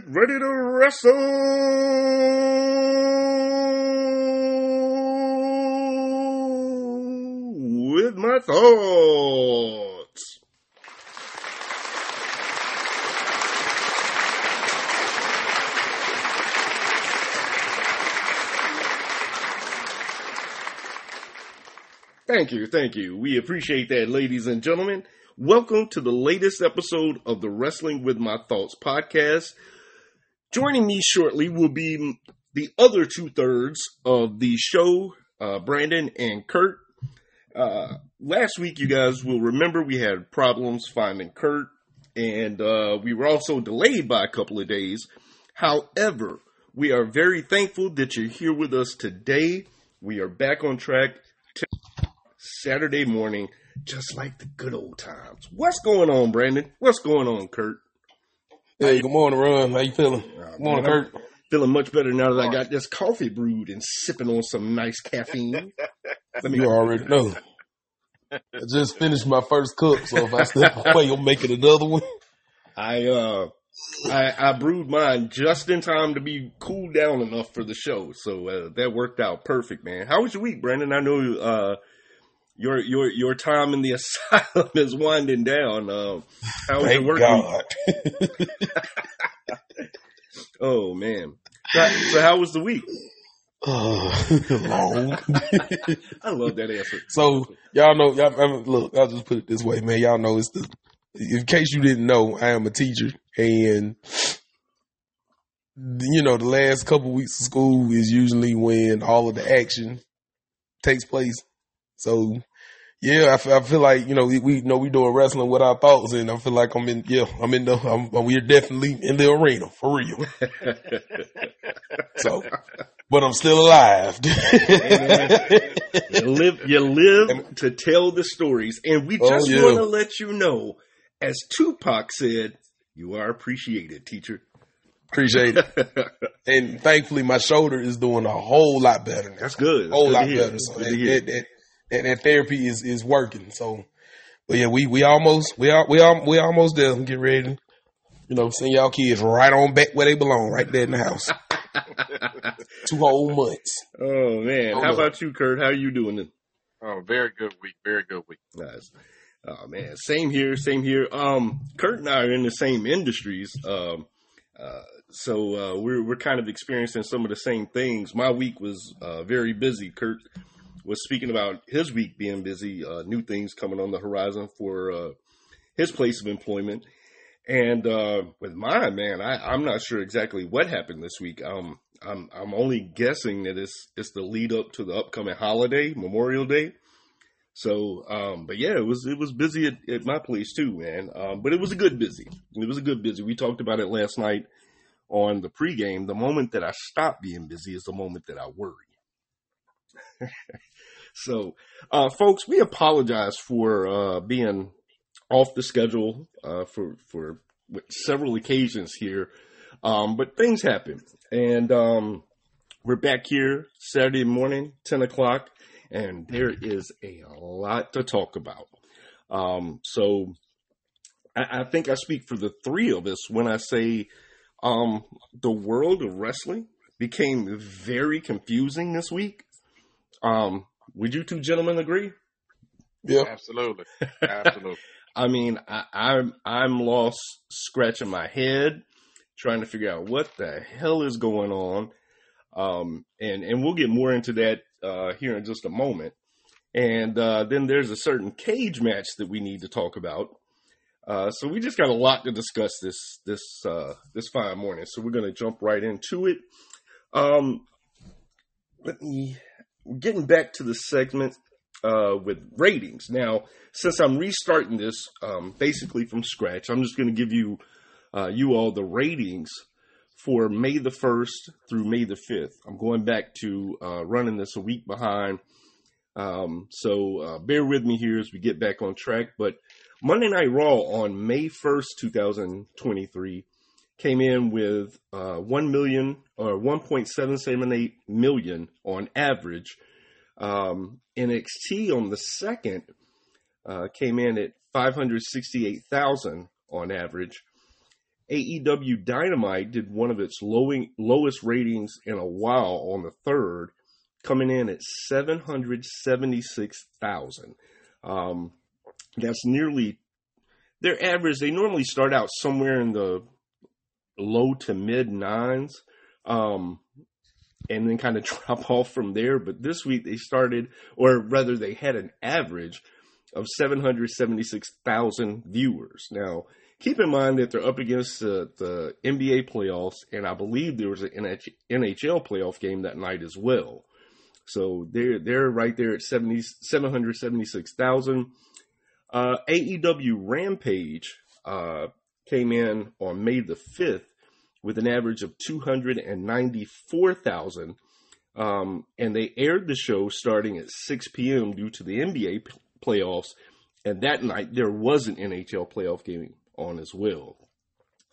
Get ready to wrestle with my thoughts. Thank you, thank you. We appreciate that, ladies and gentlemen. Welcome to the latest episode of the Wrestling with My Thoughts podcast. Joining me shortly will be the other two thirds of the show, uh, Brandon and Kurt. Uh, last week, you guys will remember we had problems finding Kurt, and uh, we were also delayed by a couple of days. However, we are very thankful that you're here with us today. We are back on track t- Saturday morning, just like the good old times. What's going on, Brandon? What's going on, Kurt? Hey, good morning, Ron. How you feeling? Uh, Good morning, man, I'm Kurt. Feeling much better now that I got this coffee brewed and sipping on some nice caffeine. Let me You already know. I just finished my first cup, so if I step away, I'm making another one. I uh I I brewed mine just in time to be cooled down enough for the show. So uh, that worked out perfect, man. How was your week, Brandon? I know you uh your your your time in the asylum is winding down. Uh, how was your Thank work week? God. Oh man. So, so how was the week? Uh, long. I love that answer. so y'all know, y'all I mean, look. I'll just put it this way, man. Y'all know it's the. In case you didn't know, I am a teacher, and you know the last couple weeks of school is usually when all of the action takes place. So yeah, I feel, I feel like you know we, we know we doing wrestling with our thoughts, and I feel like I'm in. Yeah, I'm in the. I'm, we're definitely in the arena for real. So, but I'm still alive. you live you live to tell the stories and we Oh, just yeah. want to let you know as tupac said you are appreciated teacher Appreciate it. And thankfully, my shoulder is doing a whole lot better now. that's good A whole Good lot better. So Good that, to hear. That, that, that, that therapy is, is working. So, but yeah, we, we almost, we are, we are, we almost there. Get ready. You know, send y'all kids right on back where they belong, right there in the house. Two whole months. oh man Oh, how look. about you kurt how are you doing it Oh, very good week. Very good week. nice oh man same here same here um kurt and i are in the same industries um uh so uh, we're we're kind of experiencing some of the same things. My week was uh, very busy. Kurt was speaking about his week being busy, uh, new things coming on the horizon for uh, his place of employment. And uh, with mine, man, I, I'm not sure exactly what happened this week. Um, I'm I'm only guessing that it's it's the lead up to the upcoming holiday, Memorial Day. So, um, but yeah, it was it was busy at, at my place too, man. Um, but it was a good busy. It was a good busy. We talked about it last night on the pregame. The moment that I stop being busy is the moment that I worry. so, uh, folks, we apologize for uh, being off the schedule uh, for for several occasions here, um, but things happen, and um, we're back here Saturday morning, ten o'clock, and there is a lot to talk about. Um, so, I, I think I speak for the three of us when I say um, the world of wrestling became very confusing this week. Um, would you two gentlemen agree? Yeah. Absolutely. Absolutely. I mean, I, I'm I'm lost scratching my head, trying to figure out what the hell is going on. Um, and and we'll get more into that uh, here in just a moment. And uh, then there's a certain cage match that we need to talk about. Uh, so we just got a lot to discuss this this uh, this fine morning. So we're gonna jump right into it. Um, let me getting back to the segment uh, with ratings. Now, since I'm restarting this um, basically from scratch, I'm just going to give you uh, you all the ratings for May the 1st through May the 5th. I'm going back to uh, running this a week behind. Um, so uh, bear with me here as we get back on track. But Monday Night Raw on May 1st, 2023 came in with uh, 1 million or 1.778 million on average. Um, NXT on the second uh, came in at 568,000 on average. AEW Dynamite did one of its lowing, lowest ratings in a while on the third, coming in at 776,000. Um, that's nearly their average. They normally start out somewhere in the low to mid nines. Um, and then kind of drop off from there. But this week they started, or rather, they had an average of 776,000 viewers. Now, keep in mind that they're up against uh, the NBA playoffs, and I believe there was an NHL playoff game that night as well. So they're they're right there at 70, 776,000. Uh, AEW Rampage uh, came in on May the 5th with an average of 294,000. Um, and they aired the show starting at 6 p.m. due to the NBA p- playoffs. And that night there was an NHL playoff game on as well.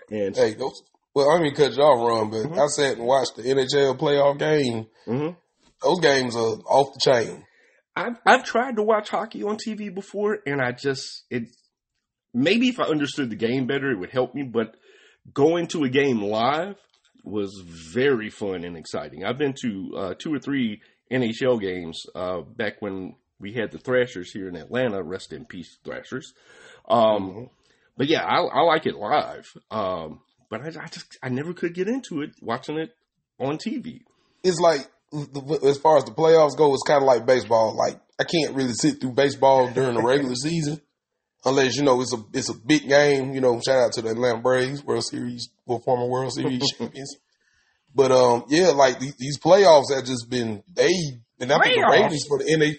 And Hey, those. Well, I mean, cut you off, Ron, but Mhm. I sat and watched the NHL playoff game. Mhm. Those games are off the chain. I've I've tried to watch hockey on TV before, and I just it maybe if I understood the game better, it would help me. But going to a game live was very fun and exciting. I've been to uh, two or three NHL games uh, back when we had the Thrashers here in Atlanta. Rest in peace, Thrashers. Um, Mhm. But yeah, I, I like it live. Um, but I, I just I never could get into it watching it on TV. It's like, as far as the playoffs go, it's kind of like baseball. Like, I can't really sit through baseball during the regular season unless, you know, it's a it's a big game. You know, shout out to the Atlanta Braves, World Series, well, former World Series champions. But, um, yeah, like these, these playoffs have just been, they, and I think the Playoffs? ratings for the NA,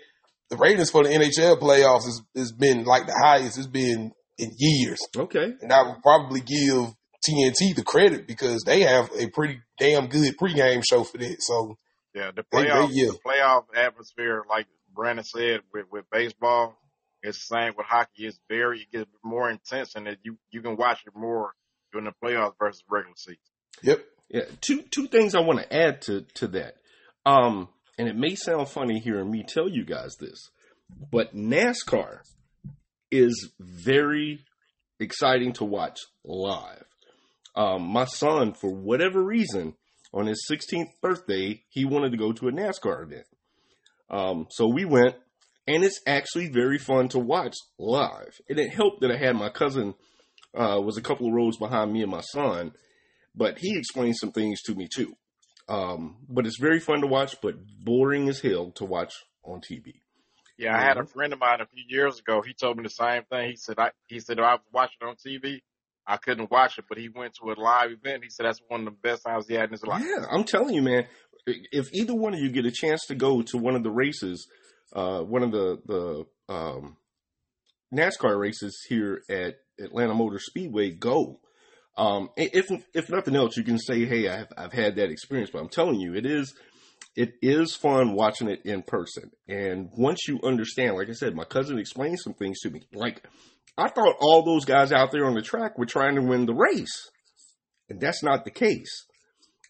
the ratings for the NHL playoffs has, has been like the highest it's been in years. Okay, And I would probably give TNT the credit because they have a pretty damn good pregame show for that. So Yeah, the They- they- playoff, yeah. the playoff atmosphere, like Brandon said, with, with baseball, it's the same with hockey. It's very, it gets more intense and that you, you can watch it more during the playoffs versus regular season. yep. Yeah, two two things I want to add to to that. Um, and it may sound funny hearing me tell you guys this, but NASCAR is very exciting to watch live. Um, my son, for whatever reason, on his 16th birthday, he wanted to go to a NASCAR event. Um, so we went, and it's actually very fun to watch live. And it helped that I had my cousin uh, was a couple of rows behind me and my son, but he explained some things to me too. Um, but it's very fun to watch, but boring as hell to watch on TV. Yeah, I had a friend of mine a few years ago. He told me the same thing. He said, I, he said, I was watching on TV. I couldn't watch it, but he went to a live event. He said that's one of the best times he had in his life. Yeah, I'm telling you, man. If either one of you get a chance to go to one of the races, uh, one of the the um, NASCAR races here at Atlanta Motor Speedway, go. Um, if if nothing else, you can say, "Hey, I've I've had that experience." But I'm telling you, it is it is fun watching it in person. And once you understand, like I said, my cousin explained some things to me. Like I thought all those guys out there on the track were trying to win the race, and that's not the case.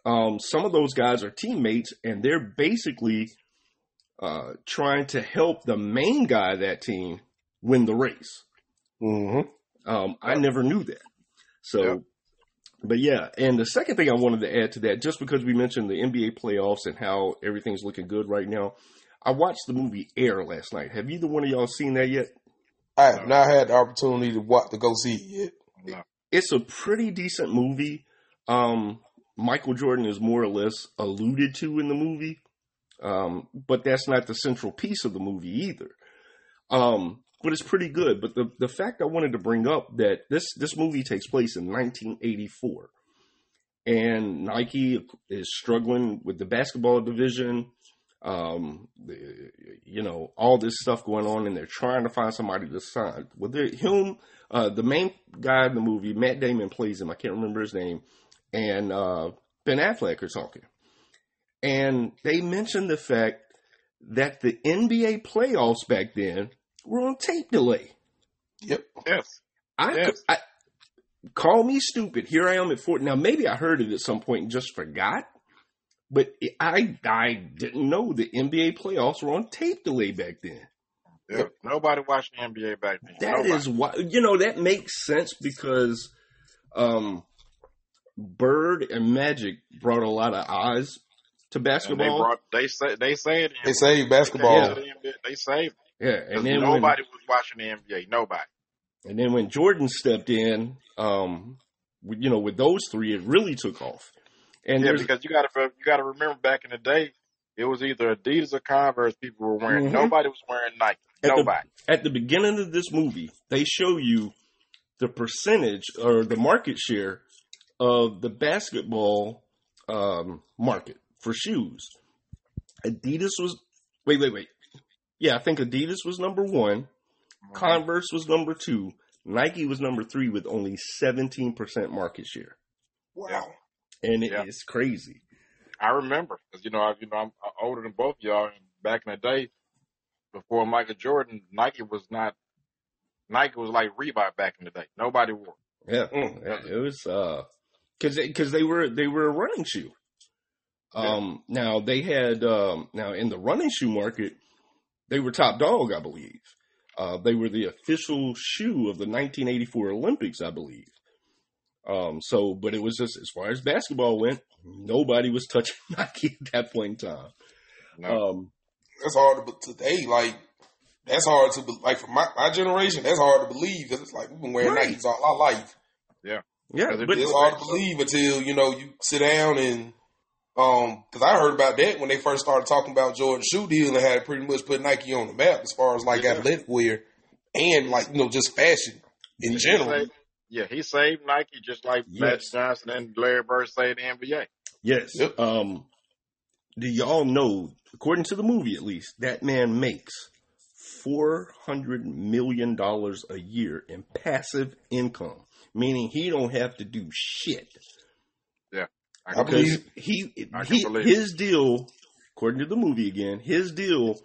Um, some of those guys are teammates, and they're basically uh, trying to help the main guy of that team win the race. Mm-hmm. Um, I never knew that. So, Yep. but yeah. And the second thing I wanted to add to that, just because we mentioned the NBA playoffs and how everything's looking good right now, I watched the movie Air last night. Have either one of y'all seen that yet? I have not had the opportunity to watch to go see it yet. No. It's a pretty decent movie. Um, Michael Jordan is more or less alluded to in the movie, um, but that's not the central piece of the movie either. Um, but it's pretty good. But the the fact I wanted to bring up that this this movie takes place in 1984, and Nike is struggling with the basketball division. Um, you know all this stuff going on, and they're trying to find somebody to sign. Well, him, uh, the main guy in the movie, Matt Damon plays him. I can't remember his name, and uh, Ben Affleck are talking, and they mentioned the fact that the NBA playoffs back then were on tape delay. Yep. Yes. I, Yes. I call me stupid. Here I am at Fort. Now maybe I heard it at some point and just forgot, but I I didn't know the NBA playoffs were on tape delay back then. Yeah. Nobody watched the NBA back then. That Nobody. is why you know that makes sense because um Bird and Magic brought a lot of eyes to And they basketball. brought they say they saved They him. saved basketball. came to. They saved him. yeah, and Because then when, nobody was watching the NBA. Nobody. and then when Jordan stepped in, um, you know, with those three, it really took off. And Yeah, because you gotta you gotta remember back in the day, it was either Adidas or Converse people were wearing. Mhm. Nobody was wearing Nike. At the- Nobody. at the beginning of this movie, they show you the percentage or the market share of the basketball um, market for shoes. Adidas was wait, wait, wait. Yeah, I think Adidas was number one. Mm-hmm. Converse was number two. Nike was number three with only seventeen percent market share, Wow. and it Yeah. is crazy. I remember because you know I, you know I'm older than both of y'all. And back in the day, before Michael Jordan, Nike was not. Nike was like Reebok back in the day. Nobody wore. it. Yeah, Mm. yeah, it was because because they were they were a running shoe. Um, now they had um, now in the running shoe market, they were top dog, I believe. Uh, they were the official shoe of the 1984 Olympics, I believe. Um, so, but it was just as far as basketball went, nobody was touching Nike at that point in time. No. Um, That's hard to today. Like that's hard to like for my, my generation. That's hard to believe because it's like we've been wearing Right. Nikes all our life. yeah, Because it but It's hard to believe until you know you sit down and um because I heard about that when they first started talking about Jordan shoe deal and had pretty much put Nike on the map as far as like Yeah. athletic wear and like you know just fashion in He general. saved- yeah, he saved Nike just like Magic Yes. Johnson and Larry Bird saved the NBA. Yes. Yep. Um, do y'all know, according to the movie at least, that man makes four hundred million dollars a year in passive income, meaning he don't have to do shit I believe- he I he believe his deal, according to the movie again, his deal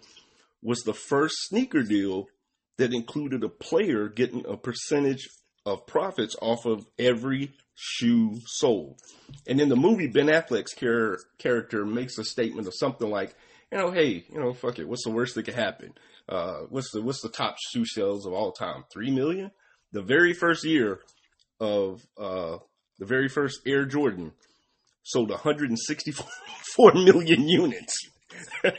was the first sneaker deal that included a player getting a percentage of profits off of every shoe sold. And in the movie, Ben Affleck's char- character makes a statement of something like, you know, hey, you know, fuck it, what's the worst that could happen? Uh, what's the what's the top shoe sales of all time? Three million. The very first year of uh, the very first Air Jordan sold 164 million units.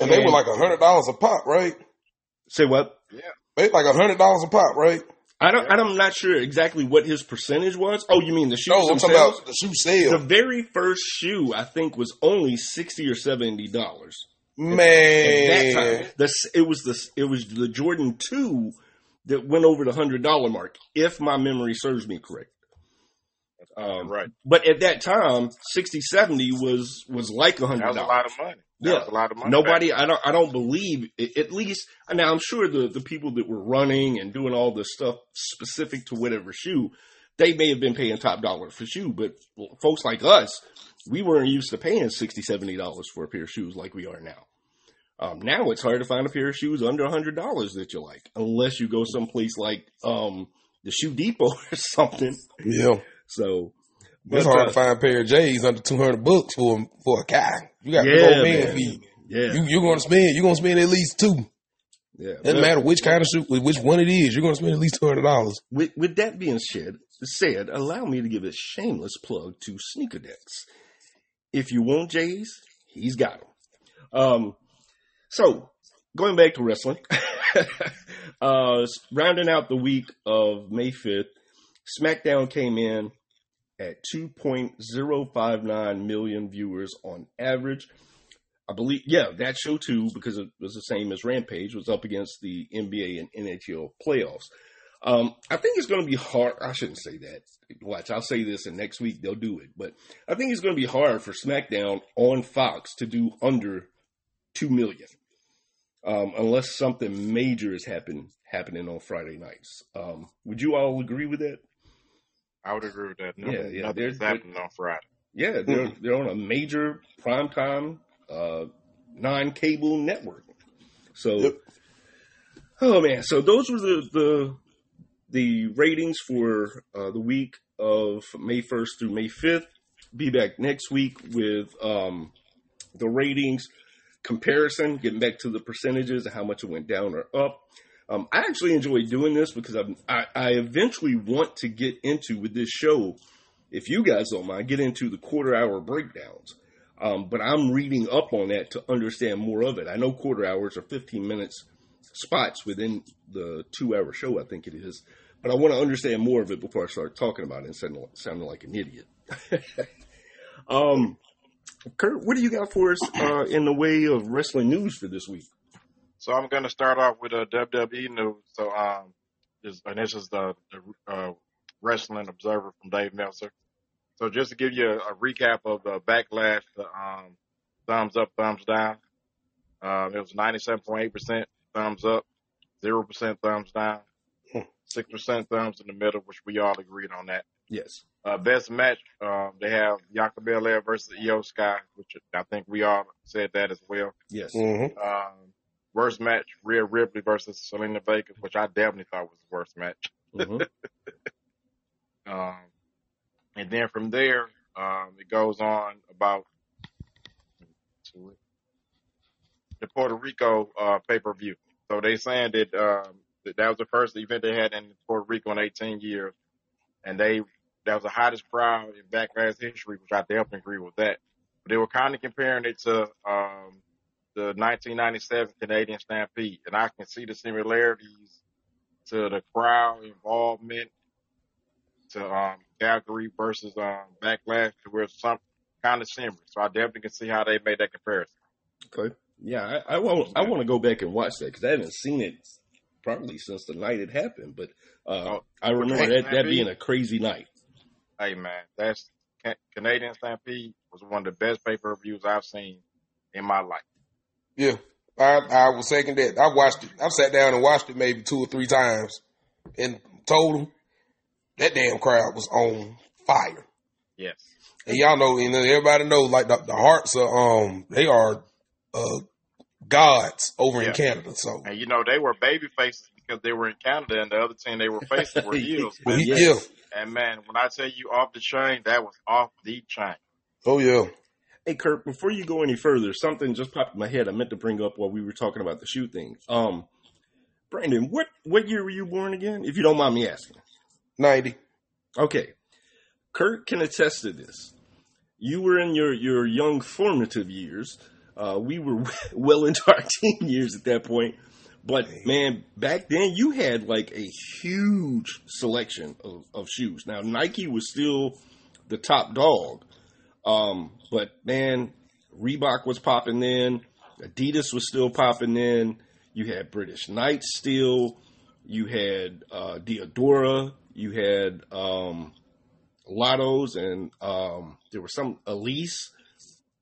And they were like a hundred dollars a pop, right? Say what? Yeah, They like a hundred dollars a pop, right? I don't. I'm not sure exactly what his percentage was. Oh, you mean the shoes No, I'm talking themselves? about the shoe sale. The very first shoe, I think, was only sixty or seventy dollars. At that Man, time, the it was the it was the Jordan Two that went over the hundred dollar mark, if my memory serves me correct. Um, right. But at that time, 60, 70 was was like a hundred was a lot of money. That Yeah. was a lot of money. Nobody, I don't, I don't believe. At least now, I'm sure the the people that were running and doing all this stuff specific to whatever shoe, they may have been paying top dollar for shoe. But folks like us, we weren't used to paying 60 70 dollars for a pair of shoes like we are now. Um, now it's hard to find a pair of shoes under a hundred dollars that you like, unless you go someplace like um, the Shoe Depot or something. yeah, So, it's hard uh, to find a pair of J's under two hundred bucks for a- for a guy. You got yeah, old man, man feet. Yeah, you, you're gonna spend you're gonna spend at least two. yeah. Doesn't But- matter which kind of shoe, which one it is. You're gonna spend at least two hundred dollars. With, with that being said, said, allow me to give a shameless plug to Sneaker Decks. If you want J's, he's got them. Um, so going back to wrestling, uh, rounding out the week of May fifth, SmackDown came in at 2.059 million viewers on average. I believe, yeah, that show too, because it was the same as Rampage, was up against the NBA and NHL playoffs. Um, I think it's going to be hard. I shouldn't say that. Watch, I'll say this, and next week they'll do it. But I think it's going to be hard for SmackDown on Fox to do under two million, um, unless something major is happen happening on Friday nights. Um, would you all agree with that? I would agree with that. Yeah, Nothing, yeah, nothing there's- happening on Friday. Yeah, they're they're on a major primetime uh, non-cable network. So, Yep. oh man, so those were the the, the ratings for uh, the week of May first through May fifth. Be back next week with um, the ratings comparison, getting back to the percentages and how much it went down or up. Um, I actually enjoy doing this because I'm, I, I eventually want to get into with this show, if you guys don't mind, get into the quarter hour breakdowns. Um, but I'm reading up on that to understand more of it. I know quarter hours are 15 minutes spots within the two hour show, I think it is. But I want to understand more of it before I start talking about it and sounding, sounding like an idiot. um, Kurt, what do you got for us uh, in the way of wrestling news for this week? So I'm going to start off with a WWE news. So um, this, and this is the, the uh, Wrestling Observer from Dave Meltzer. So just to give you a, a recap of the backlash, the um, thumbs up, thumbs down. Um, it was 97.8% thumbs up, 0% thumbs down, 6% thumbs in the middle, which we all agreed on that. Yes. Uh, best match, um, they have Bianca Belair versus Iyo Sky, which I think we all said that as well. Yes. Mm-hmm. Um, worst match, Rhea Ripley versus Zelina Vega, which I definitely thought was the worst match. hmm Um, and then from there, um, it goes on about the Puerto Rico uh, pay per view. So they saying that, um, that that was the first event they had in Puerto Rico in 18 years, and they that was the hottest crowd in Backlash history, which I definitely agree with that. But they were kind of comparing it to um, the 1997 Canadian Stampede, and I can see the similarities to the crowd involvement to um, Calgary versus um, Backlash, to where it's some kind of similar. So I definitely can see how they made that comparison. Okay. Yeah, I, I want I want to go back and watch that because I haven't seen it probably since the night it happened. But uh, Oh, I remember that that being a crazy night. Hey man, that's Canadian Stampede was one of the best pay per views I've seen in my life. Yeah, I I will second that. I watched it. I've sat down and watched it maybe two or three times, and told them that damn crowd was on fire. Yes. And y'all know, you know, everybody knows like the, the Hearts are um they are uh gods over in Canada. So And you know, they were baby faces because they were in Canada and the other team they were facing were heels. Well, he- Yes. yeah, And man, when I tell you off the chain, that was off the chain. oh yeah. Hey Kurt, before you go any further, something just popped in my head. I meant to bring up while we were talking about the shoe thing. Um, Brandon, what what year were you born again? If you don't mind me asking. Ninety. Okay, Kurt can attest to this. You were in your your young formative years. Uh, we were well into our teen years at that point. But man, back then you had like a huge selection of, of shoes. Now Nike was still the top dog, um, but man, Reebok was popping in, Adidas was still popping in. You had British Knights still. You had uh, Diadora. You had um, Lottos, and um, there were some Ellesse.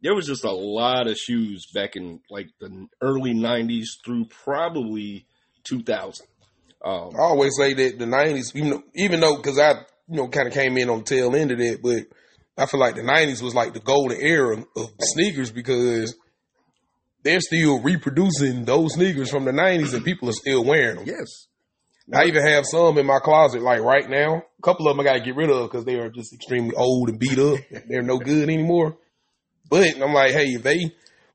There was just a lot of shoes back in like the early '90s through probably 2000. Um, I always say that the nineties, even though, even though because I you know kind of came in on the tail end of that, but I feel like the nineties was like the golden era of sneakers because they're still reproducing those sneakers from the nineties and people are still wearing them. yes, I even have some in my closet like right now. A couple of them I got to get rid of because they are just extremely old and beat up. They're no good anymore. But I'm like, hey, if they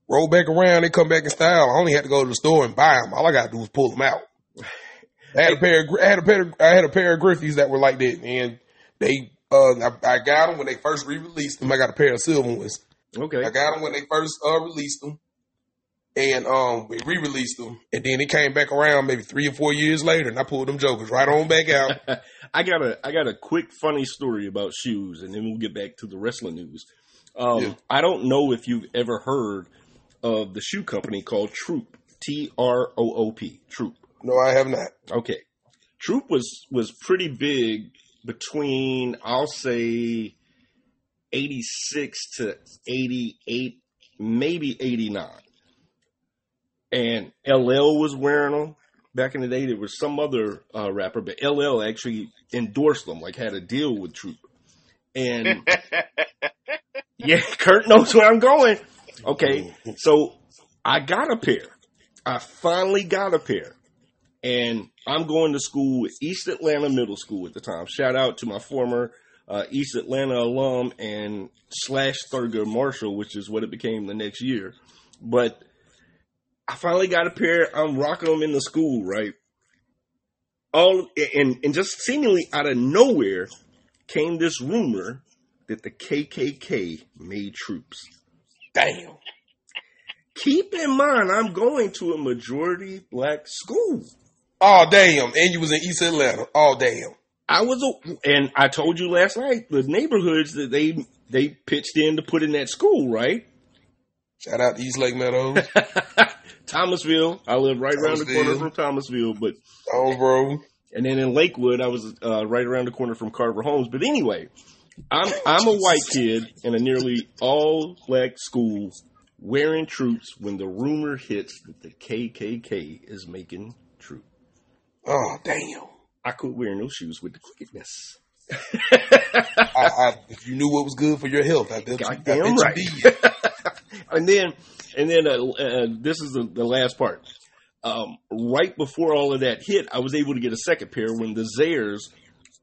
roll back around, they come back in style. I only had to go to the store and buy them. All I got to do is pull them out. I had a pair of, I had a pair of, I had a pair of Griffeys that were like that, and they, uh, I, I got them when they first re-released them. I got a pair of silver ones. okay. I got them when they first uh, released them, and um, we re-released them, and then it came back around maybe three or four years later, and I pulled them jokers right on back out. I got a I got a quick funny story about shoes, and then we'll get back to the wrestling news. Um, Yeah. I don't know if you've ever heard of the shoe company called Troop, T R O O P, Troop. No, I have not. Okay, Troop was was pretty big between I'll say eighty six to eighty eight, maybe eighty nine, and LL was wearing them. Back in the day, there was some other uh, rapper, but LL actually endorsed them, like had a deal with Troop. And yeah, Kurt knows where I'm going. Okay, so I got a pair. I finally got a pair. And I'm going to school at East Atlanta Middle School at the time. Shout out to my former uh, East Atlanta alum and slash Thurgood Marshall, which is what it became the next year. But I finally got a pair. I'm rocking them in the school, right? all and and just seemingly out of nowhere came this rumor that the KKK made troops. Damn. Keep in mind, I'm going to a majority black school. Oh damn. And you was in East Atlanta. Oh damn. I was, a, and I told you last night the neighborhoods that they they pitched in to put in that school, right? Shout out to East Lake Meadows. Thomasville. I live right around the corner from Thomasville, but oh bro. and then in Lakewood, I was uh, right around the corner from Carver Homes. But anyway, I'm I'm a white kid in a nearly all black school wearing troops when the rumor hits that the KKK is making troops. Oh damn. I quit wearing those shoes with the crookedness. I, I, if you knew what was good for your health, I bet, you, I Goddamn bet right. you and then, and then, uh, uh, this is the, the last part. Um, right before all of that hit, I was able to get a second pair when the Zayres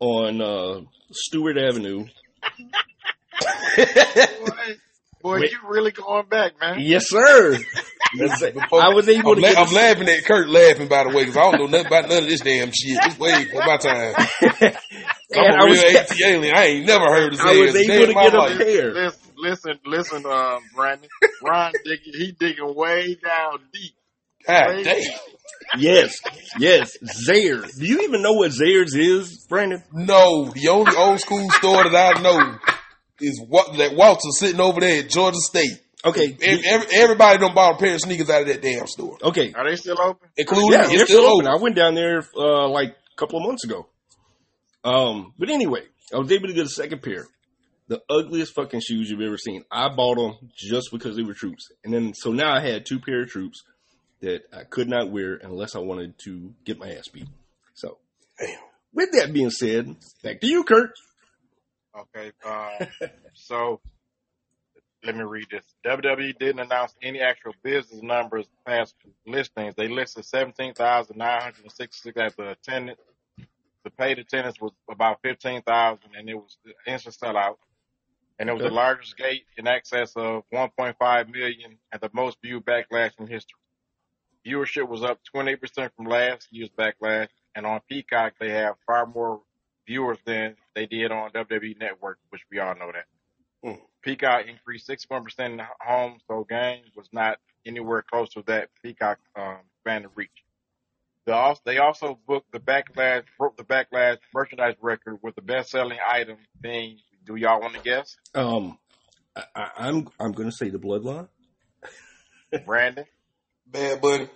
on uh, Stewart Avenue. Boy, boy Wait. you really going back, man. yes, sir. The Za- I was able I'm, to la- get. I'm a- laughing at Kurt laughing by the way because I don't know nothing about none of this damn shit. It's way before my time. I'm and a I real was, AT alien. I ain't never heard of I was Zayres able in to get a life. pair. Listen, listen, listen, um, Brandon. Ron digging, he digging way down deep. God damn. Yes, yes, Zayres. Do you even know what Zayres is, Brandon? No, the only old school store that I know is what that Walter sitting over there at Georgia State. Okay, Every, every, everybody done bought a pair of sneakers out of that damn store, okay. Are they still open? including Yeah, they're still still open. open. I went down there uh, like a couple of months ago. Um, but anyway, I was able to get a second pair. The ugliest fucking shoes you've ever seen. I bought them just because they were troops, and then so now I had two pair of troops that I could not wear unless I wanted to get my ass beat. So, Damn. with that being said, back to you, Kurt. Okay, uh, so let me read this. WWE didn't announce any actual business numbers past listings. They listed 17,966 as the attendance. The paid attendance was about 15,000 and it was the instant sellout. And it was Okay. the largest gate in excess of 1.5 million and the most viewed backlash in history. Viewership was up 28% from last year's backlash. And on Peacock, they have far more viewers than they did on WWE Network, which we all know that. Mm. Peacock increased 61% in home, so game was not anywhere close to that Peacock um, expanded reach. They also, they also booked the backlash, broke the backlash merchandise record with the best-selling item being. Do y'all want to guess? Um, I, I, I'm I'm going to say the bloodline. Brandon, Bad buddy.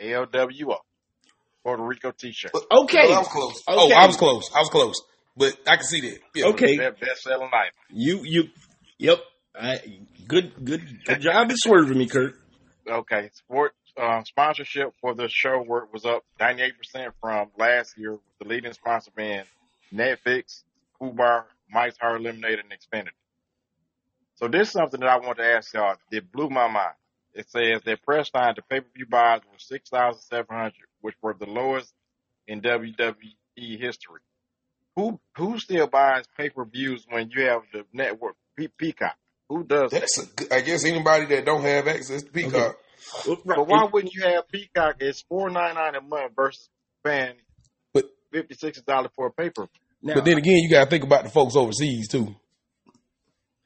LWO, Puerto Rico T-shirt, Okay, Oh, I was close. Oh, Okay. I was close. I was close. But I can see that. Yeah. okay. Their best-selling item. You you, yep. I, good good good job at swerving me, Kurt. Okay, sport uh, sponsorship for the show were, was up 98% from last year, with the leading sponsor being Netflix, Kubar, Mike's Hard Lemonade, and Xfinity. So this is something that I want to ask y'all that blew my mind. It says that press time to pay-per-view buys were 6,700, which were the lowest in WWE history. Who who still buys pay-per-views when you have the network Pe- Peacock? Who does that? That's a good, I guess anybody that don't have access to Peacock. Well, right, But why wouldn't you have Peacock? It's four ninety nine a month versus paying But- fifty six dollars for a paper. now, But then again, you got to think about the folks overseas too.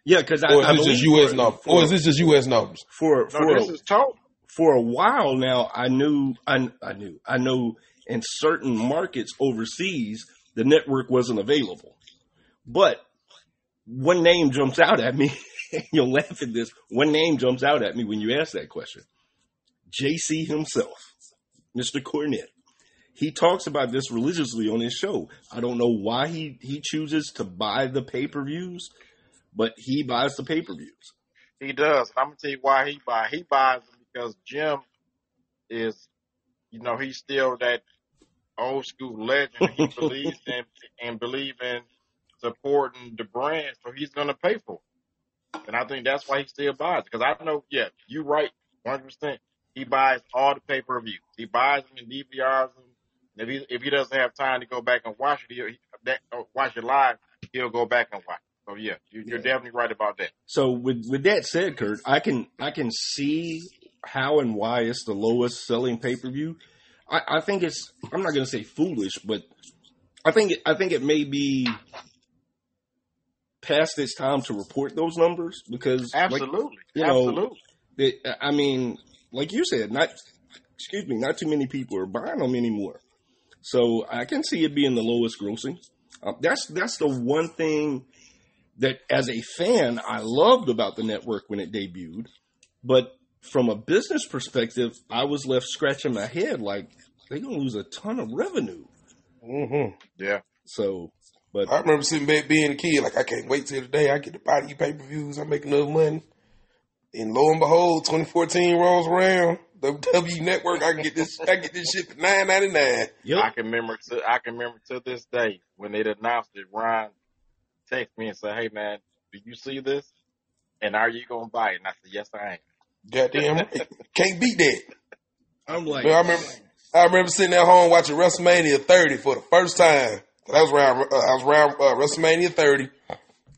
yeah, because I, Or I is this just U.S. for- numbers? For, Or is this just U.S. numbers? for No, for this is total. for a while now? I knew I I knew I know in certain markets overseas the network wasn't available, but one name jumps out at me. You'll laugh at this. One name jumps out at me when you ask that question. JC himself, Mr. Cornette. He talks about this religiously on his show. I don't know why he, he chooses to buy the pay per views, but he buys the pay per views. He does. I'm gonna tell you why he buy. He buys them because Jim is, you know, he's still that old school legend. He believes in and believe in supporting the brand, so he's gonna pay for it. And I think that's why he still buys. Because I know, yeah, you right, 100. percent He buys all the pay per views. He buys them and DVRs them. If he if he doesn't have time to go back and watch it, he'll he, that, or watch it live. He'll go back and watch. So yeah, you, you're definitely right about that. So with with that said, Kurt, I can I can see how and why it's the lowest selling pay per view. I, I think it's. I'm not going to say foolish, but I think it, I think it may be past its time to report those numbers because, like, Absolutely. you know, Absolutely. it, I mean, like you said, not excuse me, not too many people are buying them anymore. So I can see it being the lowest grossing. Uh, that's that's the one thing that, as a fan, I loved about the network when it debuted. But from a business perspective, I was left scratching my head like they're gonna lose a ton of revenue. hmm Yeah. So, but I remember sitting back being a kid, like I can't wait till the day I get to buy these pay per views. I make enough money, and lo and behold, 2014 rolls around. WWE Network, I can get this. I get this shit for nine ninety nine. I can remember. To, I can remember to this day when they announced it. Ron texted me and said, "Hey man, do you see this? And are you gonna buy it?" And I said, "Yes, I am." Goddamn, right. can't beat that. I'm like, I remember. I remember sitting at home watching WrestleMania 30 for the first time. That was around. Uh, I was around uh, WrestleMania 30,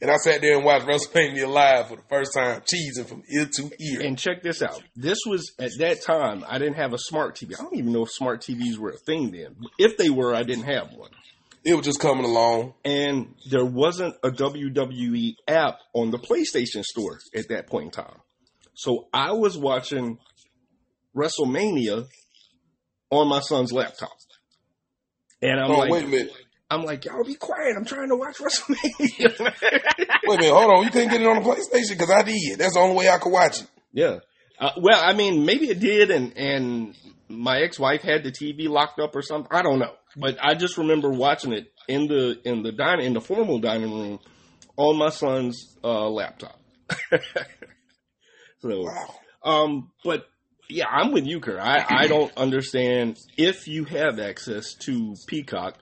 and I sat there and watched WrestleMania live for the first time, cheesing from ear to ear. And check this out. This was at that time. I didn't have a smart TV. I don't even know if smart TVs were a thing then. If they were, I didn't have one. It was just coming along. And there wasn't a WWE app on the PlayStation Store at that point in time. So I was watching WrestleMania on my son's laptop. And I'm oh, like, wait a minute. I'm like, y'all be quiet. I'm trying to watch WrestleMania. Wait a minute. Hold on. You couldn't get it on the PlayStation because I did. That's the only way I could watch it. Yeah. Uh, well, I mean, maybe it did, and and my ex wife had the TV locked up or something. I don't know, but I just remember watching it in the in the dining in the formal dining room on my son's uh, laptop. so, Wow. um, but yeah, I'm with you, Kerr. I I don't understand if you have access to Peacock,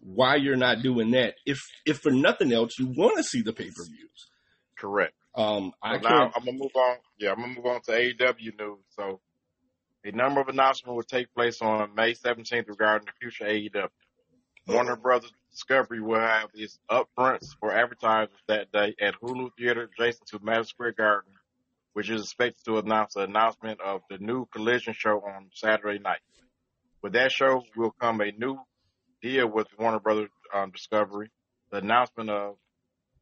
why you're not doing that. If if for nothing else, you want to see the pay per views. Correct. Um, I So now. I'm gonna move on. Yeah, I'm gonna move on to AEW news. So, a number of announcements will take place on May 17th regarding the future AEW. Warner Brothers Discovery will have its upfronts for advertisers that day at Hulu Theater adjacent to Madison Square Garden, which is expected to announce the announcement of the new Collision show on Saturday night. With that show will come a new deal with Warner Brothers um, Discovery, the announcement of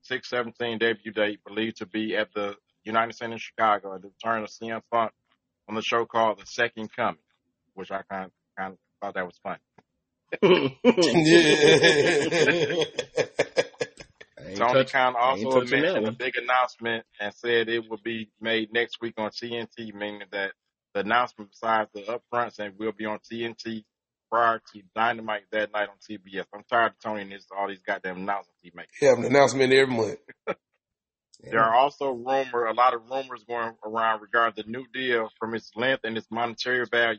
617 debut date believed to be at the United Center in Chicago, at the return of CM Punk on the show called The Second Coming, which I kind of, kind of thought that was funny. yeah. I ain't Tony touch- Khan also touching that mentioned a big announcement and said it will be made next week on TNT, meaning that the announcement besides the upfronts and will be on TNT prior to Dynamite that night on TBS. I'm tired of Tony and this, all these goddamn announcements he makes. have an announcement every month. There are also rumor, a lot of rumors going around regarding the new deal from its length and its monetary value.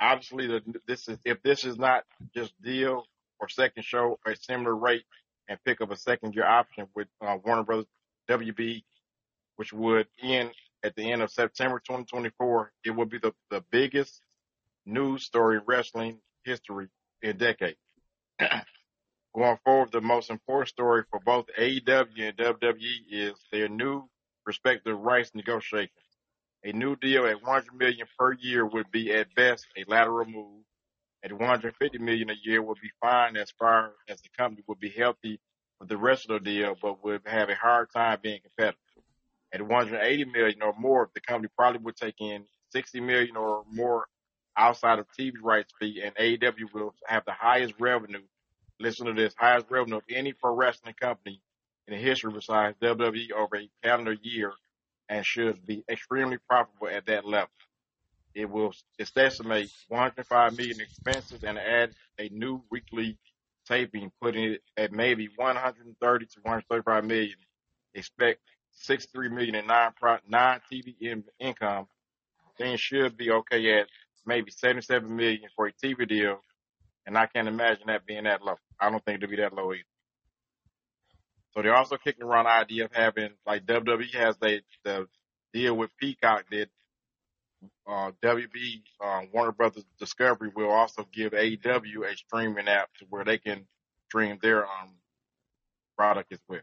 Obviously, the, this is if this is not just deal or second show a similar rate and pick up a second year option with uh, Warner Brothers WB, which would end at the end of September 2024. It would be the, the biggest news story in wrestling history in decades. Going forward, the most important story for both AEW and WWE is their new respective rights negotiations. A new deal at 100 million per year would be at best a lateral move. At 150 million a year would be fine as far as the company would be healthy with the rest of the deal, but would have a hard time being competitive. At 180 million or more, the company probably would take in 60 million or more outside of TV rights fee, and AEW will have the highest revenue. Listen to this: highest revenue of any pro wrestling company in the history besides WWE over a calendar year, and should be extremely profitable at that level. It will estimate 105 million expenses and add a new weekly taping, putting it at maybe 130 to 135 million. Expect 63 million in non non TV in, income. Things should be okay at maybe 77 million for a TV deal, and I can't imagine that being that low. I don't think it'll be that low either. So they're also kicking around the idea of having like WWE has they the deal with Peacock that uh, WB um, Warner Brothers Discovery will also give AEW a streaming app to where they can stream their um product as well.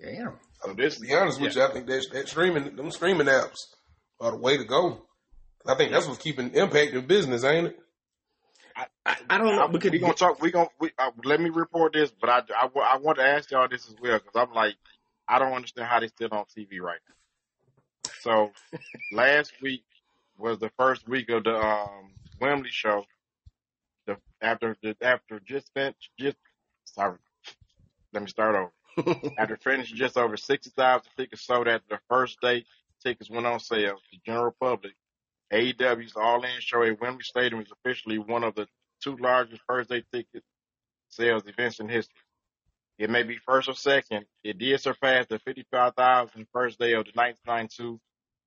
Damn. So this To be honest with you, I think that, that streaming, them streaming apps are the way to go. I think that's what's keeping Impact in business, ain't it? I, I, I don't know I, because we gonna talk. We gonna we, uh, let me report this, but I, I, I want to ask y'all this as well because I'm like I don't understand how they still on TV right now. So last week was the first week of the um Wembley show. The after the after just spent just sorry. Let me start over. After finishing just over 60,000 tickets sold after the first day, tickets went on sale to the general public. AEW's All-In show at Wembley Stadium is officially one of the two largest first-day ticket sales events in history. It may be first or second. It did surpass the 55,000 first day of the 1992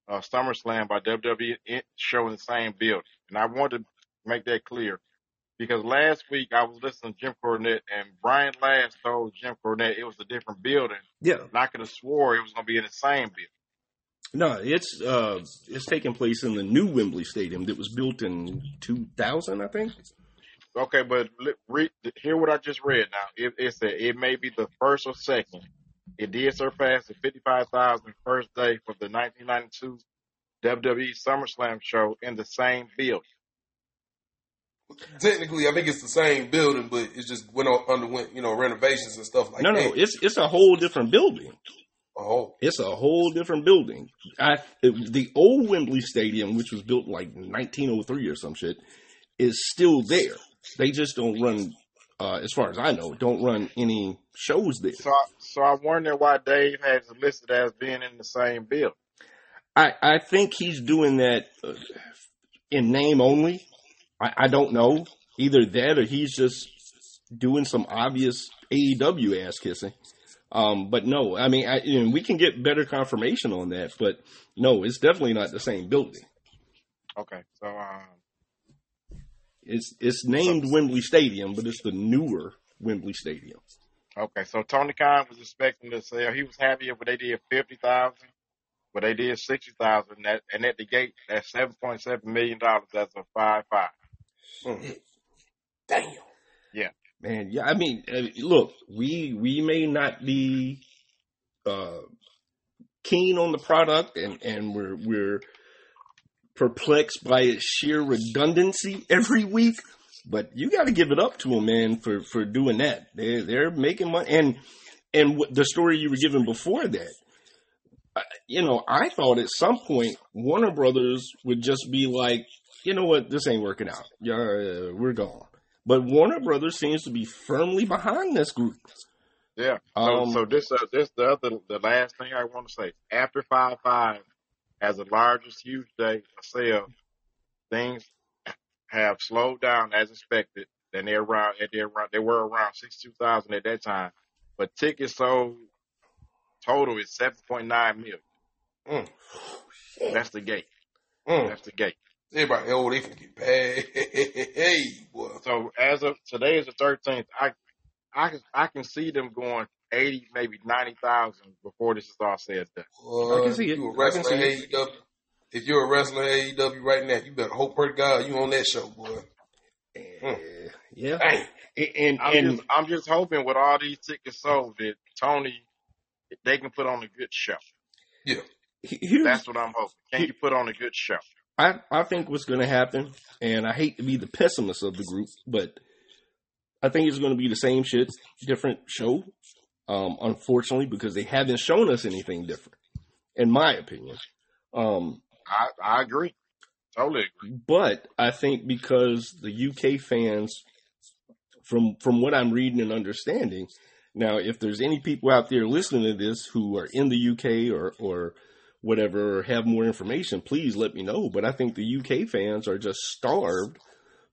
uh, SummerSlam by WWE show in the same building. And I want to make that clear because last week I was listening to Jim Cornette and Brian Last told Jim Cornette it was a different building. yeah, And I could have swore it was going to be in the same building. no, it's uh, it's taking place in the new Wembley Stadium that was built in 2000, I think. Okay, but li- read, hear what I just read now. It, it said it may be the first or second. It did surpass the 55,000 first day for the 1992 WWE SummerSlam show in the same building. Technically, I think it's the same building, but it just went on, underwent you know renovations and stuff like no, that. no, no, it's it's a whole different building. oh, It's a whole different building. I it, the old Wembley Stadium, which was built like 1903 or some shit, is still there. They just don't run, uh, as far as I know, don't run any shows there. So, I, so I wonder why Dave has listed as being in the same building. I I think he's doing that uh, in name only. I, I don't know either that or he's just doing some obvious AEW ass kissing. Um, but no, I mean, I, you know, we can get better confirmation on that. But no, it's definitely not the same building. Okay, so um, It's it's named Wembley Stadium, but it's the newer Wembley Stadium. okay, so Tony Khan was expecting to sell. He was happy if they did fifty thousand, but they did sixty thousand. That and at the gate, that's seven point seven million dollars. That's a five five. damn. Yeah. Man, yeah, I mean, uh, look, we we may not be uh, keen on the product, and and we're we're perplexed by its sheer redundancy every week. But you got to give it up to them, man, for for doing that. They they're making money, and and the story you were given before that. uh, You know, I thought at some point Warner Brothers would just be like, you know what, this ain't working out. Yeah, we're gone. But Warner Brothers seems to be firmly behind this group. Yeah. So, Um, so this, uh, this, the other, the last thing I want to say. After five five has the largest huge day of sales, things have slowed down as expected. And they're around, and they're around, they were around sixty two thousand at that time. But tickets sold total is seven point nine million. Mm. That's the gate. Mm. That's the gate. Everybody, oh, they finna get paid. Hey, boy. So as of today is the thirteenth, I, I, can- I can see them going eighty, maybe ninety thousand before this is all said and done. Boy, I can see if it. You a I can wrestler see in AEW. If you're a wrestler in AEW right now, you better hope pray to God you on that show, boy. Uh, yeah, Dang. and and, I'm and just I'm just hoping with all these tickets sold that Tony they can put on a good show. here's That's what I'm hoping. Can you put on a good show? I, I think what's going to happen, and I hate to be the pessimist of the group, but I think it's going to be the same shit, different show. Um, unfortunately, because they haven't shown us anything different, in my opinion. Um, I I agree. Totally agree. but I think because the UK fans, from from what I'm reading and understanding, now if there's any people out there listening to this who are in the UK or or whatever or have more information, please let me know. But I think the UK fans are just starved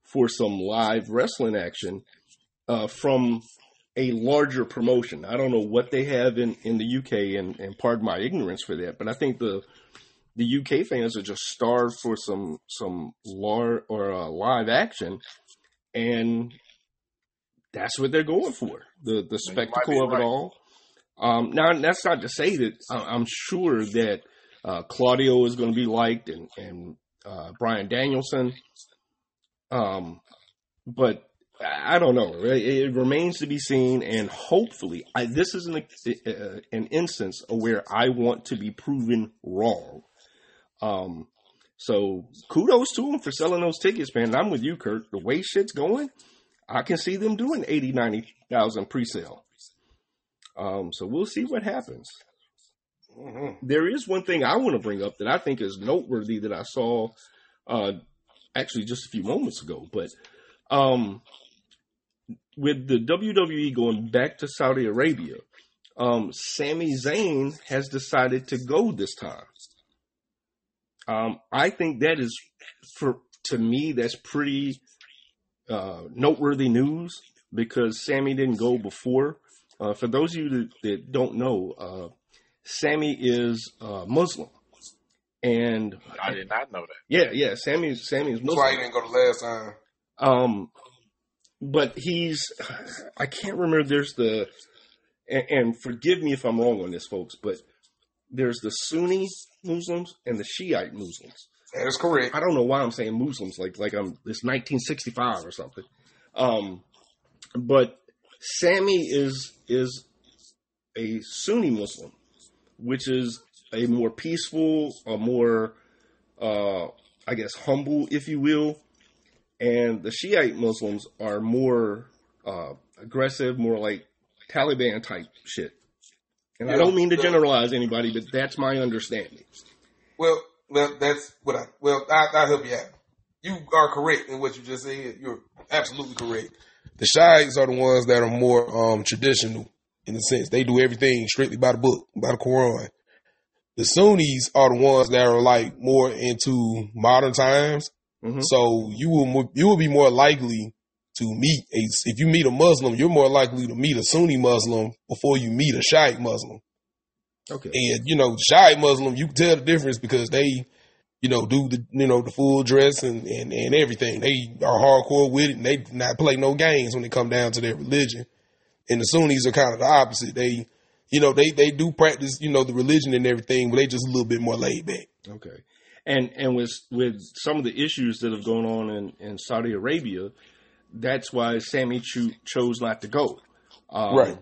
for some live wrestling action uh, from a larger promotion. I don't know what they have in, in the UK, and, and pardon my ignorance for that, but I think the the UK fans are just starved for some some lar- or uh, live action, and that's what they're going for the the You might be spectacle of it all. Um, now that's not to say that I- I'm sure that uh, Claudio is going to be liked and and uh, Bryan Danielson, um, but I don't know. It, remains to be seen, and hopefully, I, this is an uh, an instance where I want to be proven wrong. Um, So kudos to them for selling those tickets, man. I'm with you, Kurt. The way shit's going, I can see them doing 80, 90,000 pre-sale. Um, so we'll see what happens. Mhm. There is one thing I want to bring up that I think is noteworthy that I saw uh, actually just a few moments ago. But um, with the WWE going back to Saudi Arabia, um, Sami Zayn has decided to go this time. Um, I think that is, for to me, that's pretty uh, noteworthy news because Sammy didn't go before. Uh, for those of you that, that don't know, uh, Sammy is uh, Muslim, and I did not know that. yeah, yeah, Sammy, Sammy is That's why he didn't go the last time. Um, but he's, I can't remember. There's the, and, and forgive me if I'm wrong on this, folks, but there's the Sunni Muslims and the Shiite Muslims. That is correct. I don't know why I'm saying Muslims like like I'm it's 1965 or something. Um, but Sammy is is a Sunni Muslim, which is a more peaceful, a more uh, I guess humble, if you will, and the Shiite Muslims are more uh, aggressive, more like Taliban type shit. And I don't mean to generalize anybody, but that's my understanding. Well, well, that's what I. Well, I, I'll help you out. You are correct in what you just said. You're absolutely correct. The Shiites are the ones that are more um, traditional in the sense they do everything strictly by the book, by the Quran. The Sunnis are the ones that are like more into modern times. Mhm. So you will you will be more likely to meet a if you meet a Muslim, you're more likely to meet a Sunni Muslim before you meet a Shiite Muslim. Okay. And you know, Shiite Muslim, you can tell the difference because they, you know, do the you know the full dress and and, and everything. They are hardcore with it, and they not play no games when it come down to their religion. And the Sunnis are kind of the opposite. They, you know, they they do practice you know the religion and everything, but they just a little bit more laid back. Okay. And and with with some of the issues that have gone on in, in Saudi Arabia, that's why Sammy cho- chose not to go. Um, Right.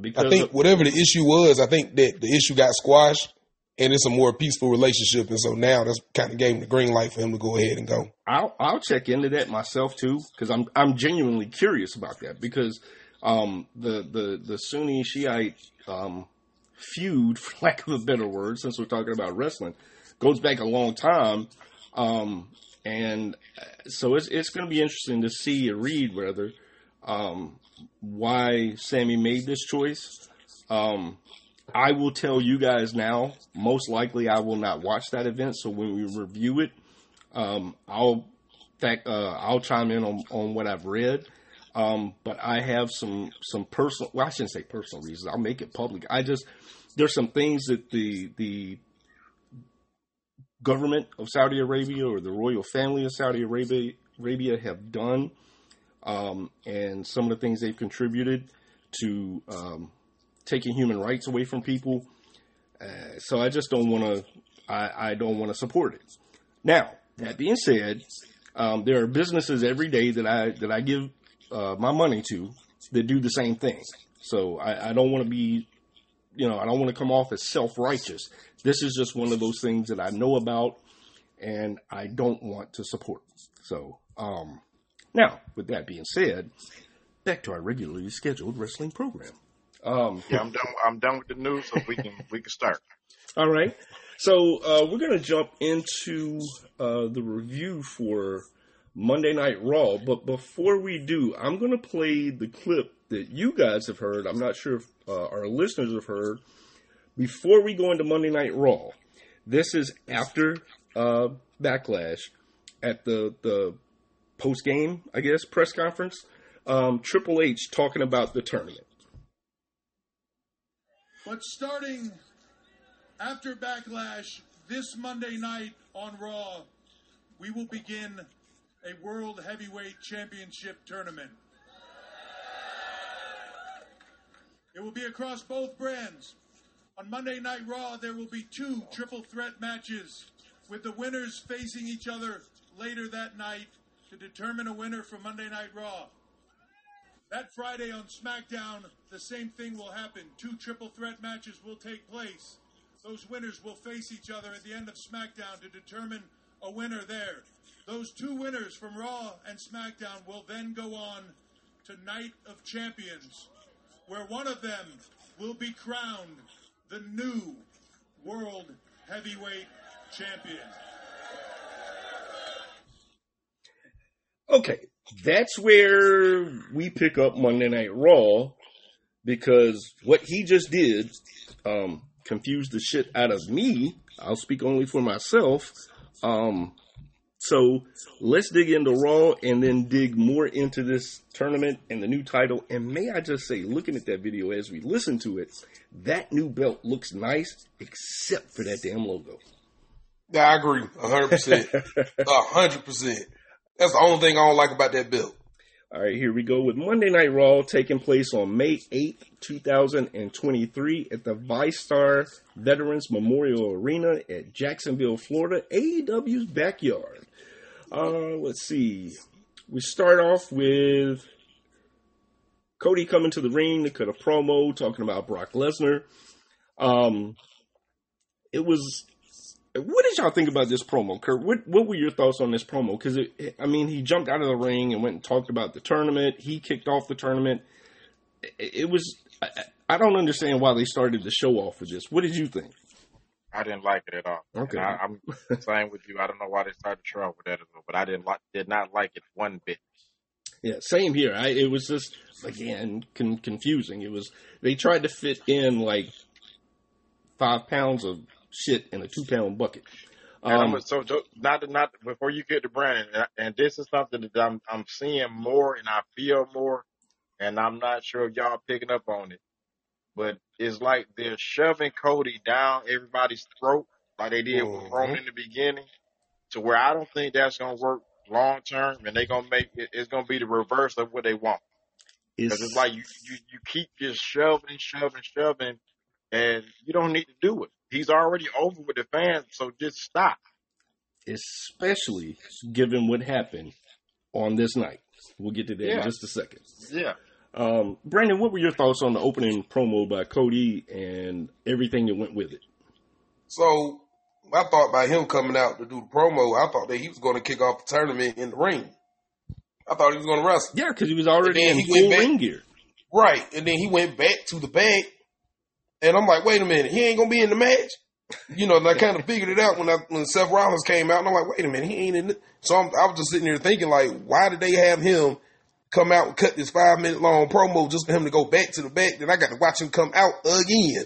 Because I think of- whatever the issue was, I think that the issue got squashed, and it's a more peaceful relationship, and so now that's kind of gave him the green light for him to go ahead and go. I'll I'll check into that myself too because I'm I'm genuinely curious about that because um, the the the Sunni Shiite um, feud, for lack of a better word, since we're talking about wrestling, goes back a long time, um, and so it's it's going to be interesting to see or read rather um, why Sammy made this choice. Um, I will tell you guys now. Most likely, I will not watch that event. So when we review it, um, I'll uh, I'll chime in on, on what I've read. Um, but I have some some personal. Well, I shouldn't say personal reasons. I'll make it public. I just there's some things that the the government of Saudi Arabia or the royal family of Saudi Arabia Arabia have done, um, and some of the things they've contributed to um, taking human rights away from people. Uh, so I just don't want to. I, I don't want to support it. Now that being said, um, there are businesses every day that I that I give uh, my money to that do the same thing. So I, I don't want to be, you know, I don't want to come off as self righteous. This is just one of those things that I know about and I don't want to support. So um, now, with that being said, back to our regularly scheduled wrestling program. Um, Yeah, I'm done. I'm done with the news, so we can we can start. All right. So uh, we're going to jump into uh, the review for Monday Night Raw. But before we do, I'm going to play the clip that you guys have heard. I'm not sure if uh, our listeners have heard. Before we go into Monday Night Raw, this is after uh, Backlash at the, the post game, I guess, press conference. Um, Triple H talking about the tournament. But starting after Backlash this Monday night on Raw, we will begin a World Heavyweight Championship tournament. It will be across both brands. On Monday Night Raw, there will be two triple threat matches with the winners facing each other later that night to determine a winner for Monday Night Raw. That Friday on SmackDown, the same thing will happen. Two triple threat matches will take place. Those winners will face each other at the end of SmackDown to determine a winner there. Those two winners from Raw and SmackDown will then go on to Night of Champions, where one of them will be crowned the new World Heavyweight Champion. Okay, that's where we pick up Monday Night Raw because what he just did um, confused the shit out of me. I'll speak only for myself. Um, so let's dig into Raw and then dig more into this tournament and the new title. And may I just say, looking at that video as we listen to it, that new belt looks nice, except for that damn logo. Yeah, I agree, hundred percent, hundred percent. That's the only thing I don't like about that belt. All right, here we go with Monday Night Raw taking place on May 8th, 2023 at the VyStar Veterans Memorial Arena at Jacksonville, Florida, AEW's backyard. Uh, let's see. We start off with Cody coming to the ring to cut a promo talking about Brock Lesnar. Um, it was what did y'all think about this promo, Kurt? What what were your thoughts on this promo? Because I mean, he jumped out of the ring and went and talked about the tournament. He kicked off the tournament. It, it was. I, I, don't understand why they started the show off with this. What did you think? I didn't like it at all. Okay, and I, am same with you. I don't know why they started off with that, but I didn't like did not like it one bit. Yeah, same here. I, it was just again con- confusing. It was they tried to fit in like five pounds of shit in a two pound bucket. Um, and so not not before you get to Brandon, and this is something that I'm I'm seeing more and I feel more, and I'm not sure if y'all picking up on it, but it's like they're shoving Cody down everybody's throat like they did with Roman mm-hmm. in the beginning, to where I don't think that's gonna work long term, and they're gonna make it, it's gonna be the reverse of what they want. Because it's like you, you you keep just shoving and shoving, shoving, and you don't need to do it. He's already over with the fans, so just stop. Especially given what happened on this night. We'll get to that yeah. in just a second. Yeah. Um, Brandon, what were your thoughts on the opening promo by Cody and everything that went with it? So, I thought by him coming out to do the promo, I thought that he was going to kick off the tournament in the ring. I thought he was going to wrestle. Yeah, because he was already in full ring gear. Right, and then he went back to the back and I'm like, wait a minute, he ain't gonna be in the match. You know, and I kind of figured it out when I, when Seth Rollins came out, and I'm like, wait a minute, he ain't in. it. So I'm, I was just sitting there thinking, like, why did they have him come out and cut this five minute long promo just for him to go back to the back? Then I got to watch him come out again.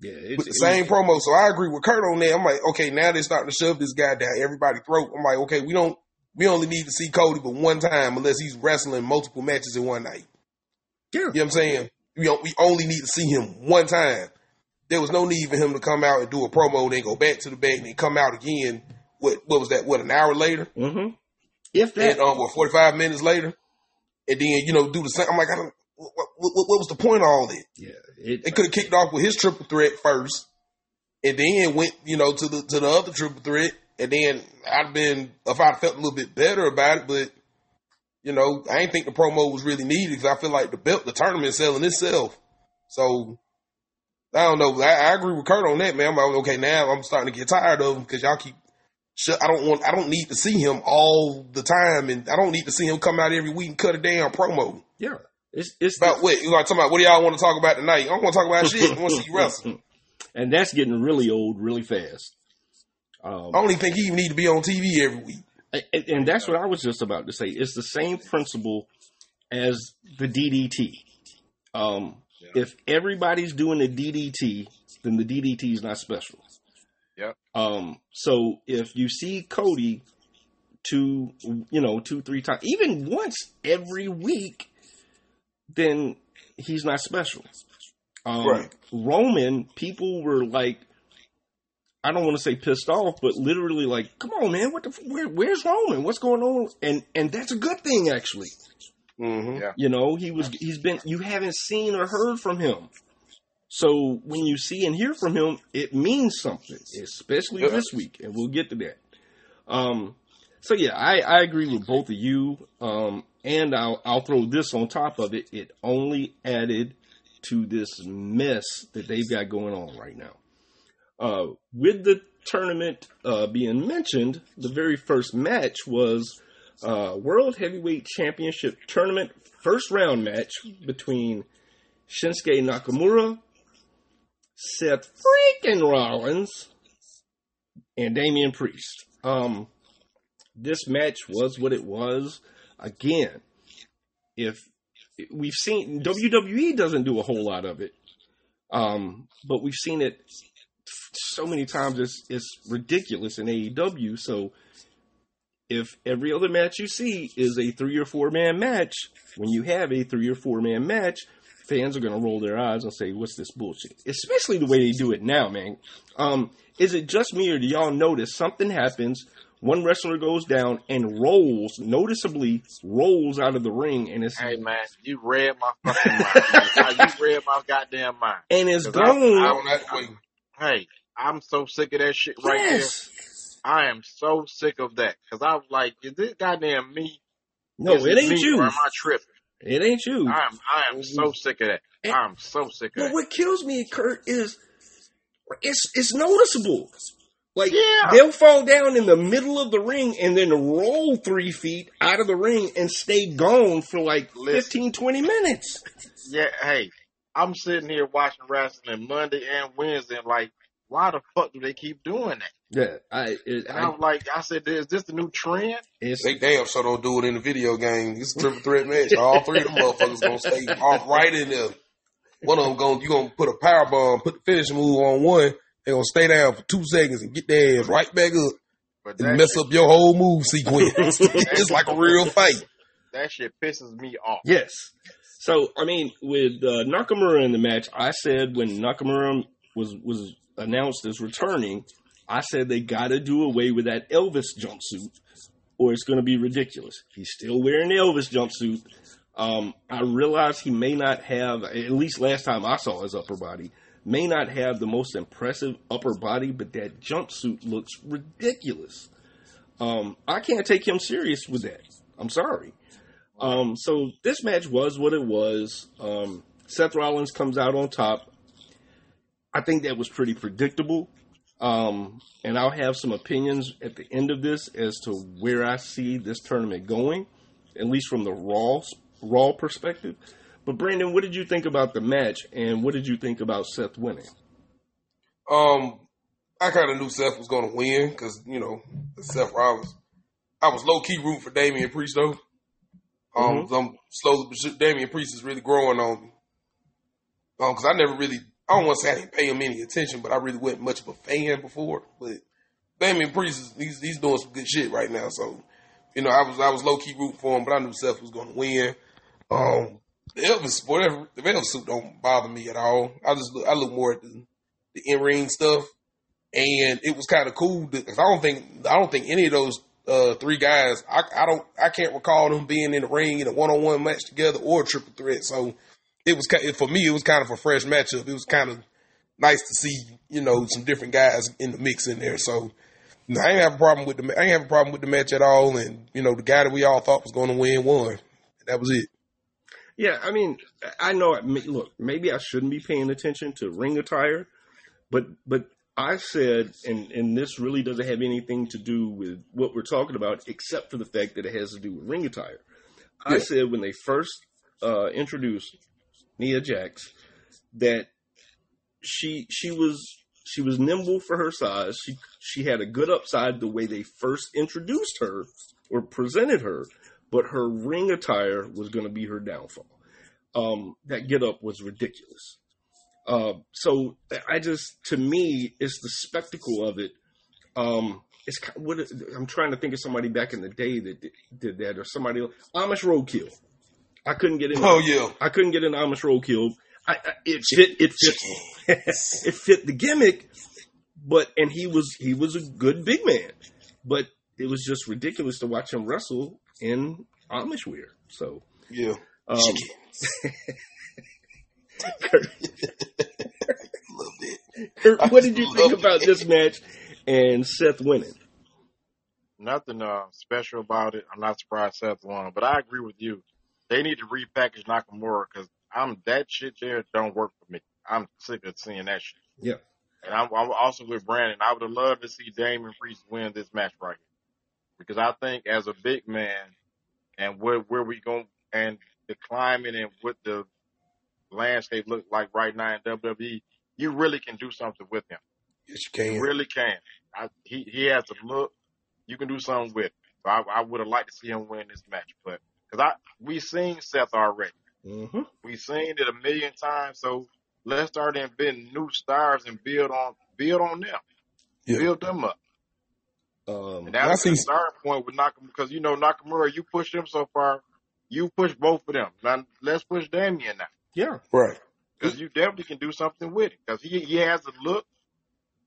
Yeah, with the same promo. So I agree with Kurt on that. I'm like, okay, now they're starting to shove this guy down everybody's throat. I'm like, okay, we don't, we only need to see Cody but one time unless he's wrestling multiple matches in one night. Yeah. You know what I'm saying? We, we only need to see him one time. There was no need for him to come out and do a promo, then go back to the back, and then come out again. What what was that? What an hour later? Mm-hmm. If that, and, um, what forty five minutes later, and then you know do the same. I'm like, I don't. What, what, what was the point of all that? Yeah, it, they could have kicked off with his triple threat first, and then went you know to the to the other triple threat, and then I'd been if I'd felt a little bit better about it, but you know, I ain't think the promo was really needed because I feel like the belt, the tournament selling itself. So I don't know. I, I, agree with Kurt on that, man. I'm like, okay, now I'm starting to get tired of him because y'all keep. I don't want. I don't need to see him all the time, and I don't need to see him come out every week and cut a damn promo. Yeah, it's it's about what you like talking about. What do y'all want to talk about tonight? I don't want to talk about shit. I want to see you wrestle. And that's getting really old, really fast. Um, I don't even think he even need to be on TV every week and that's what I was just about to say. It's the same principle as the DDT. Um, yeah. If everybody's doing the DDT, then the DDT is not special. Yeah. Um, so if you see Cody two, you know, two, three times, even once every week, then he's not special. Um, right. Roman, people were like, I don't want to say pissed off, but literally like, come on, man, what the, where, where's Roman? What's going on? And and that's a good thing, actually. Mm-hmm. Yeah. You know, he was he's been you haven't seen or heard from him. So when you see and hear from him, it means something, especially yeah. this week, and we'll get to that. Um, so yeah, I, I agree with both of you. Um, and I'll I'll throw this on top of it. It only added to this mess that they've got going on right now. Uh, with the tournament uh, being mentioned, the very first match was uh, World Heavyweight Championship Tournament first round match between Shinsuke Nakamura, Seth freaking Rollins, and Damian Priest. Um, this match was what it was. Again, if we've seen WWE doesn't do a whole lot of it, um, but we've seen it so many times. It's it's ridiculous in AEW. So if every other match you see is a three or four man match, when you have a three or four man match, fans are going to roll their eyes and say, "What's this bullshit?" Especially the way they do it now, man. Um, is it just me, or do y'all notice something happens? One wrestler goes down and rolls noticeably rolls out of the ring, and it's Hey man, you read my fucking mind. you read my goddamn mind. and it's I- gone. I that way. Hey, I'm so sick of that shit right yes. there. I am so sick of that because I'm like, is this goddamn me? No, Is it ain't me, you. Or am I tripping? It ain't you. I'm I am so mm-hmm. sick of that. And- I'm so sick of But that. what kills me, Kurt, is it's it's noticeable. Like Yeah. they'll fall down in the middle of the ring and then roll three feet out of the ring and stay gone for like Listen. 15, 20 minutes. Yeah, hey, I'm sitting here watching wrestling Monday and Wednesday, and like, why the fuck do they keep doing that? Yeah, I, it, And I I'm like, I said, is this the new trend? it's They damn sure don't do it in the video game. It's a triple threat match. All three of them motherfuckers gonna stay off right in there. One of them going you gonna put a power bomb, put the finish move on one. They gonna stay down for two seconds and get their ass right back up But and that, mess up your whole move sequence. it's like a real fight. that shit pisses me off. Yes. So I mean, with uh, Nakamura in the match, I said when Nakamura was was announced as returning, I said they got to do away with that Elvis jumpsuit, or it's going to be ridiculous. He's still wearing the Elvis jumpsuit. Um, I realize he may not have, at least last time I saw his upper body, may not have the most impressive upper body, but that jumpsuit looks ridiculous. Um, I can't take him serious with that. I'm sorry. Um, so this match was what it was. Um, Seth Rollins comes out on top. I think that was pretty predictable. Um, and I'll have some opinions at the end of this as to where I see this tournament going, at least from the Raw Raw perspective. But Brandon, what did you think about the match, and what did you think about Seth winning? Um, I kind of knew Seth was going to win because you know Seth Rollins. I was low key rooting for Damian Priest though. Um, I'm slowly, Damian Priest is really growing on me. Um, because I never really, I don't want to say I didn't pay him any attention, but I really wasn't much of a fan before. But Damian Priest is he's he's doing some good shit right now. So, you know, I was I was low key rooting for him, but I knew Seth was going to win. Um, the Elvis, whatever, the Elvis suit don't bother me at all. I just look, I look more at the, the in ring stuff, and it was kind of cool because I don't think I don't think any of those uh, three guys I, I don't I can't recall them being in the ring in a one on one match together or a triple threat. So it was for me it was kind of a fresh matchup. It was kind of nice to see you know some different guys in the mix in there. So. no, I ain't have a problem with the I ain't have a problem with the match at all, and you know the guy that we all thought was going to win won. That was it. Yeah, I mean, I know. I Look, maybe I shouldn't be paying attention to ring attire, but but I said, and and this really doesn't have anything to do with what we're talking about, except for the fact that it has to do with ring attire. I Yeah. said when they first uh, introduced Nia Jax that she she was she was nimble for her size. She she had a good upside the way they first introduced her or presented her, but her ring attire was going to be her downfall. Um, that get up was ridiculous. Uh, so I just, to me, it's the spectacle of it. Um, it's what I'm trying to think of somebody back in the day that did, that, or somebody. Amish Roadkill. I couldn't get in. Oh yeah, I couldn't get an Amish Roadkill. I, I, it fit. It fit. it fit the gimmick, but and he was he was a good big man, but it was just ridiculous to watch him wrestle in Amish wear. So, yeah. um, Loved it. Kurt, what did you think about this match and Seth winning? Nothing uh, special about it. I'm not surprised Seth won, but I agree with you. They need to repackage Nakamura because I'm that shit there don't work for me. I'm sick of seeing that shit. Yeah. and I'm, I'm also with Brandon. I would have loved to see Damian Priest win this match right here, because I think as a big man, and where where we going and the climate and what the landscape look like right now in WWE, you really can do something with him. Yes, you You can. really can. I, he he has a look. You can do something with. Him. So I, I would have liked to see him win this match, but because I we seen Seth already. Mm-hmm. We've seen it a million times. So let's start inventing new stars and build on build on them, Yeah. build them up. Um, And I that's see- the starting point with Nakamura because you know Nakamura, you pushed him so far, you push both of them. Now let's push Damian now yeah, Right. because you definitely can do something with it because he he has a look.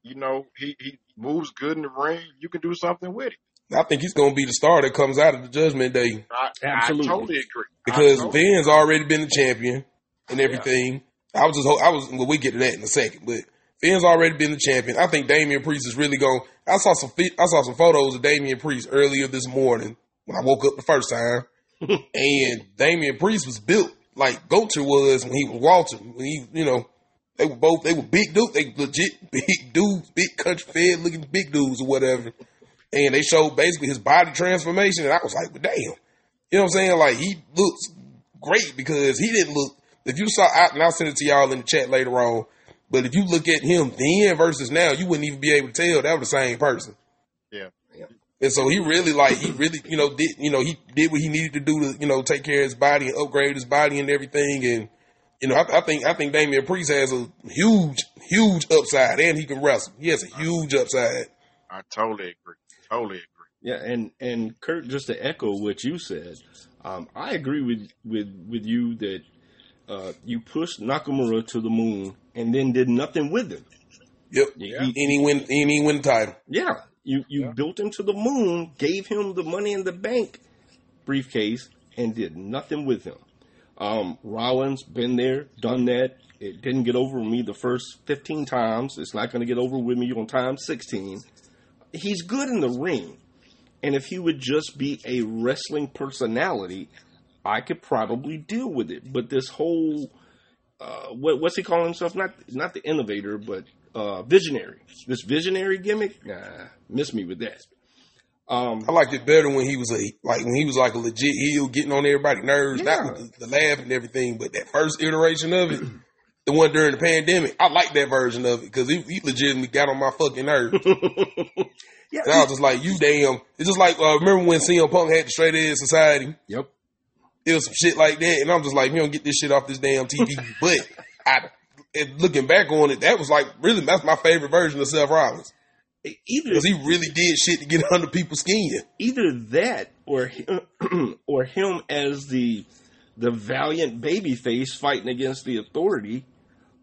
You know, he he moves good in the ring. You can do something with it. I think he's going to be the star that comes out of the Judgment Day I, Absolutely. I totally agree. Because totally- Ben's already been the champion and everything. I was just, ho- I was, well, we get to that in a second, but Ben's already been the champion. I think Damian Priest is really going. I saw some, I saw some photos of Damian Priest earlier this morning when I woke up the first time, and Damian Priest was built like Gunther was when he was Walter. When he, you know, they were both, they were big dudes, they legit big dudes, big country fed looking big dudes or whatever. And they showed basically his body transformation, and I was like, well, damn. You know what I'm saying? Like he looks great because he didn't look. If you saw, I, and I'll send it to y'all in the chat later on. But if you look at him then versus now, you wouldn't even be able to tell that was the same person. Yeah. And so he really like he really you know did you know he did what he needed to do to you know take care of his body and upgrade his body and everything. And you know I, I think I think Damian Priest has a huge huge upside and he can wrestle. He has a huge upside. I totally agree. Totally agree. Yeah, and and Kurt, just to echo what you said, um, I agree with with with you that uh, you pushed Nakamura to the moon and then did nothing with him. Yep. You- And he win and he win the title. Yeah, you you Yeah. built him to the moon, gave him the money in the bank briefcase, and did nothing with him. Um, Rollins been there, done that. It didn't get over with me the first fifteen times. It's not going to get over with me on time sixteen. He's good in the ring, and if he would just be a wrestling personality, I could probably deal with it. But this whole uh, what, what's he calling himself? Not not the innovator, but uh, visionary. This visionary gimmick, nah, miss me with that. Um, I liked it better when he was a like when he was like a legit heel, getting on everybody's nerves, Yeah. not with the, the laugh and everything, but that first iteration of it, the one during the pandemic, I like that version of it because he, he legitimately got on my fucking nerves. yeah, And I was just like, you damn. It's just like uh, remember when CM Punk had the Straight Edge Society? yep. It was some shit like that, and I'm just like, you don't get this shit off this damn TV. but I, looking back on it, that was like really that's my favorite version of Seth Rollins Either because he really did shit to get under people's skin. either that or or him as the the valiant baby face fighting against the authority.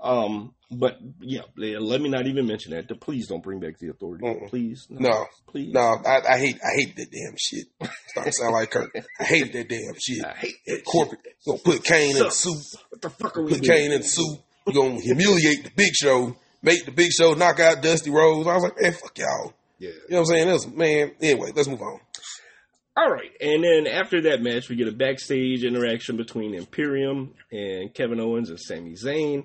Um, but yeah, let me not even mention that. Please don't bring back the authority. Mm-mm. Please, No. please. No, I, I hate I hate that damn shit. Starting to sound like Kirk. I hate that damn shit. I hate That corporate you gonna put Kane in the suit. What the fuck are we Put doing? Kane in the suit. You gonna humiliate the big show, make the big show knock out Dusty Rhodes. I was like, man, fuck y'all. Yeah. You know what I'm saying? That's man, anyway, let's move on. All right, and then after that match, we get a backstage interaction between Imperium and Kevin Owens and Sami Zayn.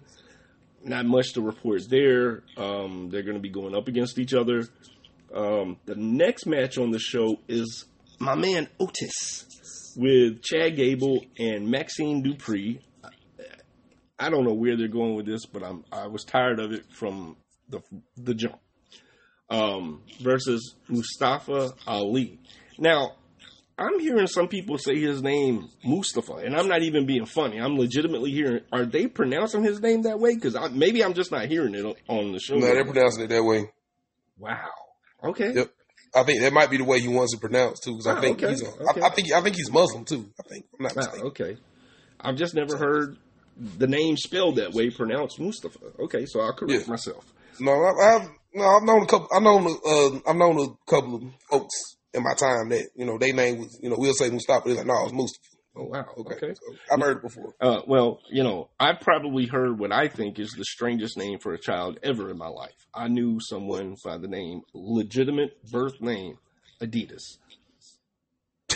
Not much to report there. Um, they're going to be going up against each other. Um, the next match on the show is my man Otis with Chad Gable and Maxxine Dupri. I don't know where they're going with this, but I'm I was tired of it from the the jump. Um, versus Mustafa Ali. Now, I'm hearing some people say his name Mustafa, and I'm not even being funny. I'm legitimately hearing. Are they pronouncing his name that way? Because maybe I'm just not hearing it on the show. No, they're pronouncing it that way. wow. Okay. Yep. I think that might be the way he wants it pronounced too, because I Oh, think okay, he's. A, okay. I, I think I think he's Muslim too. I think I'm not Wow, mistaken. okay. I've just never heard the name spelled that way pronounced Mustafa. Okay, so I'll correct Yeah. myself. No, I, I've no, I've known a couple. I've known uh, I've known a couple of folks in my time that you know they name was you know we'll say Mustafa. They're like, no, it's Mustafa. Oh wow. Okay, Okay. So I've heard it before. Uh, well, you know, I've probably heard what I think is the strangest name for a child ever in my life. I knew someone by the name, legitimate birth name, Adidas.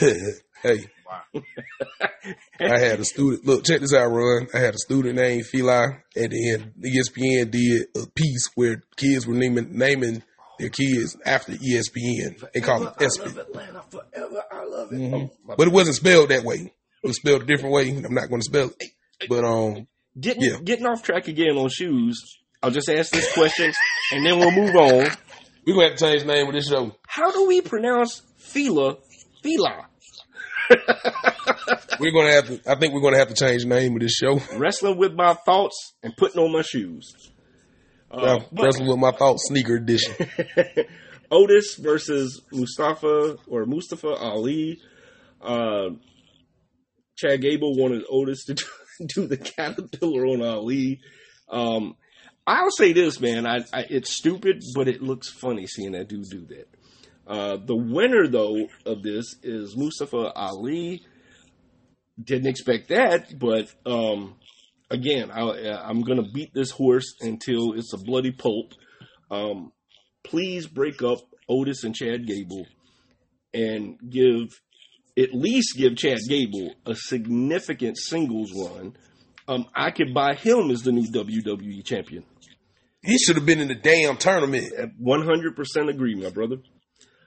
hey, Wow. I had a student. Look, check this out, Ron. I had a student named Feli, and then ESPN did a piece where kids were naming naming their kids after ESPN. They call it ESPN. Atlanta forever. I love it. Mhm. Oh, But it wasn't spelled that way. It was spelled a different way. I'm not going to spell it. But um, getting yeah. getting off track again on shoes. I'll just ask this question and then we'll move on. we're gonna have to change the name of this show. How do we pronounce Fila? Fila. We're gonna have to. I think we're gonna have to change the name of this show. Wrestling with my thoughts and putting on my shoes. Uh, Wrestling with my thoughts, sneaker edition. Otis versus Mustafa or Mustafa Ali. Uh, Chad Gable wanted Otis to do, do the caterpillar on Ali. Um, I'll say this, man. I, I, it's stupid, but it looks funny seeing that dude do that. Uh, the winner, though, of this is Mustafa Ali. Didn't expect that, but um, again, I, I'm going to beat this horse until it's a bloody pulp. Um, please break up Otis and Chad Gable and give at least give Chad Gable a significant singles run. Um, I could buy him as the new WWE champion. He should have been in the damn tournament. One hundred percent agree, my brother.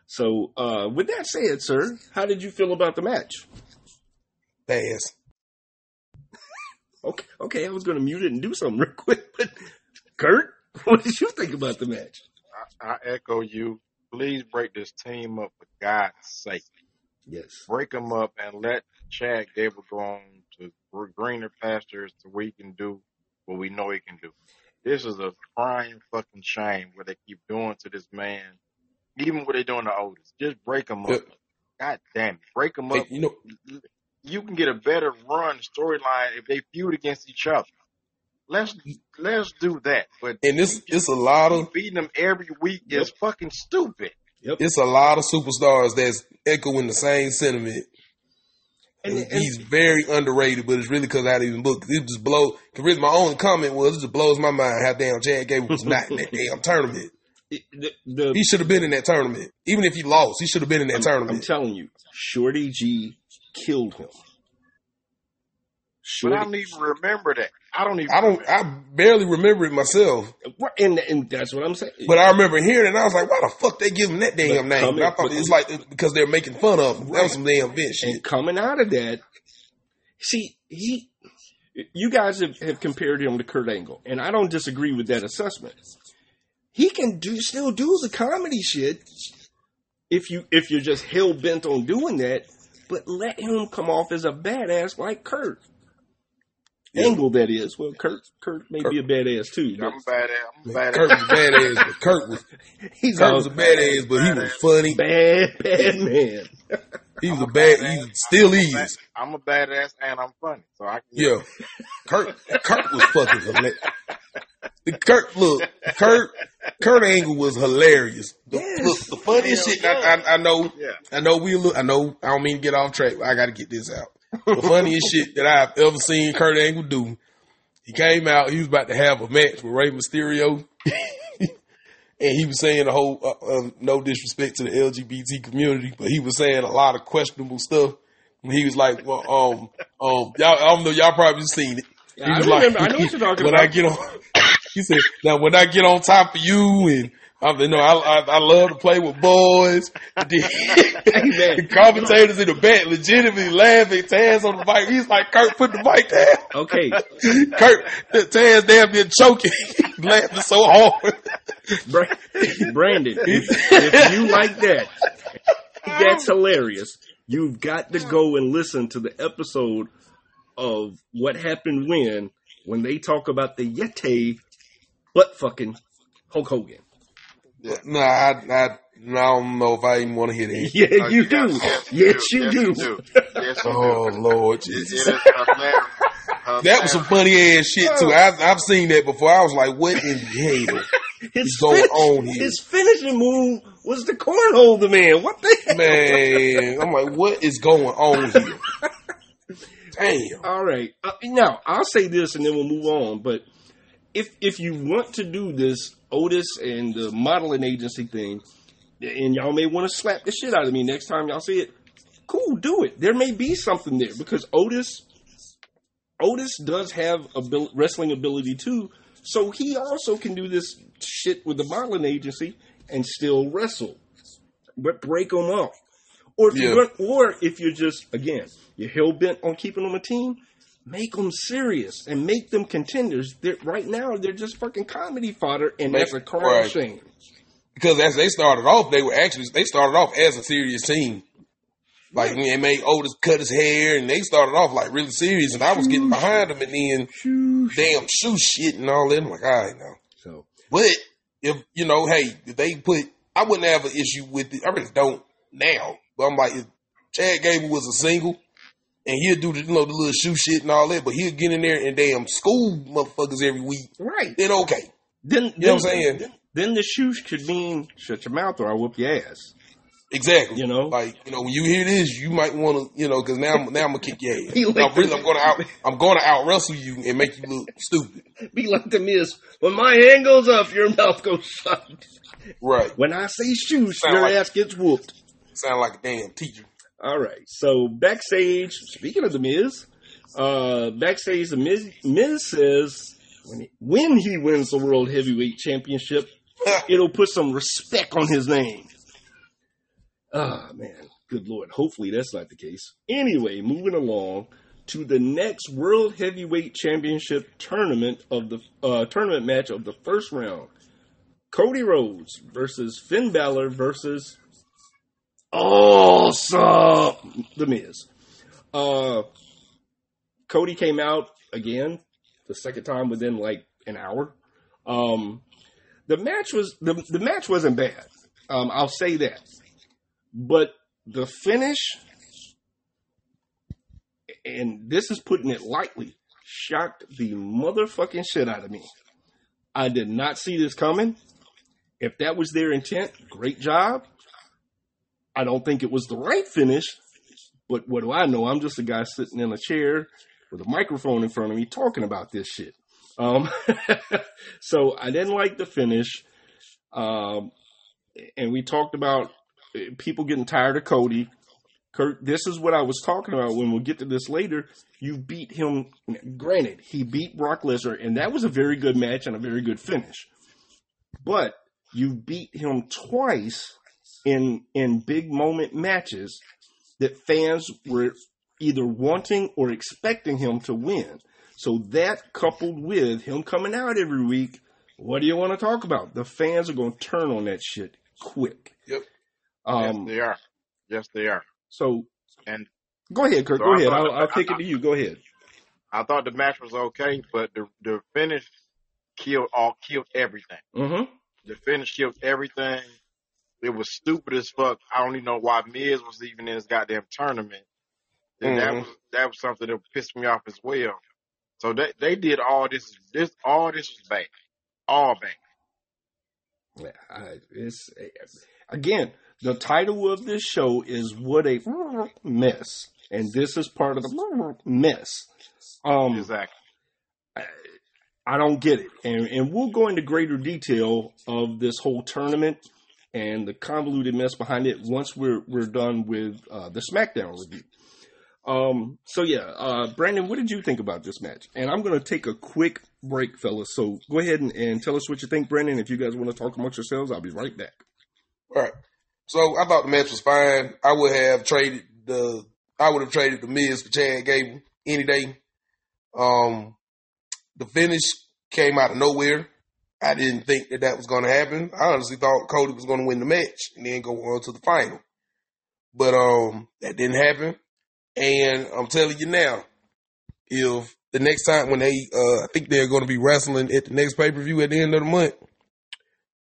So, uh, with that said, sir, how did you feel about the match? Pass. Okay, okay, I was going to mute it and do something real quick, but Kurt, what did you think about the match? I, I echo you. Please break this team up for God's sake. Yes, Break them up and let Chad Gable go on to greener pastures so we can do what we know he can do. This is a crying fucking shame what they keep doing to this man. Even what they're doing to Otis. Just break them up. Yeah. God damn it. Break them Hey, up. you know, You can get a better run storyline if they feud against each other. Let's let's do that. But and this it's a lot of beating them every week is fucking stupid. it's a lot of superstars that's echoing the same sentiment. and, And and he's very underrated, but it's really because I didn't even book. It just blow. Cause really my only comment was it just blows my mind how damn Chad Gable was not in that damn tournament. it- the, the He should have been in that tournament, even if he lost. He should have been in that I'm, tournament. I'm telling you, Shorty G killed him. But I don't even remember that. I don't even. I don't. I barely remember it myself, and, and that's what I'm saying. but I remember hearing it. and I was like, "Why the fuck they give him that damn name?" coming- I thought but- it was like because they're making fun of him. That was some damn bitch and coming out of that, see, he, you guys have, have compared him to Kurt Angle, and I don't disagree with that assessment. He can do still do the comedy shit if you if you're just hell bent on doing that, but let him come off as a badass like Kurt. Yeah. Angle, that is. Well, Kurt Kurt may be a badass too. I'm But badass. I'm badass. Kurt was badass, but Kurt was he's Kurt a was a badass, but he was funny. bad bad man. He was a bad. He still is. I'm a badass and I'm funny, so I can. Yeah, Kurt. Kurt was fucking hilarious. The Kurt, look, Kurt, Kurt Angle was hilarious. The, Yes. look, the funniest shit. I, I, I know. Yeah. I know we look. I know. I don't mean to get off track. But I got to get this out. The funniest shit that I've ever seen Kurt Angle do. He came out. He was about to have a match with Rey Mysterio, and he was saying the whole. Uh, um, no disrespect to the LGBT community, but he was saying a lot of questionable stuff. When he was like, "Well, um, um, y'all, I don't know, y'all probably seen it." He I was remember- I know what you're talking when about. I get on, he said, "Now when I get on top of you, and I'm, you know, I, I, I love to play with boys." Then the commentators in the back legitimately laughing. Taz on the mic. He's like, "Kurt, put the mic down." Okay, Kurt, Taz damn near choking, laughing so hard. Brandon, if, if you like that, that's hilarious. You've got to go and listen to the episode of what happened when when they talk about the Yeti butt fucking Hulk Hogan. Nah, I, I, I don't know if I even want to hear that. Yeah, Oh, you got- do. Yes, Yes, you yes, do. you do. Yes, you Oh do. Lord, Jesus. it is hilarious. That was some funny ass shit too. Oh. I've, I've seen that before. I was like, what in hell? His, going finish- on here? his finishing move was the cornhole the man. What the hell? Man, I'm like, what is going on here? Damn. All right. Uh, now I'll say this, and then we'll move on. But if if you want to do this Otis and the modeling agency thing, and y'all may want to slap the shit out of me next time y'all see it, cool, do it. There may be something there because Otis, Otis does have abil- wrestling ability too, so he also can do this shit with the modeling agency and still wrestle, but break them up. Or if Yeah. you're or if you're just again you're hell bent on keeping them a team, make them serious and make them contenders. They're, right now they're just fucking comedy fodder, and Make- that's a crime right. shame. because as they started off, they were actually they started off as a serious team. Like when they made Otis cut his hair, and they started off like really serious, and I was getting behind them, and then damn shoe shit and all that. I'm like, all right now. So But if you know, hey, if they put, I wouldn't have an issue with it. I really don't now. But I'm like, if Chad Gable was a single, and he'll do the you know the little shoe shit and all that, but he'll get in there and damn school motherfuckers every week. right, Then okay, then you know what I'm saying? Then, then the shoes could mean shut your mouth or I whoop your ass. Exactly. You know? like you know, when you hear this, you might want to, you know, because now, I'm, now I'm gonna kick your ass. Like really, the- I'm gonna out, I'm gonna out wrestle you and make you look stupid. Be like the Miz. When my hand goes up, your mouth goes shut. Right. When I say shoes, Sound your like- ass gets whooped. Sound like a damn teacher. All right. So backstage, speaking of the Miz, uh, backstage, the Miz, Miz says when he, when he wins the World Heavyweight Championship, it'll put some respect on his name. Ah, man. Good Lord. Hopefully that's not the case. Anyway, moving along to the next World Heavyweight Championship tournament of the uh, tournament match of the first round. Cody Rhodes versus Finn Balor versus Awesome The Miz. Uh, Cody came out again the second time within like an hour. Um, the match was the the match wasn't bad. Um, I'll say that, but the finish, and this is putting it lightly, shocked the motherfucking shit out of me. I did not see this coming. If that was their intent, great job. I don't think it was the right finish, but what do I know? I'm just a guy sitting in a chair with a microphone in front of me talking about this shit. Um, so I didn't like the finish. Um, and we talked about uh, people getting tired of Cody. Kurt, this is what I was talking about when we'll get to this later. You beat him. Granted, he beat Brock Lesnar, and that was a very good match and a very good finish. But you beat him twice in in big moment matches that fans were either wanting or expecting him to win. So that coupled with him coming out every week, what do you want to talk about? The fans are going to turn on that shit quick. Yep. yes, Um, they are. Yes, they are. so And go ahead, Kurt. So Go I ahead. I'll, I'll kick it to you. Go ahead. I thought the match was okay, but the the finish killed all killed everything. Mm-hmm. The finish killed everything. It was stupid as fuck. I don't even know why Miz was even in this goddamn tournament. And that Mhm. was that was something that pissed me off as well. So they they did all this this all this was bad. All bad. Yeah, I, it's again the title of this show is "What a Mess," and this is part of the mess. Um, Exactly. I don't get it, and and we'll go into greater detail of this whole tournament and the convoluted mess behind it once we're we're done with uh, the SmackDown review. Um, so yeah, uh, Brandon, what did you think about this match? And I'm to take a quick break, fellas. So go ahead and, and tell us what you think, Brandon. If you guys want to talk amongst yourselves, I'll be right back. All right. So I thought the match was fine. I would have traded the I would have traded the Miz for Chad Gable any day. Um, the finish came out of nowhere. I didn't think that that was going to happen. I honestly thought Cody was going to win the match and then go on to the final. But um, that didn't happen. And I'm telling you now, if the next time when they, uh, I think they're going to be wrestling at the next pay per view at the end of the month,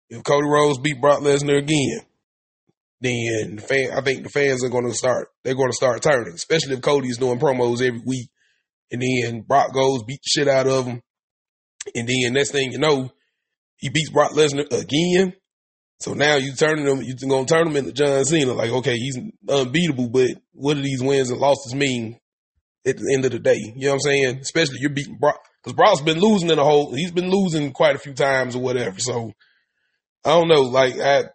if Cody Rhodes beat Brock Lesnar again, then the fan, I think the fans are going to start. They're going to start turning, especially if Cody's doing promos every week, and then Brock goes beat the shit out of him, and then next thing you know, he beats Brock Lesnar again. So now you turning him, you're to turn him into John Cena. Like, okay, he's unbeatable, but what do these wins and losses mean at the end of the day? You know what I'm saying? Especially you're beating Brock because Brock's been losing in a whole. He's been losing quite a few times or whatever. So I don't know. Like I,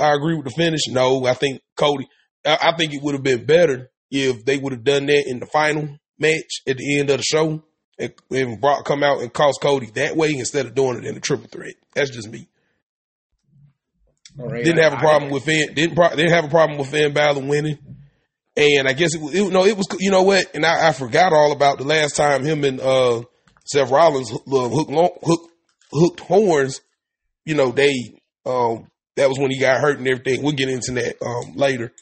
I agree with the finish. No, I think Cody. I, I think it would have been better if they would have done that in the final match at the end of the show, and, and Brock come out and cost Cody that way instead of doing it in a triple threat. That's just me. Right. Didn't have a problem with Finn. Didn't pro- didn't have a problem with Finn Balor winning. And I guess it, was- it no, it was you know what? And I, I forgot all about the last time him and uh, Seth Rollins hook, hook, hook, hooked horns. You know they um, that was when he got hurt and everything. We'll get into that um, later.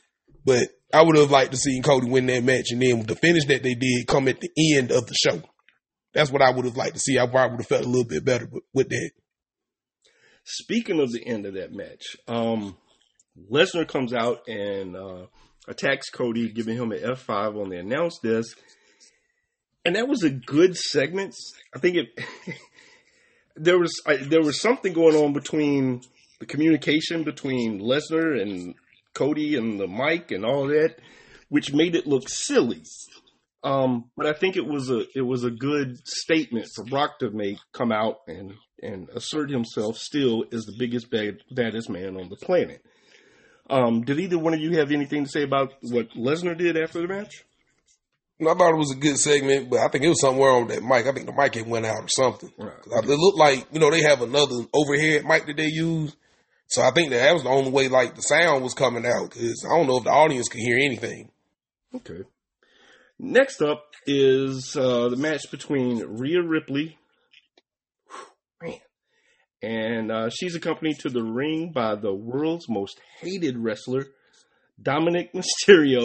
But I would have liked to see Cody win that match, and then the finish that they did come at the end of the show. That's what I would have liked to see. I probably would have felt a little bit better with, that. Speaking of the end of that match, um, Lesnar comes out and uh, attacks Cody, giving him an F5 on the announce desk. And that was a good segment. I think it there was I, there was something going on between the communication between Lesnar and Cody and the mic and all that, which made it look silly. Um, but I think it was a it was a good statement for Brock to make come out and and assert himself still as the biggest bad, baddest man on the planet. Um, did either one of you have anything to say about what Lesnar did after the match? I thought it was a good segment, but I think it was somewhere on that mic. I think the mic had went out or something. Right. It looked like you know they have another overhead mic that they use, so I think that, that was the only way like the sound was coming out. Because I don't know if the audience could hear anything. Okay. Next up is uh, the match between Rhea Ripley, Whew, and uh, she's accompanied to the ring by the world's most hated wrestler, Dominik Mysterio,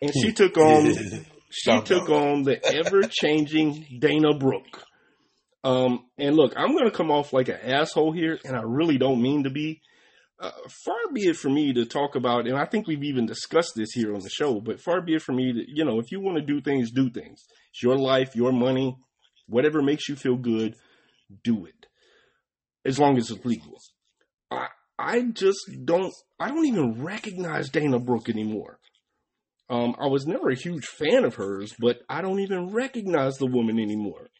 and she took on she took on the ever changing Dana Brooke. Um, and look, I'm going to come off like an asshole here, and I really don't mean to be. Uh, far be it for me to talk about, and I think we've even discussed this here on the show, but far be it for me to, you know, if you want to do things, do things. It's your life, your money, whatever makes you feel good, do it. As long as it's legal. I, I just don't, I don't even recognize Dana Brooke anymore. Um, I was never a huge fan of hers, but I don't even recognize the woman anymore.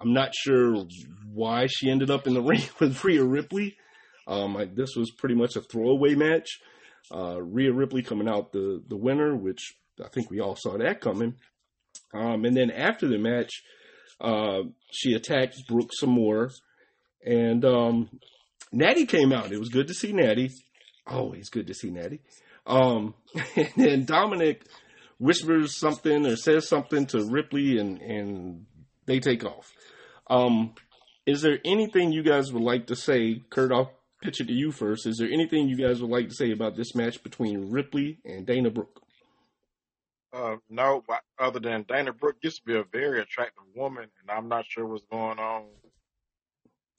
I'm not sure why she ended up in the ring with Rhea Ripley. Um, I, this was pretty much a throwaway match. Uh, Rhea Ripley coming out the, the winner, which I think we all saw that coming. Um, and then after the match, uh, she attacked Brooke some more. And um, Natty came out. It was good to see Natty. Always good to see Natty. Um, and then Dominik whispers something or says something to Ripley, and, and they take off. Um, is there anything you guys would like to say? Kurt, I'll pitch it to you first. Is there anything you guys would like to say about this match between Ripley and Dana Brooke? Uh, no, but other than Dana Brooke used to be a very attractive woman, and I'm not sure what's going on.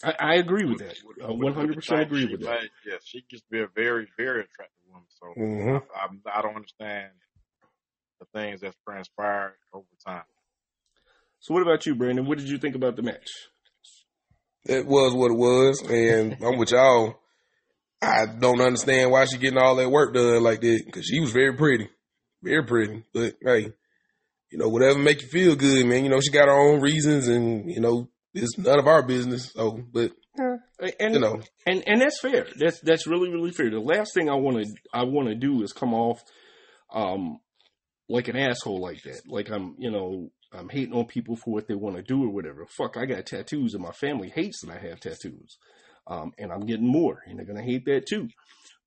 I, I agree with that. with- I with- 100% with agree with that. made. Yes, she used to be a very, very attractive woman. So Mhm. I, I don't understand the things that's transpired over time. So, what about you, Brandon? What did you think about the match? It was what it was, and I'm with y'all. I don't understand why she getting all that work done like that because she was very pretty, very pretty. But hey, you know whatever make you feel good, man. You know she got her own reasons, and you know it's none of our business. So, but And you know, and and that's fair. That's that's really really fair. The last thing I want to I want to do is come off um like an asshole like that. Like I'm you know I'm hating on people for what they want to do or whatever. Fuck, I got tattoos and my family hates that I have tattoos. Um, and I'm getting more, and they're gonna hate that too.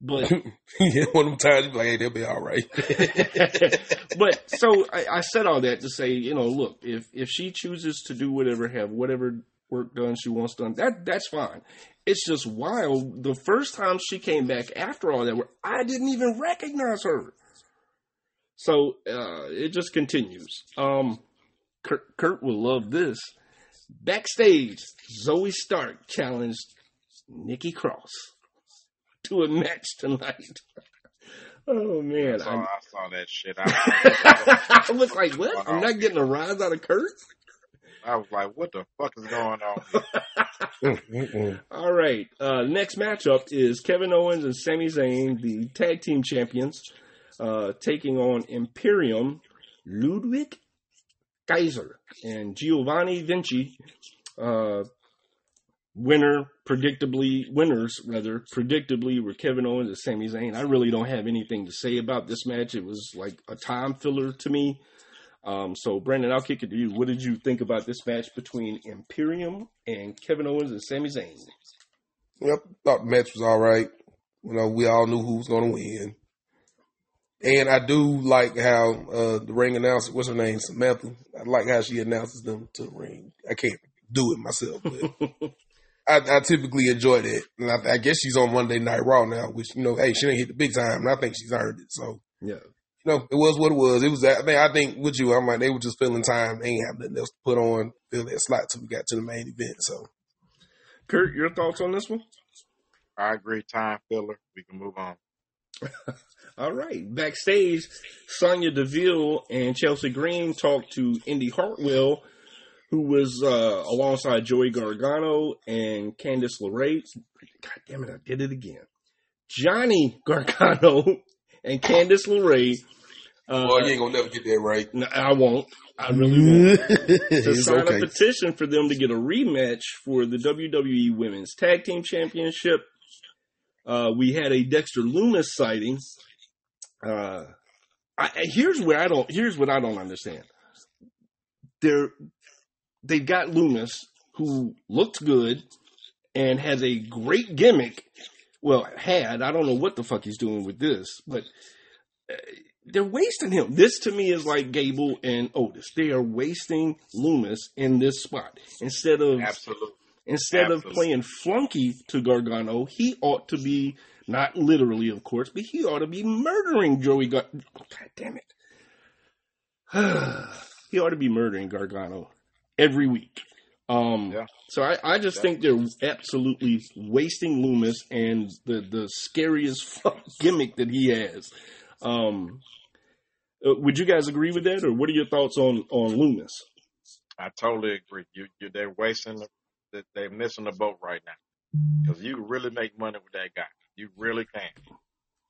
But yeah, one of them times you be like, hey, they'll be all right. but so I, I said all that to say, you know, look, if if she chooses to do whatever, have whatever work done she wants done, that that's fine. It's just wild. The first time she came back after all that, where I didn't even recognize her. So uh, it just continues. Um, Kurt, Kurt will love this. Backstage, Zoey Stark challenged Nikki Cross to a match tonight. Oh man, I, I saw that shit. I, I was like, what? I'm not getting a rise out of Kurt? I was like, what the fuck is going on? All right. Uh, next matchup is Kevin Owens and Sami Zayn, the tag team champions, uh, taking on Imperium, Ludwig Kaiser, and Giovanni Vinci. Uh, winner predictably winners rather predictably were Kevin Owens and Sami Zayn. I really don't have anything to say about this match. It was like a time filler to me. Um, so Brandon, I'll kick it to you. What did you think about this match between Imperium and Kevin Owens and Sami Zayn? Yep, thought the match was all right. You know, we all knew who was going to win. And I do like how uh, the ring announcer, what's her name, Samantha. I like how she announces them to the ring. I can't do it myself, but I, I, typically enjoy that. And I, I, guess she's on Monday Night Raw now, which you know, hey, she didn't hit the big time, and I think she's earned it. So yeah, you know, it was what it was. It was. I think. I think with you, I'm like they were just filling time. They ain't have nothing else to put on. Fill that slot till we got to the main event. So, Kurt, your thoughts on this one? I agree. Time filler. We can move on. All right. Backstage, Sonya Deville and Chelsea Green talked to Indi Hartwell, who was uh, alongside Joey Gargano and Candice LeRae. God damn it, I did it again. Johnny Gargano and Candice LeRae. Uh, well, you ain't gonna never get that right. No, I won't. I really won't. to sign okay. a petition for them to get a rematch for the WWE Women's Tag Team Championship. Uh, we had a Dexter Lumis sighting uh, I, here's where I don't. Here's what I don't understand. They're they've got Lumis who looks good and has a great gimmick. Well, had I don't know what the fuck he's doing with this, but uh, they're wasting him. This to me is like Gable and Otis. They are wasting Lumis in this spot instead of absolutely instead absolutely. of playing flunky to Gargano. He ought to be not literally, of course, but he ought to be murdering Joey Gar- God damn it. he ought to be murdering Gargano every week. Um, yeah. So I, I just yeah. think they're absolutely wasting Lumis and the, the scariest gimmick that he has. Um, uh, would you guys agree with that, or what are your thoughts on on Lumis? I totally agree. You, you they're wasting, the, they're missing the boat right now because you really make money with that guy. You really can.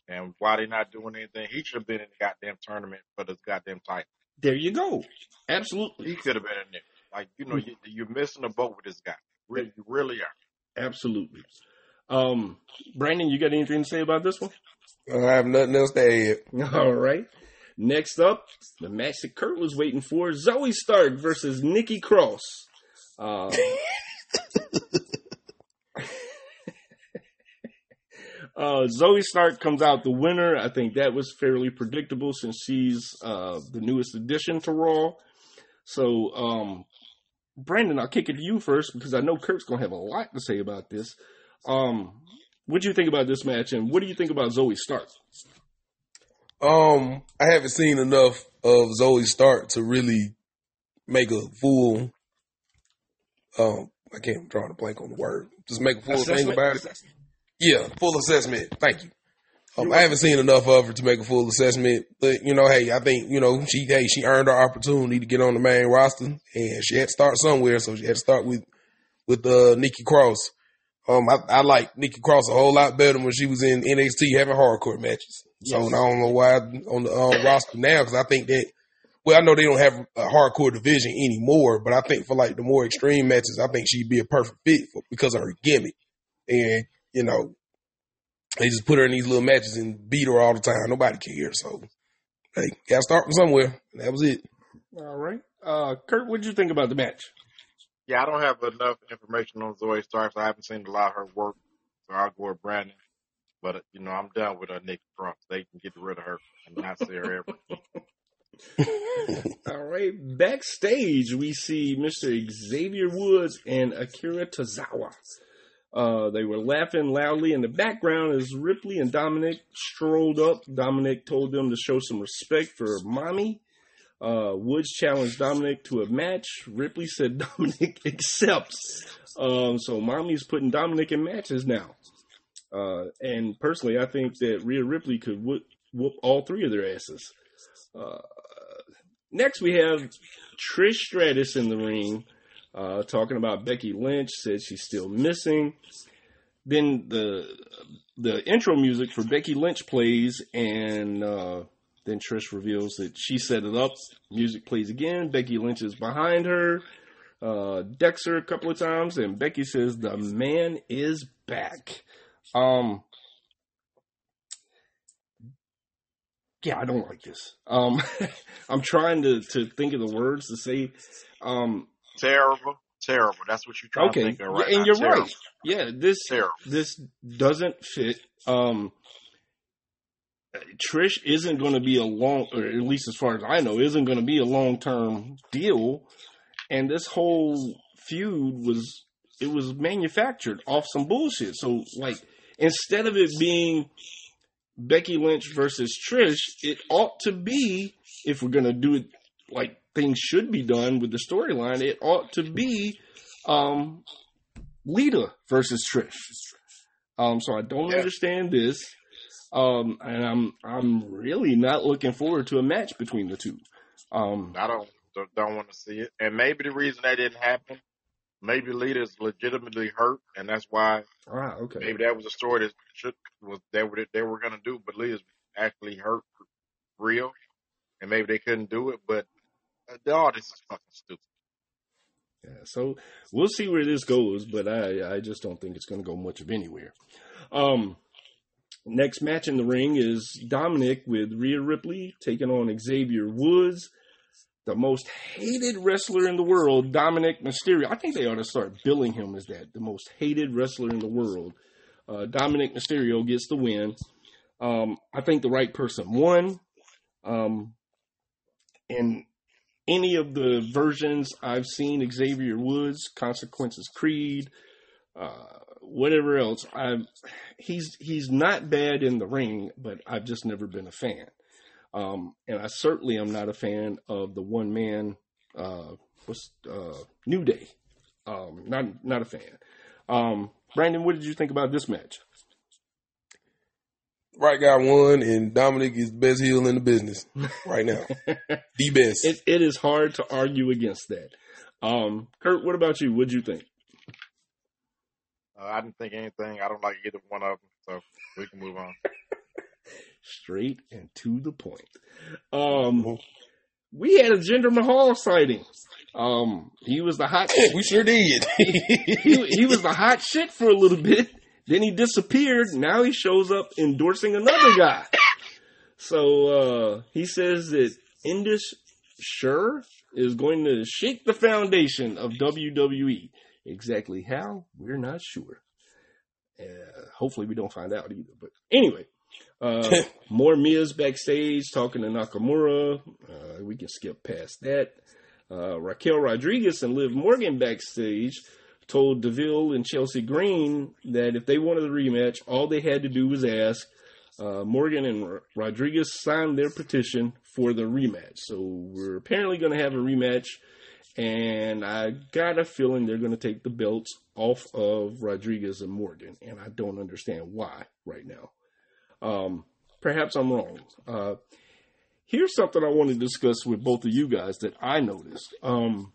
And why they not doing anything? He should have been in the goddamn tournament for this goddamn title. There you go. Absolutely. He could have been in there. Like, you know, you, you're missing a boat with this guy. Really, you really are. Absolutely. Um, Brandon, you got anything to say about this one? I have nothing else to add. All right. Next up, the match that Kurt was waiting for: Zoey Stark versus Nikki Cross. Uh, Uh, Zoey Stark comes out the winner. I think that was fairly predictable since she's uh, the newest addition to Raw. So, um, Brandon, I'll kick it to you first because I know Kurt's going to have a lot to say about this. Um, what do you think about this match, and what do you think about Zoey Stark? Um, I haven't seen enough of Zoey Stark to really make a full. Um, I can't draw a blank on the word. Just make a full Assessment? thing about it. Yeah, full assessment. Thank you. Um, I haven't seen enough of her to make a full assessment, but you know, hey, I think you know she hey she earned her opportunity to get on the main roster, and she had to start somewhere, so she had to start with with uh, Nikki Cross. Um, I, I like Nikki Cross a whole lot better when she was in NXT having hardcore matches. Yes. So I don't know why on the um, roster now because I think that well, I know they don't have a hardcore division anymore, but I think for like the more extreme matches, I think she'd be a perfect fit for, because of her gimmick. And you know, they just put her in these little matches and beat her all the time. Nobody cares. So, hey, gotta start from somewhere. That was it. All right. Uh, Kurt, what did you think about the match? Yeah, I don't have enough information on Zoey Stark. I haven't seen a lot of her work. So I'll go with Brandon. But, uh, you know, I'm done with uh, Nick Trump. They can get rid of her and not see her ever. All right. Backstage, we see Mr. Xavier Woods and Akira Tozawa. Uh, they were laughing loudly in the background as Ripley and Dominik strolled up. Dominik told them to show some respect for mommy. Uh, Woods challenged Dominik to a match. Ripley said Dominik accepts. Um, so mommy's putting Dominik in matches now. Uh, and personally, I think that Rhea Ripley could whoop, whoop all three of their asses. Uh, next, we have Trish Stratus in the ring uh, talking about Becky Lynch, said she's still missing. Then the the intro music for Becky Lynch plays, and uh, then Trish reveals that she set it up. Music plays again. Becky Lynch is behind her. uh, Dexter a couple of times, and Becky says the man is back. Um, yeah, I don't like this. Um, I'm trying to, to think of the words to say. Um, terrible, terrible. That's what you're trying okay, to think of right and now. you're Terrible. right. Yeah, this Terrible. this doesn't fit. Um, Trish isn't going to be a long, or at least as far as I know, isn't going to be a long term deal. And this whole feud was it was manufactured off some bullshit. So like instead of it being Becky Lynch versus Trish, it ought to be if we're going to do it like things should be done with the storyline, it ought to be um Lita versus Trish. Um, so I don't Yeah. understand this. Um, and I'm I'm really not looking forward to a match between the two. Um, I don't don't, want to see it. And maybe the reason that didn't happen, maybe Lita's legitimately hurt, and that's why ah, okay. maybe that was a story that should was they were they were gonna do, but Lita's actually hurt for real, and maybe they couldn't do it. But uh, all this is fucking stupid. Yeah, so we'll see where this goes, but I, I just don't think it's going to go much of anywhere. Um, next match in the ring is Dominik with Rhea Ripley taking on Xavier Woods, the most hated wrestler in the world, Dominik Mysterio. I think they ought to start billing him as that, the most hated wrestler in the world. Uh, Dominik Mysterio gets the win. Um, I think the right person won. Um, and any of the versions I've seen, Xavier Woods, Consequences Creed, uh, whatever else, I've he's he's not bad in the ring, but I've just never been a fan. Um, and I certainly am not a fan of the one man uh, what's uh, New Day. Um, not not a fan. Um, Brandon, what did you think about this match? Right guy won, and Dominik is the best heel in the business right now. the best. It, it is hard to argue against that. Um, Kurt, what about you? What'd you think? Uh, I didn't think anything. I don't like either one of them, so we can move on. straight and to the point. Um, we had a Jinder Mahal sighting. Um, he was the hot. we sure did. he, he was the hot shit for a little bit. Then he disappeared. Now he shows up endorsing another guy. So uh, he says that Indus Sher is going to shake the foundation of WWE. Exactly how? We're not sure. Uh, hopefully, we don't find out either. But anyway, uh, more Mia's backstage talking to Nakamura. Uh, we can skip past that. Uh, Raquel Rodriguez and Liv Morgan backstage told Deville and Chelsea Green that if they wanted a rematch, all they had to do was ask. Uh, Morgan and R- Rodriguez signed their petition for the rematch. So we're apparently going to have a rematch. And I got a feeling they're going to take the belts off of Rodriguez and Morgan. And I don't understand why right now. Um, perhaps I'm wrong. Uh, here's something I want to discuss with both of you guys that I noticed. Um,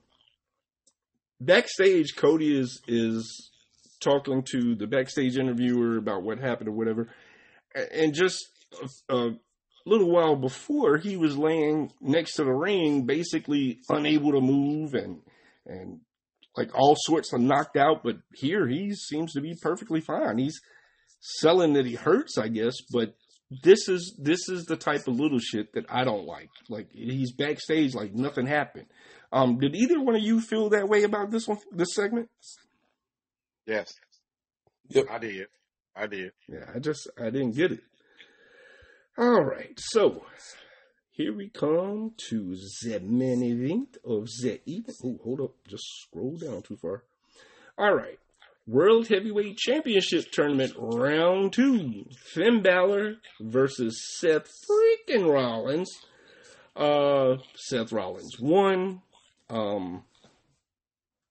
backstage, Cody is is talking to the backstage interviewer about what happened or whatever, and just a, a little while before, he was laying next to the ring, basically unable to move and and like all sorts of knocked out. But here, he seems to be perfectly fine. He's selling that he hurts, I guess, but this is this is the type of little shit that I don't like. Like he's backstage like nothing happened. Um, did either one of you feel that way about this one, this segment? Yes, Yep. I did. I did. Yeah, I just I didn't get it. All right, so here we come to the main event of the evening. Oh, hold up, just scroll down too far. All right, World Heavyweight Championship Tournament Round Two: Finn Balor versus Seth freaking Rollins. Uh, Seth Rollins won. Um,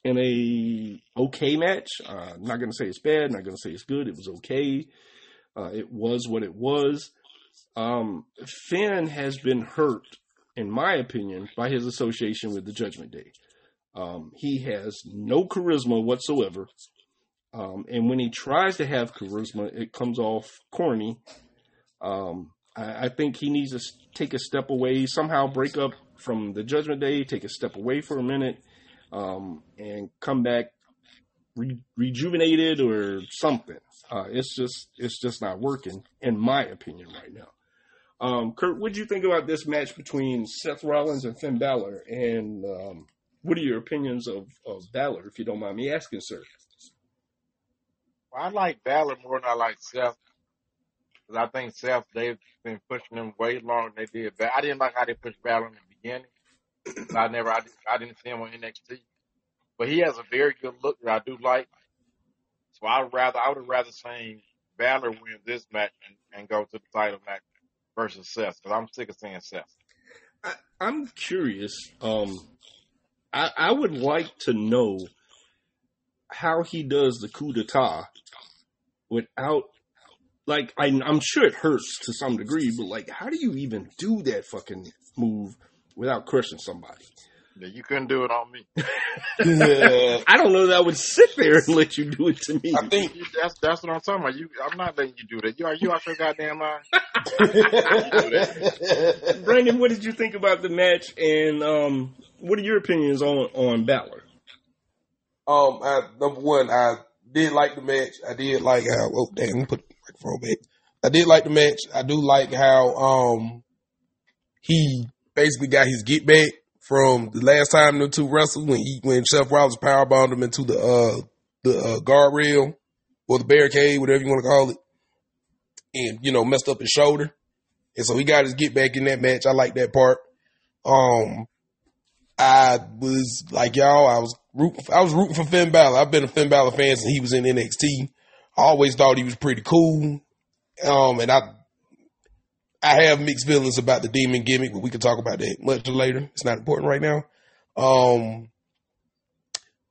in a okay match. Uh, not to say it's bad. Not to say it's good. It was okay. Uh, it was what it was. Um, Finn has been hurt, in my opinion, by his association with the Judgment Day. Um, he has no charisma whatsoever. Um, and when he tries to have charisma, it comes off corny. Um, I, I think he needs to take a step away, somehow break up from the Judgment Day, take a step away for a minute, um, and come back re- rejuvenated or something. Uh, it's just it's just not working, in my opinion, right now. Um, Kurt, what do you think about this match between Seth Rollins and Finn Balor? And um, what are your opinions of, of Balor, if you don't mind me asking, sir? I like Balor more than I like Seth. Cause I think Seth, they've been pushing him way longer than they did. But I didn't like how they pushed Balor in the I never, I, I didn't see him on NXT. But he has a very good look that I do like. So I'd rather, I would have rather seen Balor win this match and, and go to the title match versus Seth. Cause I'm sick of seeing Seth. I, I'm curious. Um, I, I would like to know how he does the coup d'etat without, like, I, I'm sure it hurts to some degree, but like, how do you even do that fucking move without crushing somebody? Yeah, you couldn't do it on me. Yeah, I don't know that I would sit there and let you do it to me. I think You, that's that's what I'm talking about. You, I'm not letting you do that. You are you out your goddamn mind? Brandon, what did you think about the match? And um, what are your opinions on on Balor? Um, I, number one, I did like the match. I did like how. Oh, damn! Put the microphone back. I did like the match. I do like how um he basically got his get back from the last time the two wrestled when he when Seth Rollins powerbombed him into the uh the uh, guardrail or the barricade, whatever you want to call it, and you know messed up his shoulder, and so he got his get back in that match. I like that part. Um, I was like y'all. I was rooting. I was rooting for Finn Balor. I've been a Finn Balor fan since he was in NXT. I always thought he was pretty cool. Um, and I, I have mixed feelings about the demon gimmick, but we can talk about that much later. It's not important right now. Um,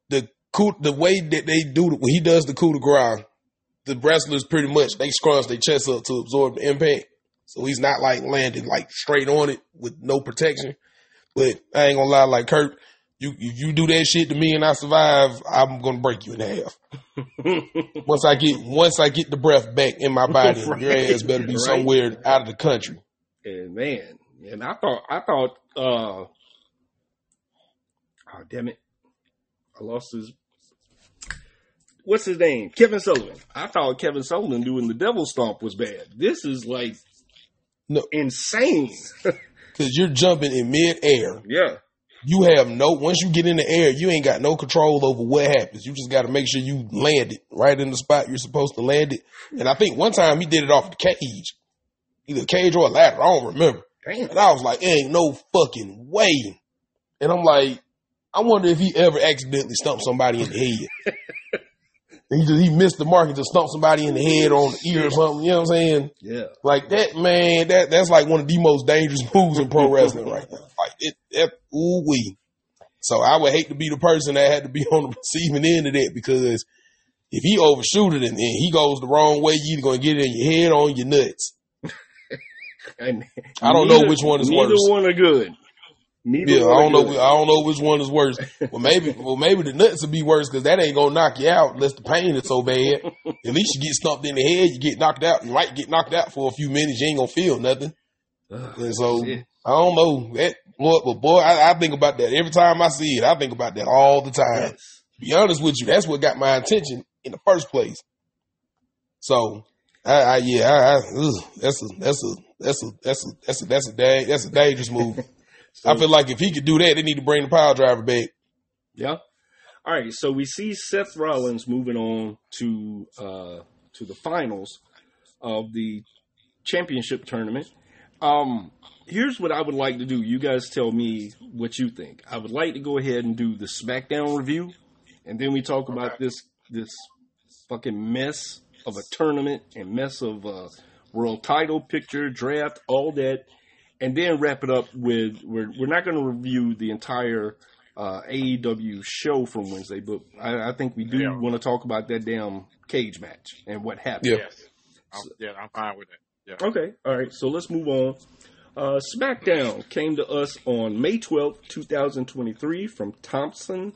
the coup, the way that they do when he does the coup de grace, the wrestlers pretty much they scrunch their chest up to absorb the impact. So he's not like landing like straight on it with no protection. But I ain't gonna lie, like Kurt, you you do that shit to me and I survive, I'm gonna break you in half. once I get once I get the breath back in my body, Right. your ass better be Right. somewhere out of the country. And man, and I thought, I thought, uh, oh damn it, I lost his. What's his name? Kevin Sullivan. I thought Kevin Sullivan doing the devil stomp was bad. This is like No. insane. Cause you're jumping in mid air. yeah, You have no once you get in the air, you ain't got no control over what happens. You just gotta make sure you land it right in the spot you're supposed to land it. And I think one time he did it off the cage. Either cage or a ladder. I don't remember. damn. And I was like, ain't no fucking way. And I'm like, I wonder if he ever accidentally stumped somebody in the head. And he just he missed the mark and just stumped somebody in the head or on the ear or something. You know what I'm saying? Yeah, Like that, man. That that's like one of the most dangerous moves in pro wrestling right now. Like it, it ooh wee. So I would hate to be the person that had to be on the receiving end of that because if he overshoot it and, he goes the wrong way, you either gonna get it in your head or on your nuts. I don't know which one is neither worse. one are good. Neither Yeah, I don't know. good. I don't know which one is worse. Well, maybe, well, maybe the nuts would be worse because that ain't gonna knock you out unless the pain is so bad. At least you get stumped in the head, you get knocked out. You might get knocked out for a few minutes. You ain't gonna feel nothing. Ugh, And so shit. I don't know that. Boy, but boy, I, I think about that every time I see it. I think about that all the time. Yes. Be honest with you, that's what got my attention in the first place. So, I, I yeah, I, I, ugh, that's a that's a that's a that's a that's a that's a da- that's a dangerous move. I feel like if he could do that, they need to bring the power driver back. Yeah. All right. So we see Seth Rollins moving on to uh, to the finals of the championship tournament. Um, here's what I would like to do. You guys tell me what you think. I would like to go ahead and do the SmackDown review, and then we talk about this this fucking mess of a tournament and mess of uh, world title picture draft, all that, and then wrap it up with we're we're not going to review the entire uh, AEW show from Wednesday, but I, I think we do Yeah. want to talk about that damn cage match and what happened. Yeah. Yes. I'm, yeah, I'm fine with that. Yeah. Okay, all right. So let's move on. Uh, SmackDown came to us on May twelfth, two 2023, from Thompson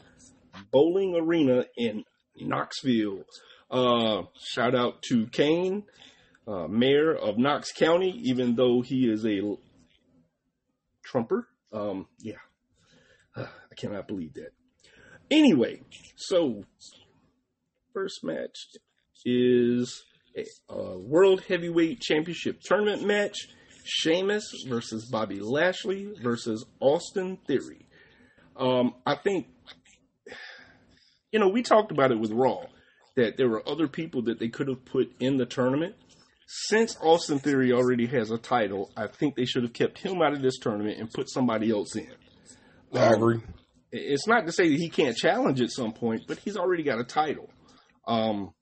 Bowling Arena in Knoxville. Uh, shout out to Kane, uh, mayor of Knox County, even though he is a l- Trumper. Um, yeah, I cannot believe that. Anyway, so first match is a, a World Heavyweight Championship tournament match. Sheamus versus Bobby Lashley versus Austin Theory. Um, I think, you know, we talked about it with Raw that there were other people that they could have put in the tournament. Since Austin Theory already has a title, I think they should have kept him out of this tournament and put somebody else in. I agree. It's not to say that he can't challenge at some point, but he's already got a title. Um,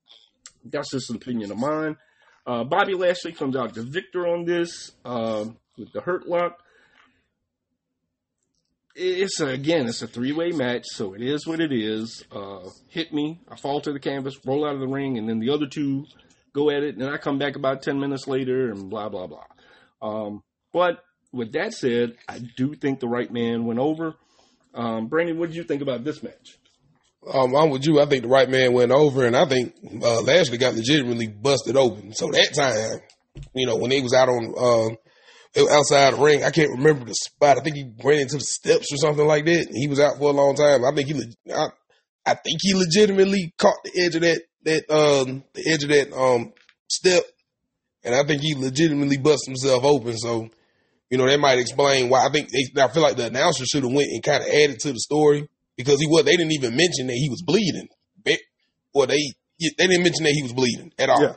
that's just an opinion of mine. Uh, Bobby Lashley comes out the victor on this uh, with the hurt lock. It's a, again, it's a three way match, so it is what it is. Uh, hit me, I fall to the canvas, roll out of the ring, and then the other two go at it, and I come back about ten minutes later, and blah blah blah. Um, but with that said, I do think the right man went over. Um, Brandon, what did you think about this match? Um, I'm with you. I think the right man went over, and I think uh, Lashley got legitimately busted open. So that time, you know, when he was out on um, outside the ring, I can't remember the spot. I think he ran into the steps or something like that. He was out for a long time. I think he, I, I think he legitimately caught the edge of that that um the edge of that um step, and I think he legitimately busted himself open. So. You know, that might explain why I think they, I feel like the announcer should have went and kind of added to the story because he was. They didn't even mention that he was bleeding. Well, they they didn't mention that he was bleeding at all. Yeah.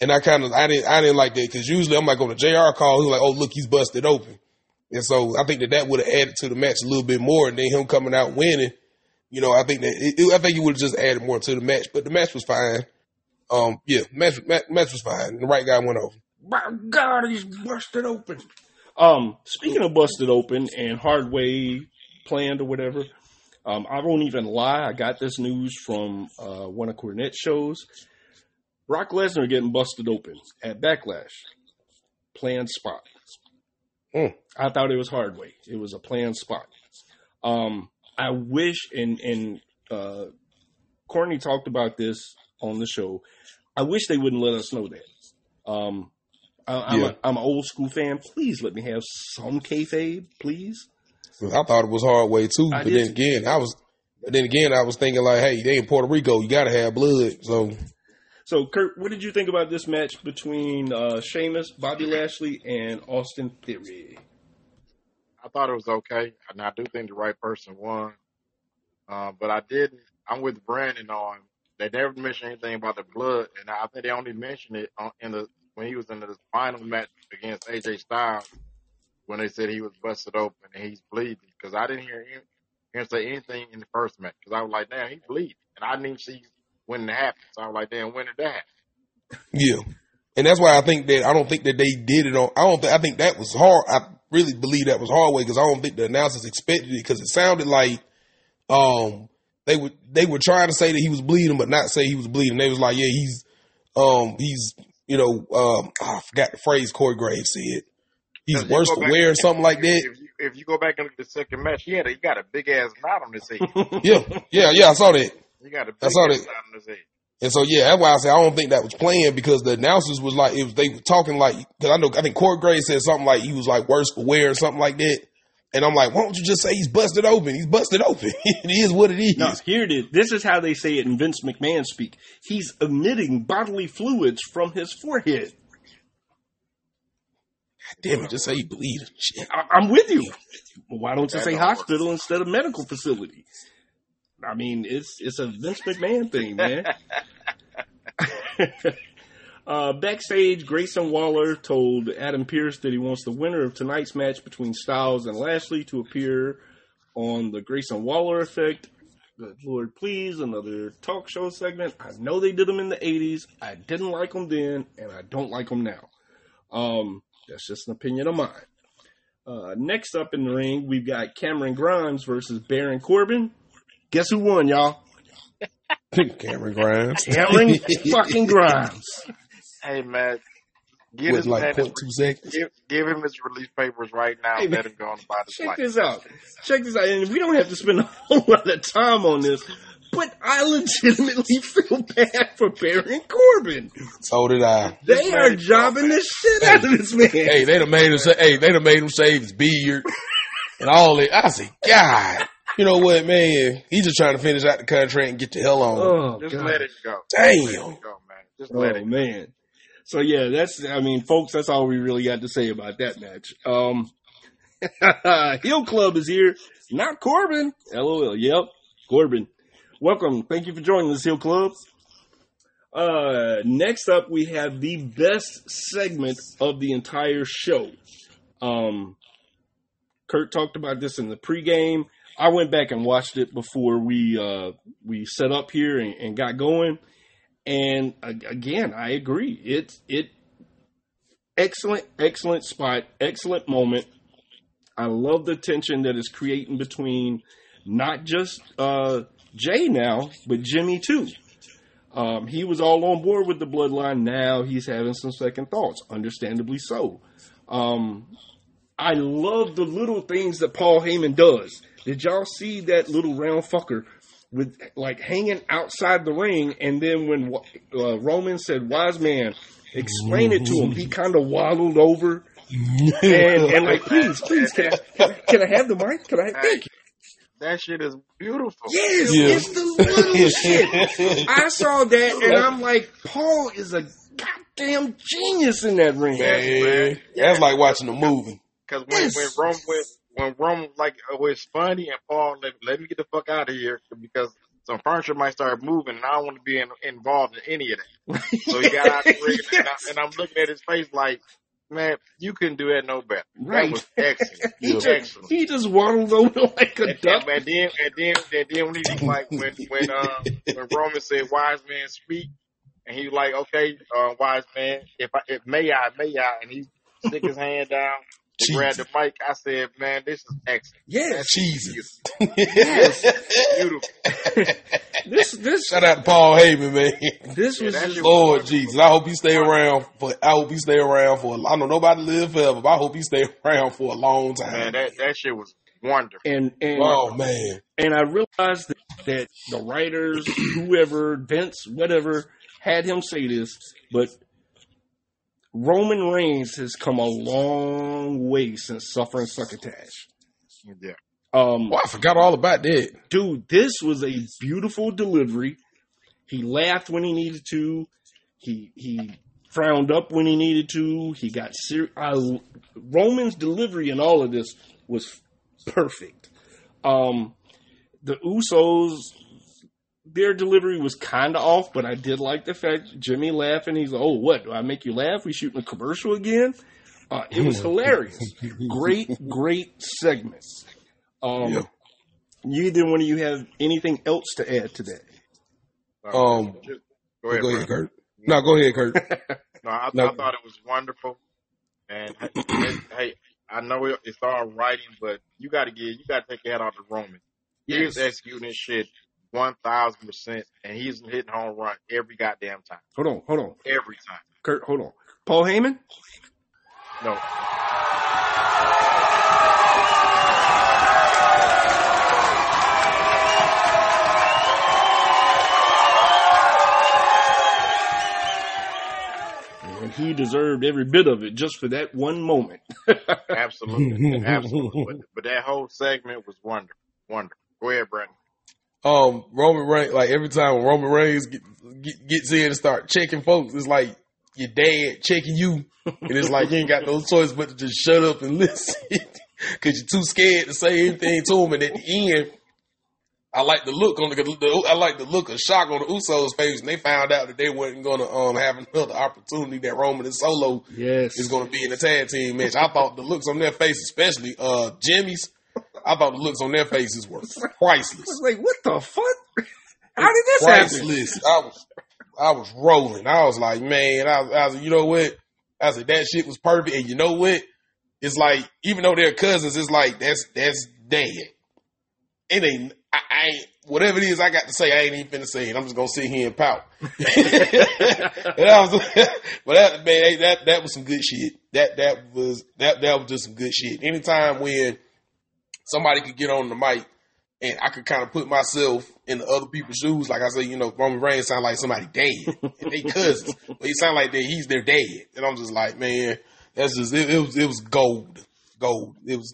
And I kind of I didn't I didn't like that because usually I'm like on a JR call, he's like, oh look, he's busted open, and so I think that that would have added to the match a little bit more. And then him coming out winning, you know, I think that it, it, I think he would have just added more to the match. But the match was fine. Um, yeah, match match, match was fine. The right guy went over. My God, he's busted open. Um, speaking of busted open and hard way planned or whatever, um, I won't even lie. I got this news from uh, one of Cornette's shows. Brock Lesnar getting busted open at Backlash. Planned spot. Mm. I thought it was hard way. It was a planned spot. Um, I wish, and and uh, Cornette talked about this on the show. I wish they wouldn't let us know that. Um, I, I'm, Yeah. a, I'm an old school fan. Please let me have some kayfabe, please. I thought it was hard way too, I but did then again, I was. But then again, I was thinking like, hey, they in Puerto Rico, you got to have blood. So So, Kurt, what did you think about this match between uh, Sheamus, Bobby Lashley, and Austin Theory? I thought it was okay, and I do think the right person won. Uh, but I didn't. I'm with Brandon on. They never mentioned anything about the blood, and I think they only mentioned it on, in the when he was in the final match against AJ Styles when they said he was busted open and he's bleeding. Because I didn't hear him, him say anything in the first match. Because I was like, damn, he's bleeding, and I didn't even see when it happened. So I was like, damn, when did that happen? yeah, and that's why I think that I don't think that they did it on. I don't. Think, I think that was hard. I really believe that was hard way because I don't think the announcers expected it because it sounded like um they were they were trying to say that he was bleeding but not say he was bleeding. They was like, yeah, he's um he's you know um I forgot the phrase Corey Graves said. He's worse for wear or something like that. If you, if you go back and look at the second match, he had a, he got a big ass knot on his head. Yeah, yeah, yeah. I saw that. He got a I big saw ass that. knot on his head. And so yeah, that's why I say I don't think that was planned because the announcers was like it was they were talking like because I know I think Corey Graves said something like he was like worse for wear or something like that. And I'm like, why don't you just say he's busted open? He's busted open. it is what it is. No, here it is. This is how they say it in Vince McMahon speak. He's emitting bodily fluids from his forehead. Damn it, just say he bleeding. Shit. I, I'm with you. Why don't you That say work. hospital instead of medical facility? I mean, it's it's a Vince McMahon thing, man. uh, backstage, Grayson Waller told Adam Pearce that he wants the winner of tonight's match between Styles and Lashley to appear on the Grayson Waller effect. Good Lord, please, another talk show segment. I know they did them in the 80s. I didn't like them then, and I don't like them now. Um, that's just an opinion of mine. Uh, next up in the ring, we've got Cameron Grimes versus Baron Corbin. Guess who won, y'all? Cameron Grimes. Cameron fucking Grimes. Hey man, get With his like man his, seconds. give, give him his release papers right now. Hey, and let him go on about his Check life. this out. Check this out. And we don't have to spend a whole lot of time on this, but I legitimately feel bad for Baron Corbin. So did I. They man are is jobbing the shit out of this man. Hey, they done made him say, hey, they done made him shave his beard and all that. I say, God You know what, man? He's just trying to finish out the contract and get the hell on. Oh, Just God. let it go. Damn. Just Let it go, man. Just let Oh it. man. So yeah, that's I mean, folks, that's all we really got to say about that match. Um Hill Club is here. Not Corbin. LOL. Yep. Corbin. Welcome. Thank you for joining us, Hill Club. Uh next up we have the best segment of the entire show. Um Kurt talked about this in the pregame. I went back and watched it before we uh we set up here and, and got going. And again, I agree. It's it excellent, excellent spot, excellent moment. I love the tension that is creating between not just uh, Jey now, but Jimmy too. Um, he was all on board with the bloodline. Now he's having some second thoughts, understandably so. Um, I love the little things that Paul Heyman does. Did y'all see that little round fucker with like hanging outside the ring? And then when uh, Roman said, "Wise man, explain it to him," he kind of waddled over and, and like, please, please, can I, can I, can I have the mic? Can I? Thank you. That shit is beautiful. Yes, Yeah. it's the little shit. I saw that and I'm like, Paul is a goddamn genius in that ring. Man, that's like watching a movie. Because when Yes. when Rome when when Rome like oh, it's funny and Paul let, let me get the fuck out of here because some furniture might start moving and I don't want to be in, involved in any of that. So he got out of the ring and, I, and I'm looking at his face like, man, you couldn't do that no better. Right. That was excellent. He just, excellent. he just waddled over like a And, duck. and, and then and then and then when he like when when uh when Roman said wise man speak and he was like okay uh wise man if I if may I may I and he stick his hand down and grabbed the mic I said man this is excellent Yes, Jesus. beautiful this this Shout out to Paul Heyman, man. this was that just, shit Lord Jesus, I hope he stay around for. I hope he stay around for. I know nobody live forever, but I hope he stay around for a long time. man that that shit was wonderful and and oh man, and I realized that, that the writers, whoever, Vince, whatever, had him say this, but Roman Reigns has come a long way since suffering succotash. yeah Um, oh, I forgot all about that. dude, this was a beautiful delivery. He laughed when he needed to. He he frowned up when he needed to. He got serious. Roman's delivery in all of this was perfect. Um, the Usos, their delivery was kind of off, but I did like the fact Jimmy laughing. He's like, "Oh, what? Do I make you laugh? We shooting a commercial again?" Uh, it was hilarious. great, great segments. Um, Yeah. Neither one of you have anything else to add to that. Um, just, Go go ahead, ahead. Kurt. No, go ahead, Kurt. No, I, No. I thought it was wonderful. And hey, hey, I know it's all writing, but you got to get you got to take your hat off to Roman. He was executing shit one thousand percent, and he's hitting home run every goddamn time, Hold on, hold on, every time. Kurt. Hold on. Paul Heyman. No, And he deserved every bit of it just for that one moment. absolutely, absolutely. But, but that whole segment was wonderful, wonderful. Go ahead, Brandon. Um, Roman Reigns, like every time when Roman Reigns get, get, gets in and start checking folks, it's like your dad checking you, and it's like you ain't got no choice but to just shut up and listen, because you're too scared to say anything to him. And at the end, I like the look on the, the I like the look of shock on the Usos' face, and they found out that they wasn't going to um have another opportunity that Roman and Solo yes. is going to be in the tag team match. I thought the looks on their face, especially uh Jimmy's, I thought the looks on their faces were I priceless. was like, what the fuck? How did this happen? priceless. I was, I was rolling. I was like, man, I, I was, you know what? I said that shit was perfect. And you know what? It's like, even though they're cousins, it's like that's that's dad. It ain't. I, I ain't. Whatever it is, I got to say. I ain't even finna say it. I'm just gonna sit here and pout. and I was, but that man, that that was some good shit. That that was that that was just some good shit. Anytime when somebody could get on the mic and I could kind of put myself in the other people's shoes. Like I say, you know, Roman Reigns sound like somebody dead. and they cousins, but he sound like that he's their dad. And I'm just like, man, that's just it, it was it was gold, gold. It was,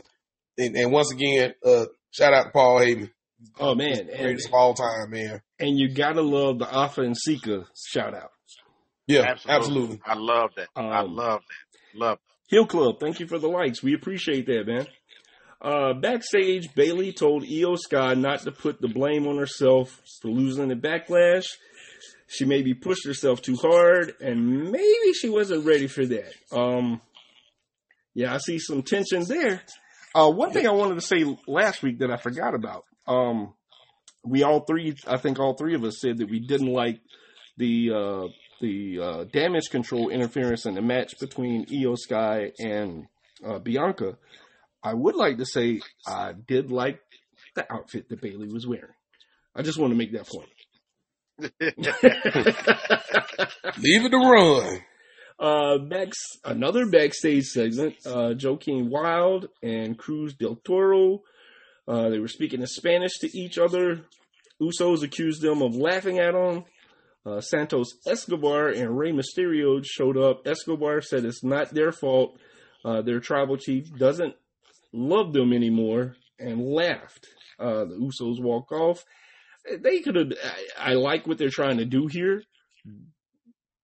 and, and once again, uh, shout out to Paul Heyman. Oh man, and, greatest of all time, man. and you gotta love the Alpha and Seeker shout out. Yeah, Absolutely. absolutely. I love that. I Um, love that. Love Hill Club, thank you for the likes. We appreciate that, man. Uh, backstage, Bayley told Iyo Sky not to put the blame on herself for losing the backlash. She maybe pushed herself too hard, and maybe she wasn't ready for that. Um, yeah, I see some tension there. Uh, one thing I wanted to say last week that I forgot about. Um, we all three, I think all three of us said that we didn't like the uh, the uh, damage control interference in the match between Iyo Sky and uh, Bianca. I would like to say I did like the outfit that Bayley was wearing. I just want to make that point. Leave it to run. uh, back, another backstage segment. Uh, Joaquin Wilde and Cruz del Toro. Uh, they were speaking in Spanish to each other. Usos accused them of laughing at them. Uh, Santos Escobar and Rey Mysterio showed up. Escobar said it's not their fault. Uh, their tribal chief doesn't love them anymore and laughed. Uh, the Usos walk off. They could have. I, I like what they're trying to do here,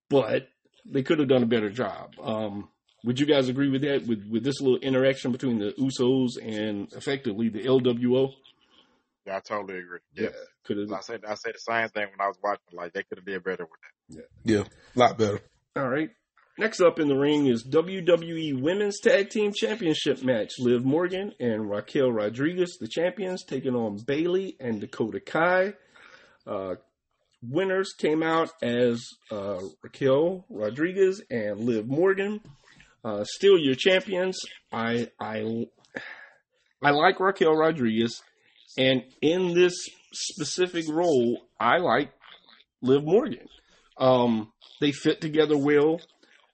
but they could have done a better job. Um, would you guys agree with that? With with this little interaction between the Usos and effectively the LWO? Yeah, I totally agree. Yeah. could have. I said I said the same thing when I was watching. Like they could have did better with that. Yeah, a lot better. All right. Next up in the ring is WWE Women's Tag Team Championship match. Liv Morgan and Raquel Rodriguez, the champions, taking on Bayley and Dakota Kai. Uh, winners came out as uh, Raquel Rodriguez and Liv Morgan. Uh, still your champions. I I I like Raquel Rodriguez, and in this specific role, I like Liv Morgan. Um, they fit together well.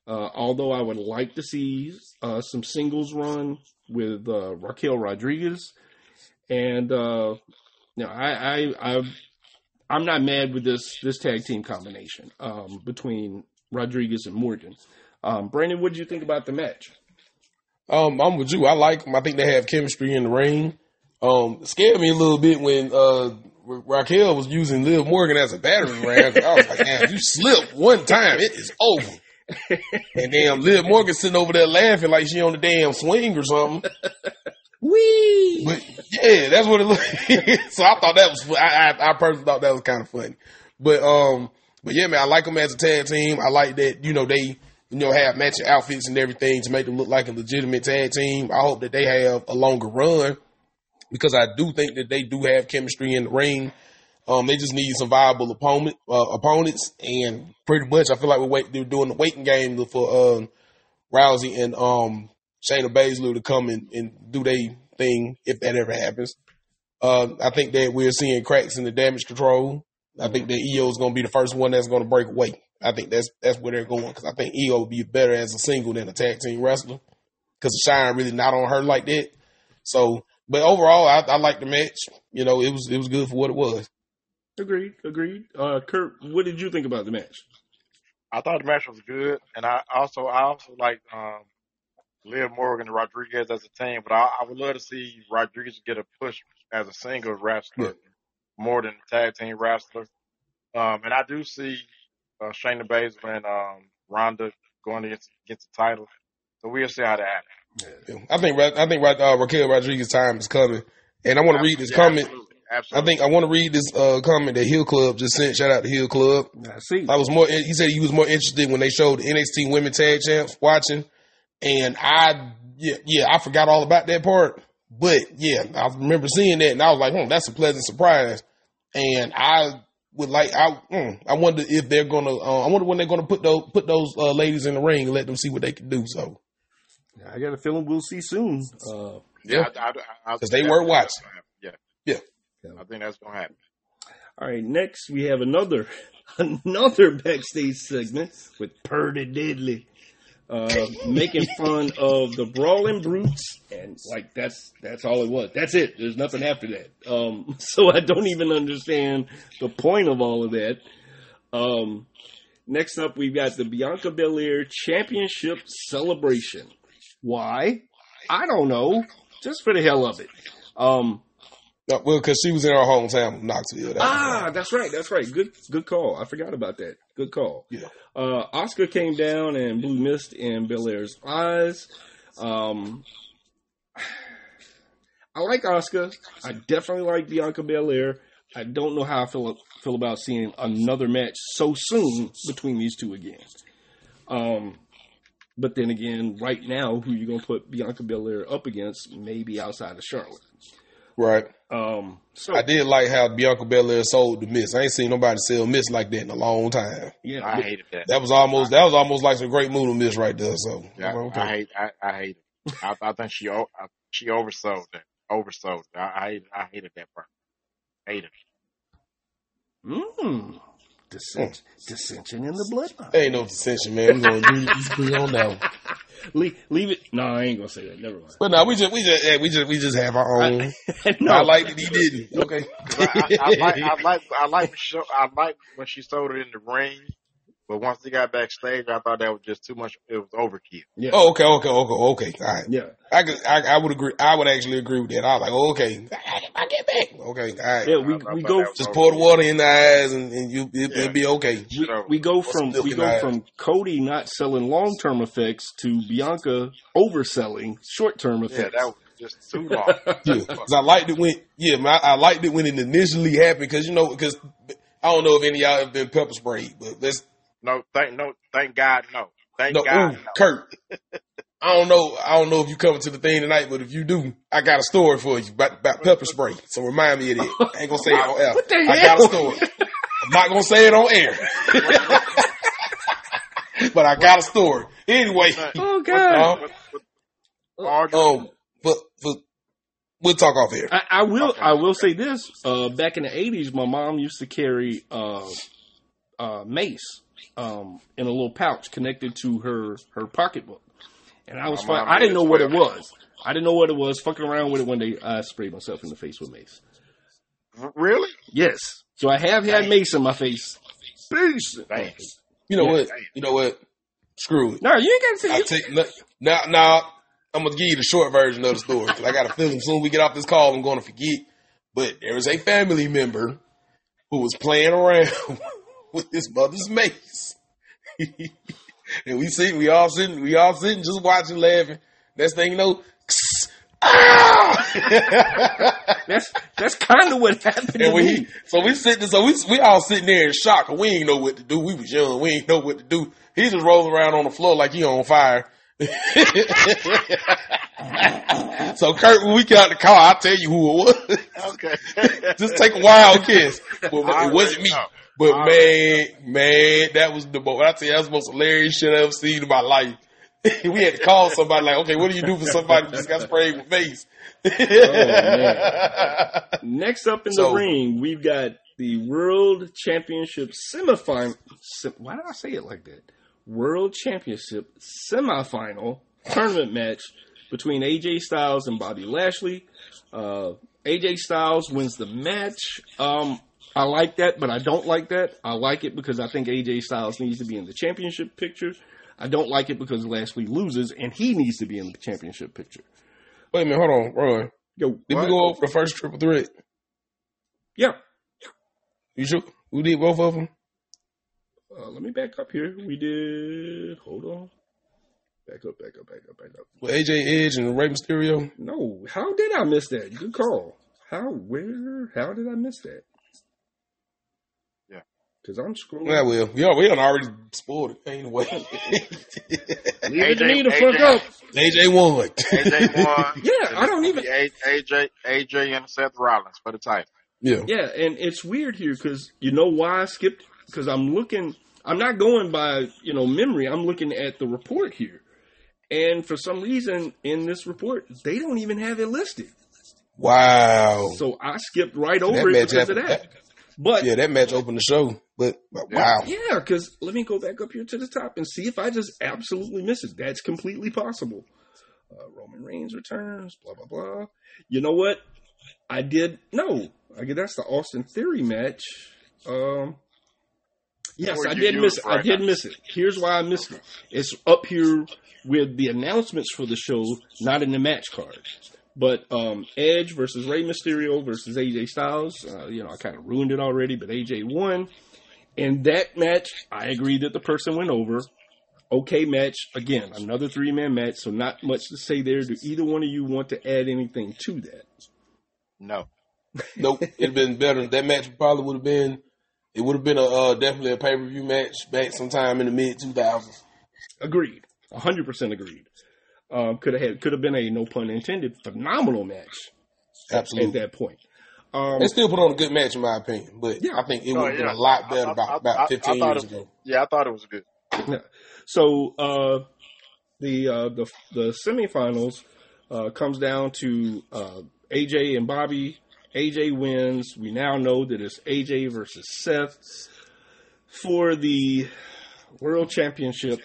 Uh, although I would like to see uh, some singles run with uh, Raquel Rodriguez, and uh, I, I, I, I'm not mad with this this tag team combination um, between Rodriguez and Morgan. Um, Brandon, what did you think about the match? Um, I'm with you. I like them. I think they have chemistry in the ring. Um, scared me a little bit when uh Ra- Raquel was using Liv Morgan as a battering ram. I was like, man, you slip one time, it is over. and damn, Liv Morgan sitting over there laughing like she on the damn swing or something. Wee! But yeah, that's what it looked. Like. So I thought that was. I, I, I personally thought that was kind of funny. But um, but yeah, man, I like them as a tag team. I like that you know they you know have matching outfits and everything to make them look like a legitimate tag team. I hope that they have a longer run because I do think that they do have chemistry in the ring. Um, they just need some viable opponent uh, opponents, and pretty much I feel like we're wait, they're doing the waiting game for um, Rousey and um, Shayna Baszler to come and, and do their thing if that ever happens. Uh, I think that we're seeing cracks in the damage control. I think that Iyo is going to be the first one that's going to break away. I think that's that's where they're going because I think Iyo will be better as a single than a tag team wrestler because shine really not on her like that. So, but overall, I, I like the match. You know, it was it was good for what it was. Agreed, agreed. Uh, Kurt, what did you think about the match? I thought the match was good, and I also I also like um, Liv Morgan and Rodriguez as a team, but I, I would love to see Rodriguez get a push as a single wrestler more than a tag team wrestler. Um, and I do see uh, Shayna Baszler and um, Ronda going against against the title, so we'll see how that happens. Yeah. I think I think uh, Raquel Rodriguez time is coming, and I want to read this Yeah, comment. Absolutely. I think I want to read this uh, comment that Hill Club just sent. Shout out to Hill Club. I see. I was more. He said he was more interested when they showed the NXT Women Tag Champs watching, and I yeah yeah I forgot all about that part. But yeah, I remember seeing that, and I was like, hmm, that's a pleasant surprise. And I would like I mm, I wonder if they're gonna. Uh, I wonder when they're gonna put those put those uh, ladies in the ring and let them see what they can do. So I got a feeling we'll see soon. Uh, yeah, I, I, I, I 'Cause they were watching. Gonna happen. Yeah, yeah, I think that's gonna happen. All right, next we have another another backstage segment with Pretty Deadly uh, making fun of the Brawling Brutes, and like that's that's all it was. That's it. There's nothing after that. Um, so I don't even understand the point of all of that. Um, next up, we've got the Bianca Belair Championship Celebration. Why? I don't know. Just for the hell of it. Um, No, well, because she was in her hometown, Knoxville. That's Ah, that's right. That's right. Good, good call. I forgot about that. Good call. Yeah. Uh, Asuka came down and blew mist in Belair's eyes. Um, I like Asuka. I definitely like Bianca Belair. I don't know how I feel feel about seeing another match so soon between these two again. Um, but then again, right now, who you gonna put Bianca Belair up against? Maybe outside of Charlotte. right. Um, so I did like how Bianca Belair sold the miss. I ain't seen nobody sell miss like that in a long time. yeah, I hated that. That was almost that was almost like some great moon miss right there. So Yeah, okay. I hate. I, I hate it. I, I think she o- I- she oversold that Oversold. It. I I hated, I hated that part. Hated. it. Mm. Dissension, dissension in the bloodline. ain't no dissension, man. I'm gonna agree to disagree on that one. leave, leave it. No, I ain't gonna say that. Never mind. But no, we just we just yeah, we just we just have our own. no, I like that he didn't. Okay. I, I, I like. I like. I like. when she- I like when she sold it in the ring. But once they got backstage, I thought that was just too much. It was overkill. Yeah, Oh, okay, okay, okay, okay. All right. yeah, I could, I, I would agree. I would actually agree with that. I was like, oh, okay, I get back. Okay, all right. yeah. We I thought we go was Just pour the water in the eyes, and, and you it, Yeah. it'll be okay. we, we go from we go from Cody not selling long term effects to Bianca overselling short term effects. Yeah, effects. that was just too long. Yeah, because I liked it when yeah, man, I, I liked it when it initially happened because you know because I don't know if any of y'all have been pepper sprayed, but let's No, thank no, thank God, no. Thank no, God, ooh, no. Kurt. I don't know. I don't know if you coming to the thing tonight, but if you do, I got a story for you about, about pepper spray. So remind me of that. I ain't gonna say it on air. What the I got a story. I'm not gonna say it on air, but I got a story anyway. oh God! What- what- Um, but but we'll talk off here. I, I will. Okay. I will say this. Uh, back in the eighties, my mom used to carry uh, uh, mace um, in a little pouch connected to her her pocketbook, and I was fine. I didn't know what it was. I didn't know what it was. Fucking around with it one day, I sprayed myself in the face with mace. Really? Yes, so I have had mace in my face. Peace. Damn. You know Yeah. what? You know what? Screw it. No, you ain't got to I take no- now. Now I'm gonna give you the short version of the story I got a feeling soon we get off this call, I'm going to forget. But there was a family member who was playing around with his mother's mace, and we see we all sitting, we all sitting, just watching, laughing. Next thing you know. ah! That's that's kind of what happened to And when me. he, so we sitting, so we we all sitting there in shock. We ain't know what to do. We was young. We ain't know what to do. He just rolling around on the floor like he on fire. so Kurt, when we got out the car, I'll tell you who it was. Okay. just take a wild kiss. But it wasn't already me. But I man, man, that was the most. I tell you, that was the most hilarious shit I ever seen in my life. we had to call somebody like, okay, what do you do for somebody who just got sprayed with mace? Next up in So- the ring, we've got the World Championship semifinal. Why did I say it like that? World Championship semifinal tournament match between AJ Styles and Bobby Lashley. Uh, AJ Styles wins the match. Um, I like that, but I don't like that. I like it because I think AJ Styles needs to be in the championship picture. I don't like it because Lashley loses and he needs to be in the championship picture. Wait a minute, hold on, Roy. Yo, Did What? we go over the first triple threat? yeah. You sure? We did both of them? Uh, let me back up here. We did. Hold on. Back up, back up, back up, back up. With AJ Edge and Rey Mysterio? No, how did I miss that? Good call. How? Where? How did I miss that? Yeah. Because I'm scrolling. Yeah, well, we, are, we done already spoiled it anyway. Leave it to AJ me to fuck AJ up. AJ won. AJ won. Yeah, I don't even. AJ, AJ and Seth Rollins for the title. yeah. Yeah, and it's weird here because you know why I skipped? Because I'm looking. I'm not going by you know memory. I'm looking at the report here, and for some reason in this report they don't even have it listed. Wow. So I skipped right over That it match because of happened. that. But Yeah, that match opened the show. But, but wow. Yeah, because let me go back up here to the top and see if I just absolutely miss it. That's completely possible. Uh, Roman Reigns returns, blah, blah, blah. You know what? I did, no, I guess that's the Austin Theory match. Um, yes, I did use miss it. I right did now. miss it. Here's why I missed it. It's up here with the announcements for the show, not in the match card. But um, Edge versus Rey Mysterio versus AJ Styles, uh, you know, I kind of ruined it already, but AJ won. And that match, I agree that the person went over. Okay match. Again, another three man match, so not much to say there. Do either one of you want to add anything to that? No. Nope, it'd been better. That match probably would have been. It would have been a uh, definitely a pay per view match back sometime in the mid two thousands. Agreed. hundred percent agreed. Um, could have had could have been a no pun intended phenomenal match Absolutely. at that point. Um, They still put on a good match in my opinion, but Yeah. I think it would have been yeah. a lot better I- about, I- about I- I 15 thought years it- ago. Yeah, I thought it was good. So uh, the uh, the the semifinals uh, comes down to uh, AJ and Bobby. AJ wins. We now know that it's AJ versus Seth for the World Championship.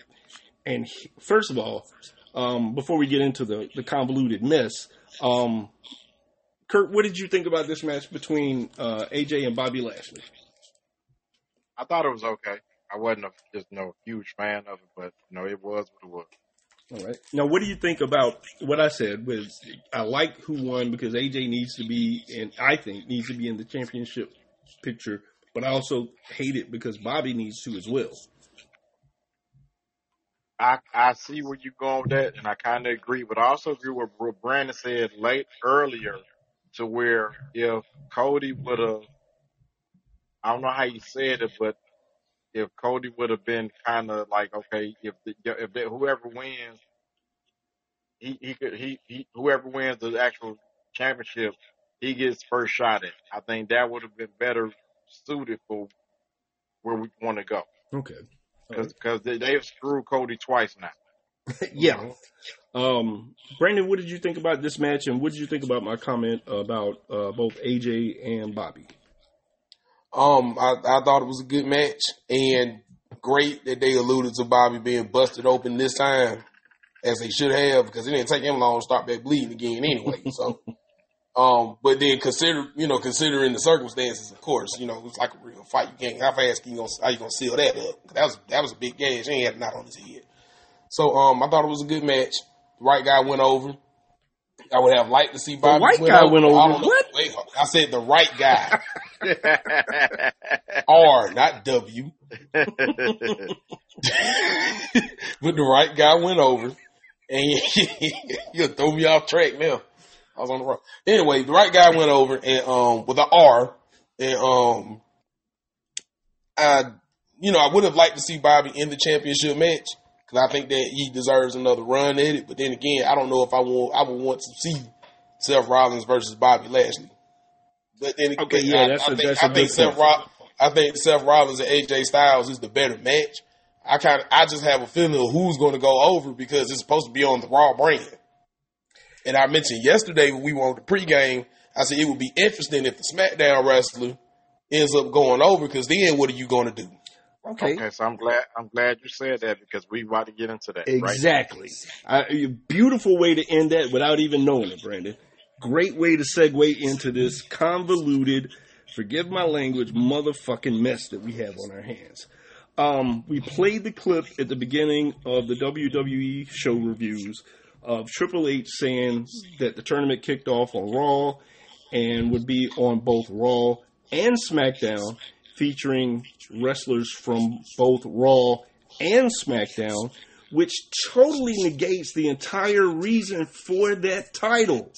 And he- first of all, um, before we get into the, the convoluted mess, um, Kurt, what did you think about this match between uh, AJ and Bobby Lashley? I thought it was okay. I wasn't a, just no huge fan of it, but you know, it was what it was. All right. Now, what do you think about what I said? Was I like who won because AJ needs to be, and I think needs to be in the championship picture, but I also hate it because Bobby needs to as well. I I see where you're going with that, and I kind of agree, but I also agree with what Brandon said late earlier, to where if Cody would have, I don't know how you said it, but if Cody would have been kind of like, okay, if the, if the, whoever wins, he he could he, he whoever wins the actual championship, he gets first shot at. I think that would have been better suited for where we want to go, Okay. because they, they've screwed Cody twice now. yeah. Um, Brandon, what did you think about this match, and what did you think about my comment about uh, both AJ and Bobby? Um, I, I thought it was a good match and great that they alluded to Bobby being busted open this time, as they should have, because it didn't take him long to start back bleeding again anyway. So, um, but then consider, you know, considering the circumstances, of course, you know, it's like a real fight. You can't, how fast can you gonna, how you gonna seal that up? That was, that was a big gash. He ain't had a knot on his head. So, um, I thought it was a good match. The right guy went over. I would have liked to see Bobby. white win guy went over? don't. What? Wait, I said the right guy. R, not W. but the right guy went over, and you throw me off track now. I was on the wrong. Anyway, the right guy went over and um with an R, and um, I, you know, I would have liked to see Bobby in the championship match because I think that he deserves another run at it. But then again, I don't know if I want, I would want to see Seth Rollins versus Bobby Lashley. But then Okay, again, yeah, I, that's I a- think, that's a I think Seth. I think Seth Rollins and AJ Styles is the better match. I kind of, I just have a feeling of who's going to go over because it's supposed to be on the Raw brand. And I mentioned yesterday when we were on the pregame, I said it would be interesting if the SmackDown wrestler ends up going over because then what are you going to do? Okay. Okay, so I'm glad I'm glad you said that because we about to get into that. Right? Exactly. I, a beautiful way to end that without even knowing it, Brandon. Great way to segue into this convoluted, forgive my language, motherfucking mess that we have on our hands. Um, we played the clip at the beginning of the WWE show reviews of Triple H saying that the tournament kicked off on Raw and would be on both Raw and SmackDown, featuring wrestlers from both Raw and SmackDown, which totally negates the entire reason for that title.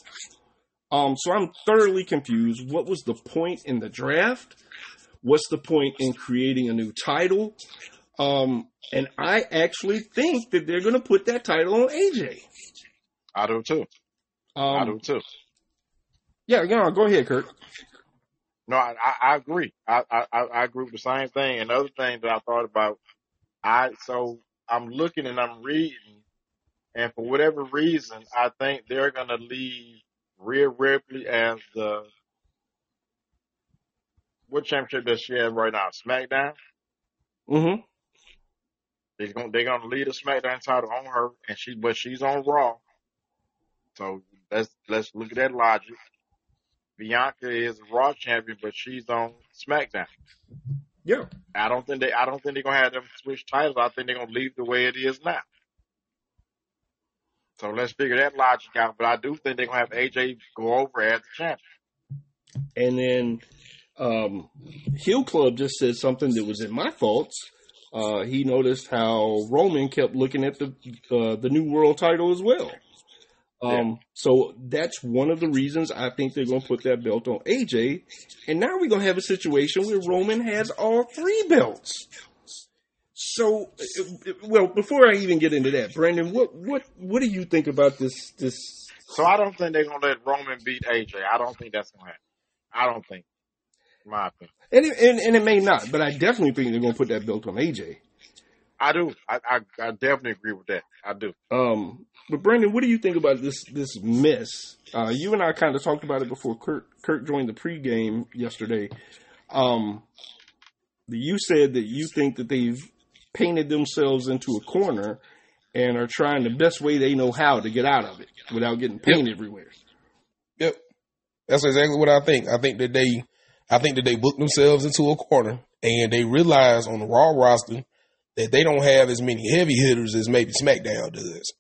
Um, so I'm thoroughly confused. What was the point in the draft? What's the point in creating a new title? Um, and I actually think that they're going to put that title on AJ. I do too. I do Um, too. yeah, you know, go ahead, Kurt. No, I, I, I agree. I, I, I agree with the same thing. Another thing that I thought about, I so I'm looking and I'm reading, and for whatever reason, I think they're gonna leave Rhea Ripley as the what championship does she have right now? SmackDown. Mm-hmm. They're gonna they're gonna lead a SmackDown title on her, and she but she's on Raw. So let's let's look at that logic. Bianca is Raw champion, but she's on SmackDown. Yeah. I don't think they I don't think they're gonna have them switch titles. I think they're gonna leave the way it is now. So let's figure that logic out. But I do think they're gonna have AJ go over as the champion. And then um, Hill Club just said something that was in my thoughts. Uh, he noticed how Roman kept looking at the uh, the new world title as well. Um, Yeah. So that's one of the reasons I think they're going to put that belt on AJ. And now we're going to have a situation where Roman has all three belts. So, well, before I even get into that, Brandon, what what what do you think about this this So I don't think they're gonna let Roman beat AJ. I don't think that's gonna happen. I don't think. My opinion. And it, and, and it may not, but I definitely think they're going to put that belt on AJ. I do. I, I I definitely agree with that. I do. Um, but Brandon, what do you think about this this miss? Uh, you and I kind of talked about it before Kurt Kurt joined the pregame yesterday. Um, you said that you think that they've painted themselves into a corner and are trying the best way they know how to get out of it without getting paint everywhere. Yep. That's exactly what I think. I think that they I think that they booked themselves into a corner and they realize on the Raw roster that they don't have as many heavy hitters as maybe SmackDown does.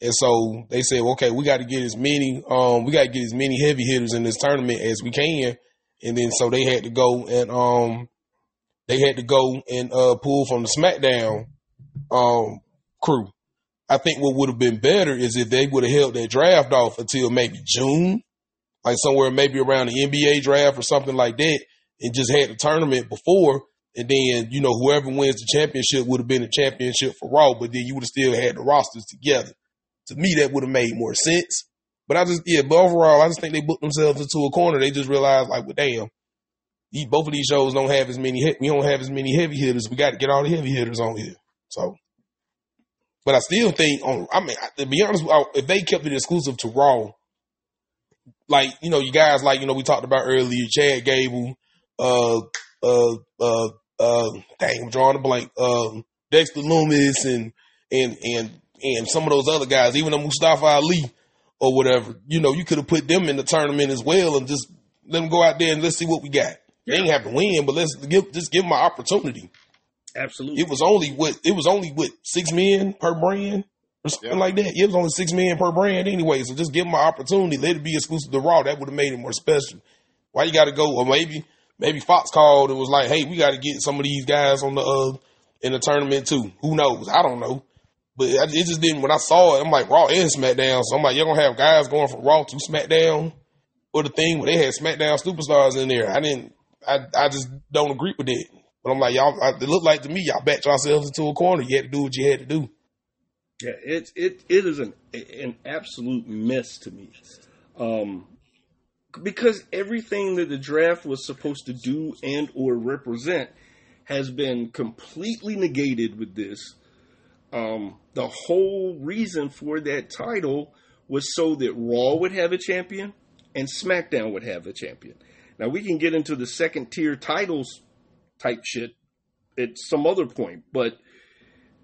And so they said, okay, we got to get as many, um, we got to get as many heavy hitters in this tournament as we can. And then so they had to go and, um, they had to go and, uh, pull from the SmackDown, um, crew. I think what would have been better is if they would have held that draft off until maybe June, like somewhere maybe around the NBA draft or something like that, and just had the tournament before. And then, you know, whoever wins the championship would have been the championship for Raw, but then you would have still had the rosters together. To me, that would have made more sense. But I just, yeah, but overall, I just think they booked themselves into a corner. They just realized, like, well, damn, these, both of these shows don't have as many, we don't have as many heavy hitters. We got to get all the heavy hitters on here. So, but I still think, on, I mean, to be honest, if they kept it exclusive to Raw, like you know, you guys like you know we talked about earlier, Chad Gable, uh, uh, uh, uh, dang, I'm drawing a blank, um, Dexter Lumis, and and and and some of those other guys, even the Mustafa Ali or whatever. You know, you could have put them in the tournament as well, and just let them go out there and let's see what we got. They ain't have to win, but let's give just give them an opportunity. Absolutely. It was only what it was only what six men per brand or something Yeah. like that. It was only six men per brand anyway. So just give them an opportunity. Let it be exclusive to Raw. That would have made it more special. Why you got to go? Or maybe maybe Fox called and was like, "Hey, we got to get some of these guys on the uh in the tournament too." Who knows? I don't know. But I, it just didn't. When I saw it, I'm like Raw and SmackDown. So I'm like, you're gonna have guys going from Raw to SmackDown or the thing where they had SmackDown superstars in there. I didn't. I I just don't agree with it. But I'm like, y'all. I, it looked like to me, y'all backed yourselves into a corner. You had to do what you had to do. Yeah, it it it is an an absolute mess to me, um, because everything that the draft was supposed to do and or represent has been completely negated with this. Um, the whole reason for that title was so that Raw would have a champion and SmackDown would have a champion. Now we can get into the second tier titles type shit at some other point, but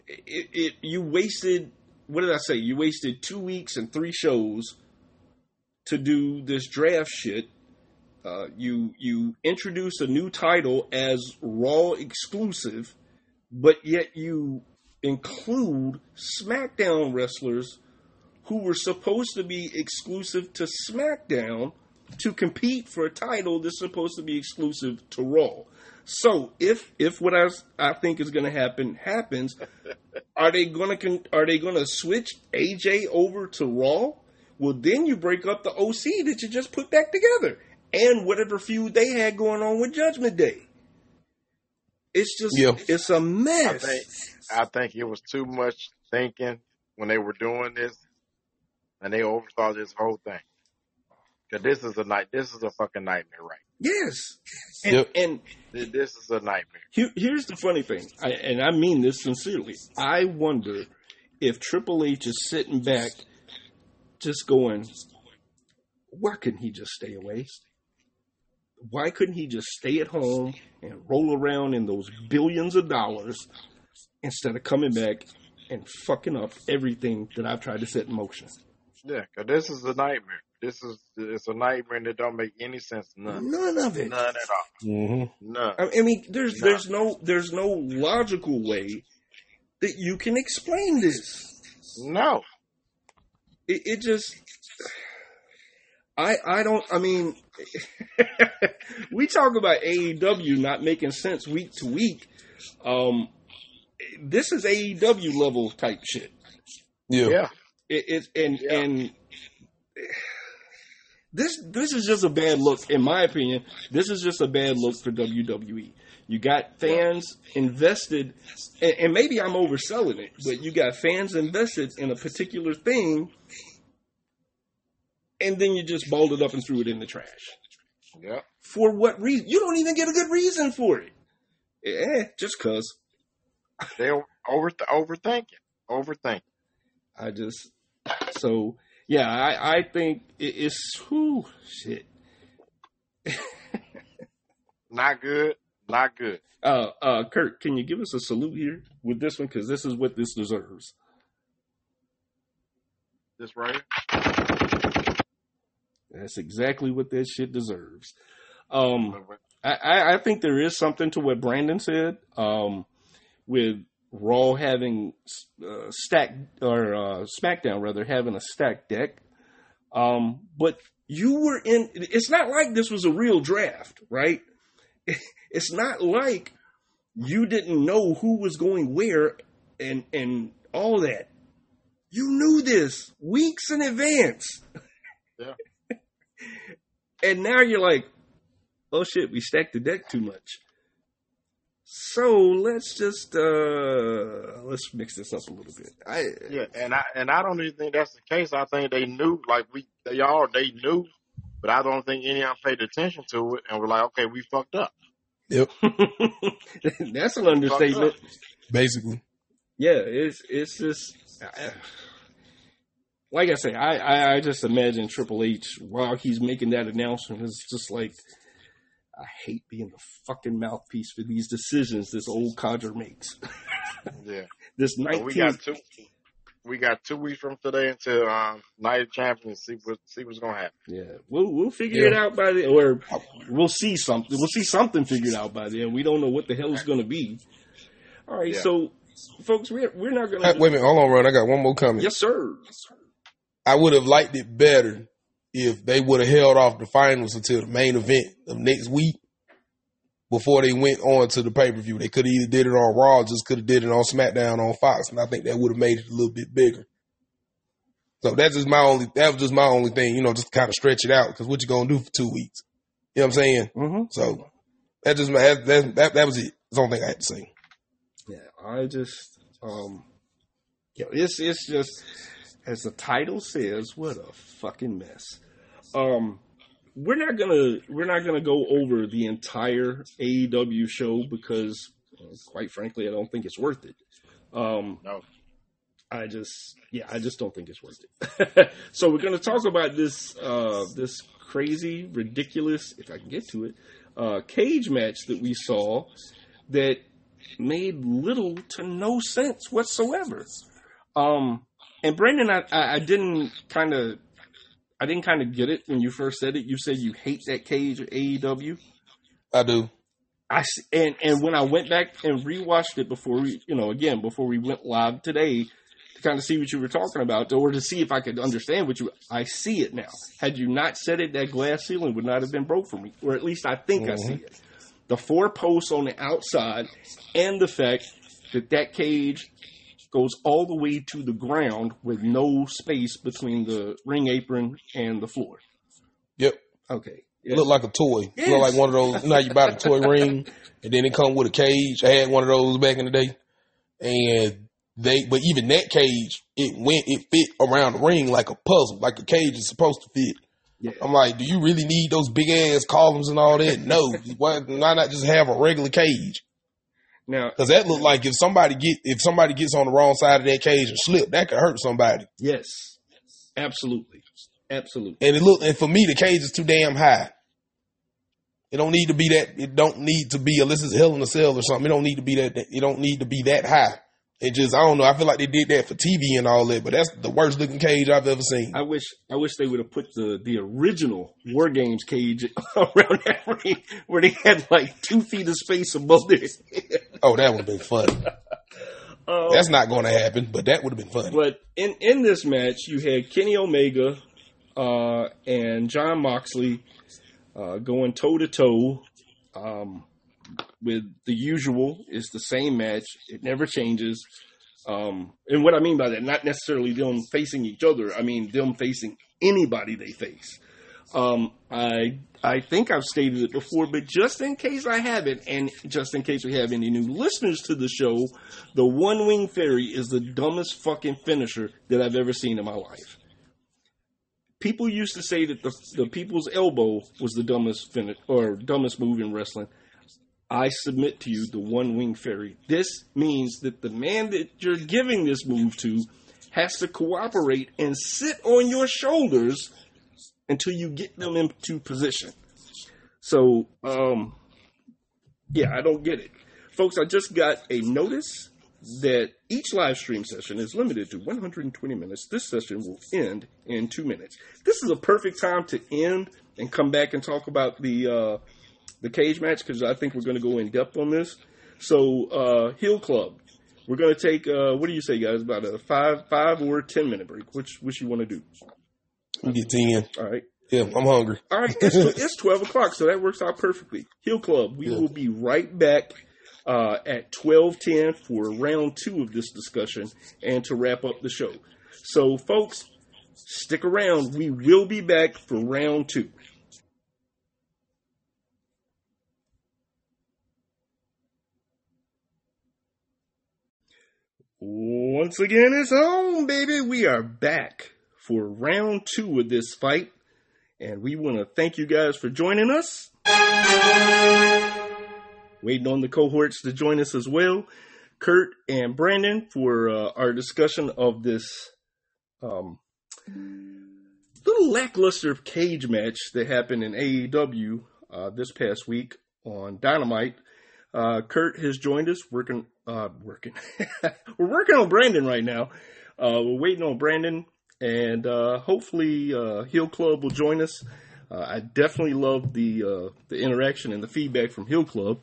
it, it you wasted what did I say? You wasted two weeks and three shows to do this draft shit. Uh, you you introduce a new title as Raw exclusive, but yet you include SmackDown wrestlers who were supposed to be exclusive to SmackDown to compete for a title that's supposed to be exclusive to Raw. So if if what I, I think is going to happen happens, are they going to are they going to switch AJ over to Raw? Well, then you break up the OC that you just put back together, and whatever feud they had going on with Judgment Day. It's just Yeah. it's a mess. think I think it was too much thinking when they were doing this, and they oversaw this whole thing. Cause this is a night. This is a fucking nightmare, right? Yes, and, Yep. and This, this is a nightmare. Here, here's the funny thing, I, and I mean this sincerely. I wonder if Triple H is sitting back, just going, "Why couldn't he just stay away? Why couldn't he just stay at home and roll around in those billions of dollars instead of coming back and fucking up everything that I've tried to set in motion?" Yeah, cause this is a nightmare. This is it's a nightmare that don't make any sense. None. None of it. None at all. Mm-hmm. None. I I mean, there's No. there's no there's no logical way that you can explain this. No. it, it just I I don't I mean we talk about AEW not making sense week to week. Um this is AEW level type shit. Yeah. Yeah. It, it's and Yeah. and this this is just a bad look, in my opinion. This is just a bad look for WWE. You got fans invested, and, and maybe I'm overselling it, but you got fans invested in a particular thing, and then you just balled it up and threw it in the trash. Yeah. For what reason? You don't even get a good reason for it. Eh, just cause. They over overthinking. Overthinking. I just so yeah, I I think it, it's whew, shit. Not good. Not good. Uh, uh, Kurt, can you give us a salute here with this one because this is what this deserves. This right. That's exactly what that shit deserves. Um. I, I, think there is something to what Brandon said. Um, with Raw having uh, stacked or uh, SmackDown rather having a stacked deck. Um, but you were in. It's not like this was a real draft, right? It's not like you didn't know who was going where and and all that. You knew this weeks in advance. Yeah. And now you're like, oh shit, we stacked the deck too much. So let's just uh let's mix this up a little bit. I Yeah, and I and I don't even think that's the case. I think they knew, like we, they all they knew, but I don't think any of them paid attention to it and were like, okay, we fucked up. Yep. that's an understatement. Basically. Yeah, it's it's just I- like I say, I, I I just imagine Triple H while he's making that announcement is just like I hate being the fucking mouthpiece for these decisions this old codger makes. Yeah, This but we got two. We got two weeks from today until um, Night of Champions. See what see what's gonna happen. Yeah, we'll we'll figure Yeah. it out by the or we'll see something. We'll see something figured out by then. We don't know what the hell it's going to be. All right, Yeah. so folks, we're we're not going Hey, to. wait a minute. Hold on, Ron. I got one more comment. Yes, sir. I would have liked it better if they would have held off the finals until the main event of next week before they went on to the pay per view. They could have either did it on Raw, just could have did it on SmackDown on Fox, and I think that would have made it a little bit bigger. So that's just my only. That was just my only thing, you know, just kind of stretch it out because what you gonna do for two weeks? You know what I'm saying? Mm-hmm. So that just my that that, that, that was it. That's the only thing I had to say. Yeah, I just um, yeah, it's it's just as the title says, what a fucking mess. Um, we're not gonna we're not gonna go over the entire AEW show because, quite frankly, I don't think it's worth it. Um, No. I just, yeah, I just don't think it's worth it. so we're going to talk about this, uh, this crazy, ridiculous, if I can get to it, uh, cage match that we saw that made little to no sense whatsoever. Um, and Brandon, I, I, didn't kind of, I didn't kind of get it when you first said it. You said you hate that cage of AEW. I do. I and and when I went back and rewatched it before we, you know, again before we went live today to kind of see what you were talking about, or to see if I could understand what you. I see it now. Had you not said it, that glass ceiling would not have been broke for me, or at least I think I see mm-hmm. it. The four posts on the outside, and the fact that that cage goes all the way to the ground with no space between the ring apron and the floor. Yep. Okay. It looked like a toy. Yes. Look like one of those. now you buy the toy ring, and then it come with a cage. I had one of those back in the day, and they. But even that cage, it went. It fit around the ring like a puzzle, like a cage is supposed to fit. Yeah. I'm like, do you really need those big ass columns and all that? No. why, why not just have a regular cage? Now, Because that look like if somebody get if somebody gets on the wrong side of that cage and slip, that could hurt somebody. yes, absolutely, absolutely. And it look and for me the cage is too damn high. It don't need to be that. It don't need to be unless it's hell in a cell or something. It don't need to be that. It don't need to be that high. It just I don't know. I feel like they did that for TV and all that, but that's the worst looking cage I've ever seen. I wish I wish they would have put the the original War Games cage around that ring where they had like two feet of space above their head. Oh, that would have been funny. Um, That's not going to happen, but that would have been funny. But in in this match, you had Kenny Omega uh, and Jon Moxley uh, going toe to toe. Um, with the usual, it's the same match. It never changes. Um, and what I mean by that, not necessarily them facing each other. I mean them facing anybody they face. Um, I I think I've stated it before, but just in case I haven't, and just in case we have any new listeners to the show, the One Wing Fairy is the dumbest fucking finisher that I've ever seen in my life. People used to say that the the People's Elbow was the dumbest finish or dumbest move in wrestling. I submit to you the One Wing Fairy. This means that the man that you're giving this move to has to cooperate and sit on your shoulders until you get them into position. So, um, yeah, I don't get it. Folks, I just got a notice that each live stream session is limited to 120 minutes. This session will end in two minutes. This is a perfect time to end and come back and talk about the uh, the cage match because I think we're going to go in depth on this. So, uh, Hill Club, we're going to take uh, what do you say, guys? About a five five or ten minute break. Which which you want to do? We get 10. All right. Yeah, I'm hungry. All right, it's, it's 12 o'clock, so that works out perfectly. Hill Club, we Yeah. will be right back uh, at 1210 for round two of this discussion and to wrap up the show. So, folks, stick around. We will be back for round two. Once again, it's home, baby. We are back for round two of this fight. And we want to thank you guys for joining us. Waiting on the cohorts to join us as well. Kurt and Brandon for uh, our discussion of this um, little lackluster cage match that happened in AEW uh, this past week on Dynamite. Uh, Kurt has joined us, working, uh, working. we're working on Brandon right now. Uh, we're waiting on Brandon, and uh, hopefully, uh, Hill Club will join us. Uh, I definitely love the uh, the interaction and the feedback from Hill Club.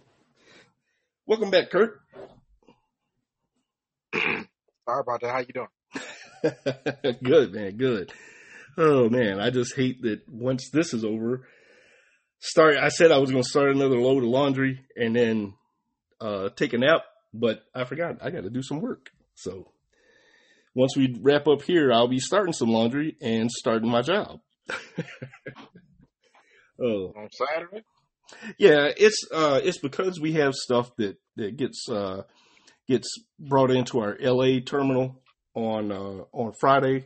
Welcome back, Kurt. Sorry about that. How you doing? good man, good. Oh man, I just hate that once this is over. Start. I said I was going to start another load of laundry and then uh, take a nap, but I forgot. I got to do some work. So once we wrap up here, I'll be starting some laundry and starting my job. oh On Saturday? yeah, it's uh, it's because we have stuff that that gets uh, gets brought into our LA terminal on uh, on Friday,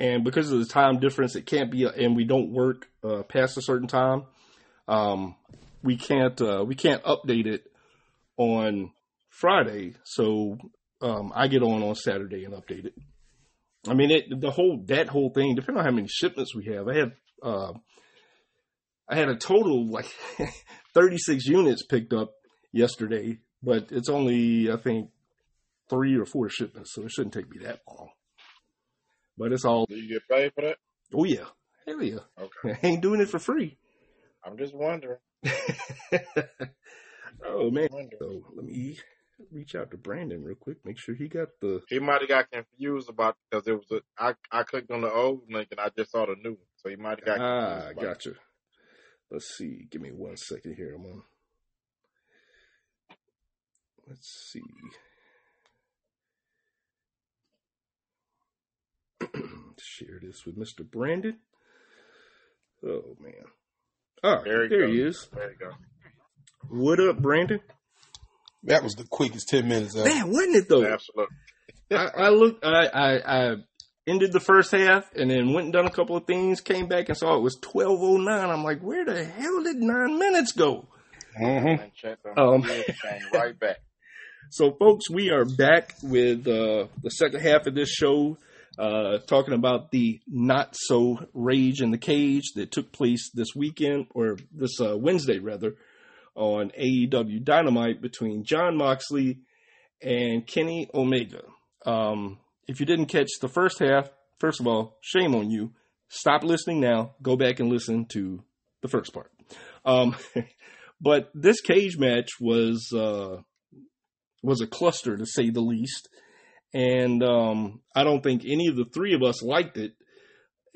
and because of the time difference, it can't be, and we don't work uh, past a certain time. Um, we can't uh, we can't update it on Friday, so um, I get on on Saturday and update it. I mean, it, the whole that whole thing, depending on how many shipments we have, I have. Uh, I had a total of like 36 units picked up yesterday, but it's only I think three or four shipments, so it shouldn't take me that long. But it's all Do you get paid for that? oh yeah, hell yeah, Okay. I ain't doing it for free. I'm just wondering. oh man, wondering. so let me reach out to Brandon real quick, make sure he got the. He might have got confused about because it was a, I I clicked on the old link and I just saw the new one, so he might have got Ah, confused. about it. gotcha. Let's see. Give me one second here. I'm on. Let's see. Share this with Mr. Brandon. Oh man. Oh, There there, he he is. There you go. What up, Brandon? That was the quickest 10 minutes ever. Man, wasn't it though? Absolutely. I, I looked. I, I I ended the first half and then went and done a couple of things. Came back and saw it was twelve oh nine. I'm like, where the hell did nine minutes go? Mm-hmm. And checked on Um, the deal, came right back. So, folks, we are back with uh, the second half of this show, uh, talking about the not so rage in the cage that took place this weekend or this uh, Wednesday rather on AEW Dynamite between Jon Moxley and Kenny Omega. Um, if you didn't catch the first half, first of all, shame on you. Stop listening now. Go back and listen to the first part. Um, but this cage match was uh, was a cluster to say the least. And um, I don't think any of the three of us liked it,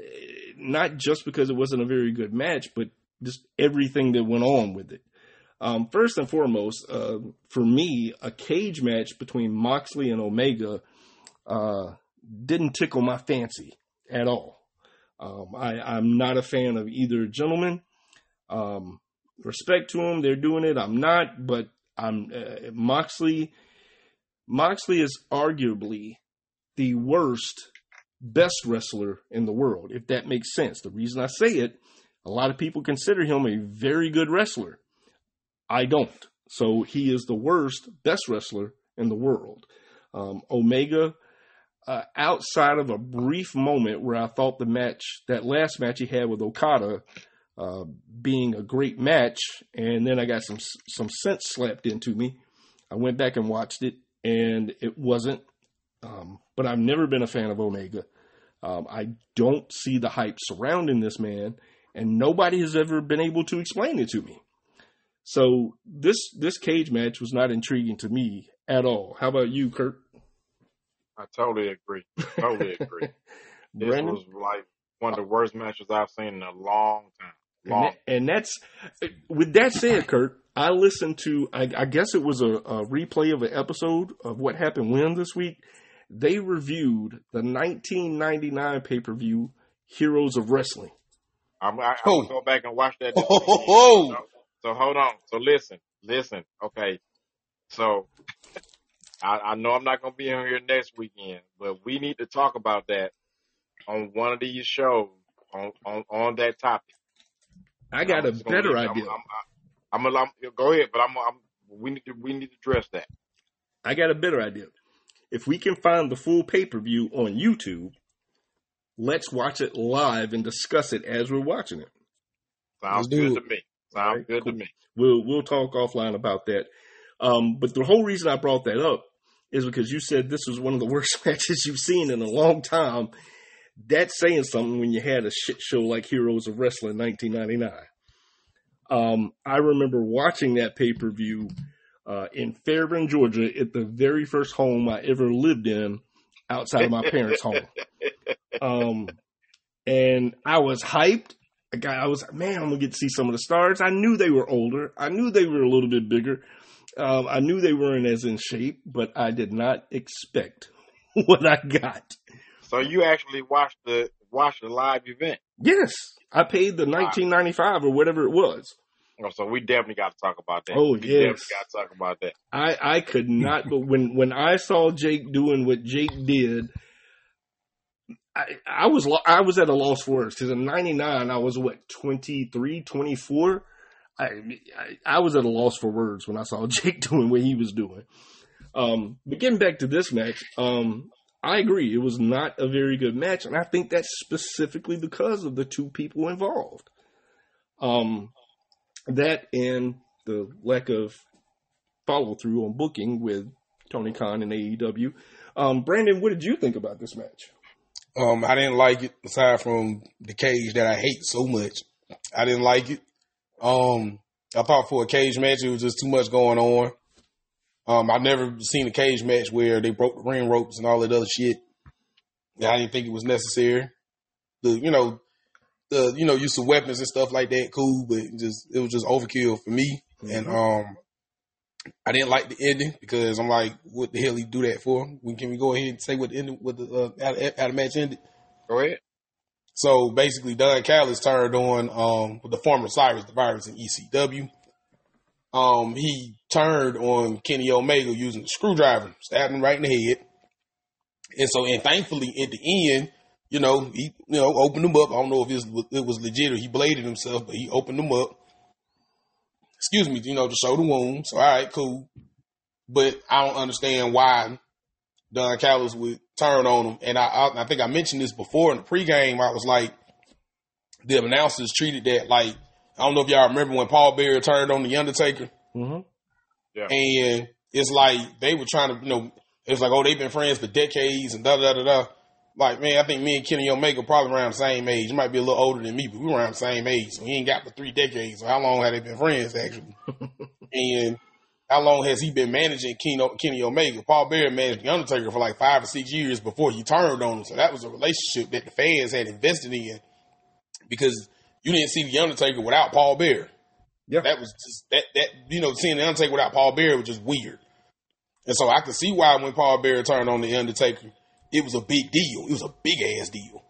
eh, not just because it wasn't a very good match, but just everything that went on with it. Um, first and foremost, uh, for me, a cage match between Moxley and Omega uh, didn't tickle my fancy at all. Um, I, am not a fan of either gentleman. Um, respect to them, they're doing it. I'm not, but I'm uh, Moxley. Moxley is arguably the worst, best wrestler in the world, if that makes sense. The reason I say it, a lot of people consider him a very good wrestler. I don't. So he is the worst, best wrestler in the world. Um, Omega, uh, outside of a brief moment where I thought the match, that last match he had with Okada, uh, being a great match, and then I got some some sense slapped into me. I went back and watched it, and it wasn't. Um, but I've never been a fan of Omega. Um, I don't see the hype surrounding this man, and nobody has ever been able to explain it to me. So this this cage match was not intriguing to me at all. How about you, Kurt? I totally agree. Totally agree. this was like one of the worst matches I've seen in a long time. Long. And, that, and that's with that said, Kurt. I listened to. I, I guess it was a, a, replay of an episode of what happened when this week. They reviewed the 1999 pay per view Heroes of Wrestling. I'm, I, am oh. gonna go back and watch that. Oh, oh, oh. So hold on. So listen, listen. Okay. So I, I know I'm not gonna be on here next weekend, but we need to talk about that on one of these shows on on, on that topic. I got I'm a better idea. I'm, I'm, I'm, go ahead, but I'm, we need to we need to address that. I got a better idea. If we can find the full pay per view on YouTube, let's watch it live and discuss it as we're watching it. Sounds good to me. Sounds right, good cool. to me. We'll we'll talk offline about that. Um, but the whole reason I brought that up is because you said this was one of the worst matches you've seen in a long time. That's saying something when you had a shit show like Heroes of Wrestling 1999. Um, I remember watching that pay per view uh, in Fairburn, Georgia, at the very first home I ever lived in outside of my parents' home. Um, and I was hyped guy, I was like, man, I'm gonna get to see some of the stars. I knew they were older. I knew they were a little bit bigger. Um, I knew they weren't as in shape, but I did not expect what I got. So you actually watched the watched the live event? Yes, I paid the 1995 or whatever it was. Oh, so we definitely got to talk about that. Oh we yes, got to talk about that. I I could not, but when when I saw Jake doing what Jake did, I, I was I was at a loss for words because in '99 I was what 23, 24. I, I, I was at a loss for words when I saw Jake doing what he was doing. Um, but getting back to this match, um, I agree it was not a very good match, and I think that's specifically because of the two people involved. Um, that and the lack of follow through on booking with Tony Khan and AEW. Um, Brandon, what did you think about this match? Um, I didn't like it aside from the cage that I hate so much. I didn't like it. Um, I thought for a cage match, it was just too much going on. Um, I've never seen a cage match where they broke the ring ropes and all that other shit. I didn't think it was necessary. The, you know, the, you know, use of weapons and stuff like that, cool, but just, it was just overkill for me. Mm-hmm. And, um, I didn't like the ending because I'm like, what the hell he do that for? When can we go ahead and say what the ending, what the uh, how, how the match ended? Go ahead. So basically, Don Callis turned on um the former Cyrus the Virus in ECW. Um, he turned on Kenny Omega using a screwdriver, stabbed him right in the head. And so, and thankfully, at the end, you know, he you know opened him up. I don't know if it was, it was legit or he bladed himself, but he opened him up excuse me, you know, to show the wounds. All right, cool. But I don't understand why Don Callis would turn on him. And I, I, I think I mentioned this before in the pregame. I was like, the announcers treated that like, I don't know if y'all remember when Paul Bearer turned on the Undertaker. Mm-hmm. Yeah. And it's like they were trying to, you know, it's like, oh, they've been friends for decades and da da da da like, man, I think me and Kenny Omega probably around the same age. He might be a little older than me, but we were around the same age. So he ain't got for three decades. So how long have they been friends, actually? and how long has he been managing Kenny, Kenny Omega? Paul Bearer managed The Undertaker for like five or six years before he turned on him. So that was a relationship that the fans had invested in because you didn't see The Undertaker without Paul Bearer. Yeah. That was just, that, that, you know, seeing The Undertaker without Paul Bearer was just weird. And so I could see why when Paul Bearer turned on The Undertaker, it was a big deal. It was a big ass deal.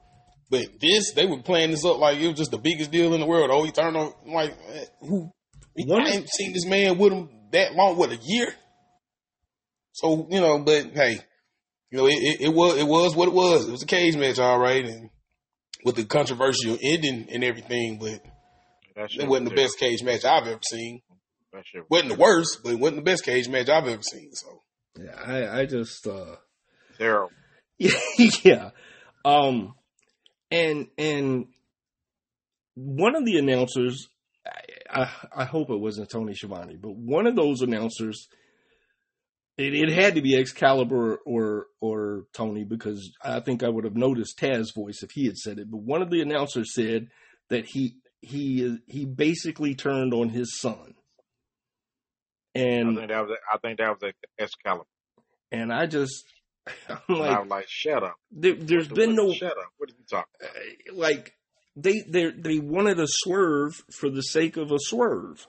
But this, they were playing this up like it was just the biggest deal in the world. Oh, he turned on, like, eh, who? One- I ain't seen this man with him that long, what, a year? So, you know, but hey, you know, it, it, it was, it was what it was. It was a cage match, all right. And with the controversial ending and everything, but That it wasn't the best cage match I've ever seen. That shit was wasn't the worst, but it wasn't the best cage match I've ever seen. So Yeah, I, I just uh terrible. yeah. Um and and one of the announcers I, I, I hope it wasn't Tony Schiavone, but one of those announcers it, it had to be Excalibur or or Tony because I think I would have noticed Taz's voice if he had said it. But one of the announcers said that he he he basically turned on his son. And I think that was I think that was Excalibur. and I just I'm And I like like, shut up. there, there's What- been no shut up. What are you talking? about? uh, like they they they wanted a swerve for the sake of a swerve.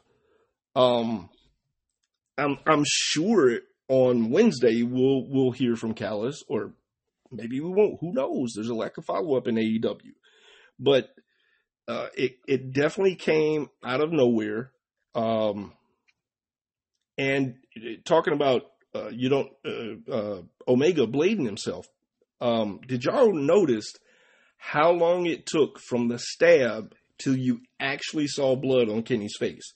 Um, I'm I'm sure on Wednesday we'll we'll hear from Callis, or maybe we won't. Who knows? There's a lack of follow up in AEW, but uh, it it definitely came out of nowhere. Um, and talking about uh, you don't uh, uh, Omega blading himself. Um, did y'all notice how long it took from the stab till you actually saw blood on Kenny's face?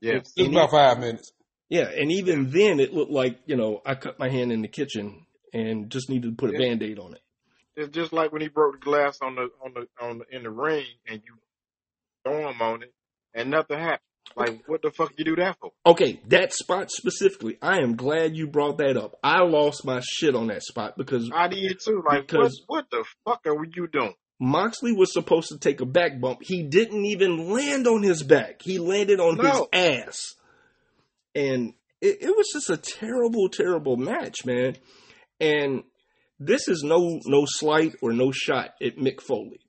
Yes. it was about five minutes. Yeah, and even then it looked like, you know, I cut my hand in the kitchen and just needed to put a Yeah. band-aid on it. It's just like when he broke the glass on the on the on the, in the ring and you throw him on it and nothing happened. Like what the fuck you do that for? Okay, that spot specifically, I am glad you brought that up. I lost my shit on that spot because I did too. Like Because- what what the fuck are you doing? Moxley was supposed to take a back bump. He didn't even land on his back. He landed on his ass. And it, it was just a terrible, terrible match, man. And this is no no slight or no shot at Mick Foley.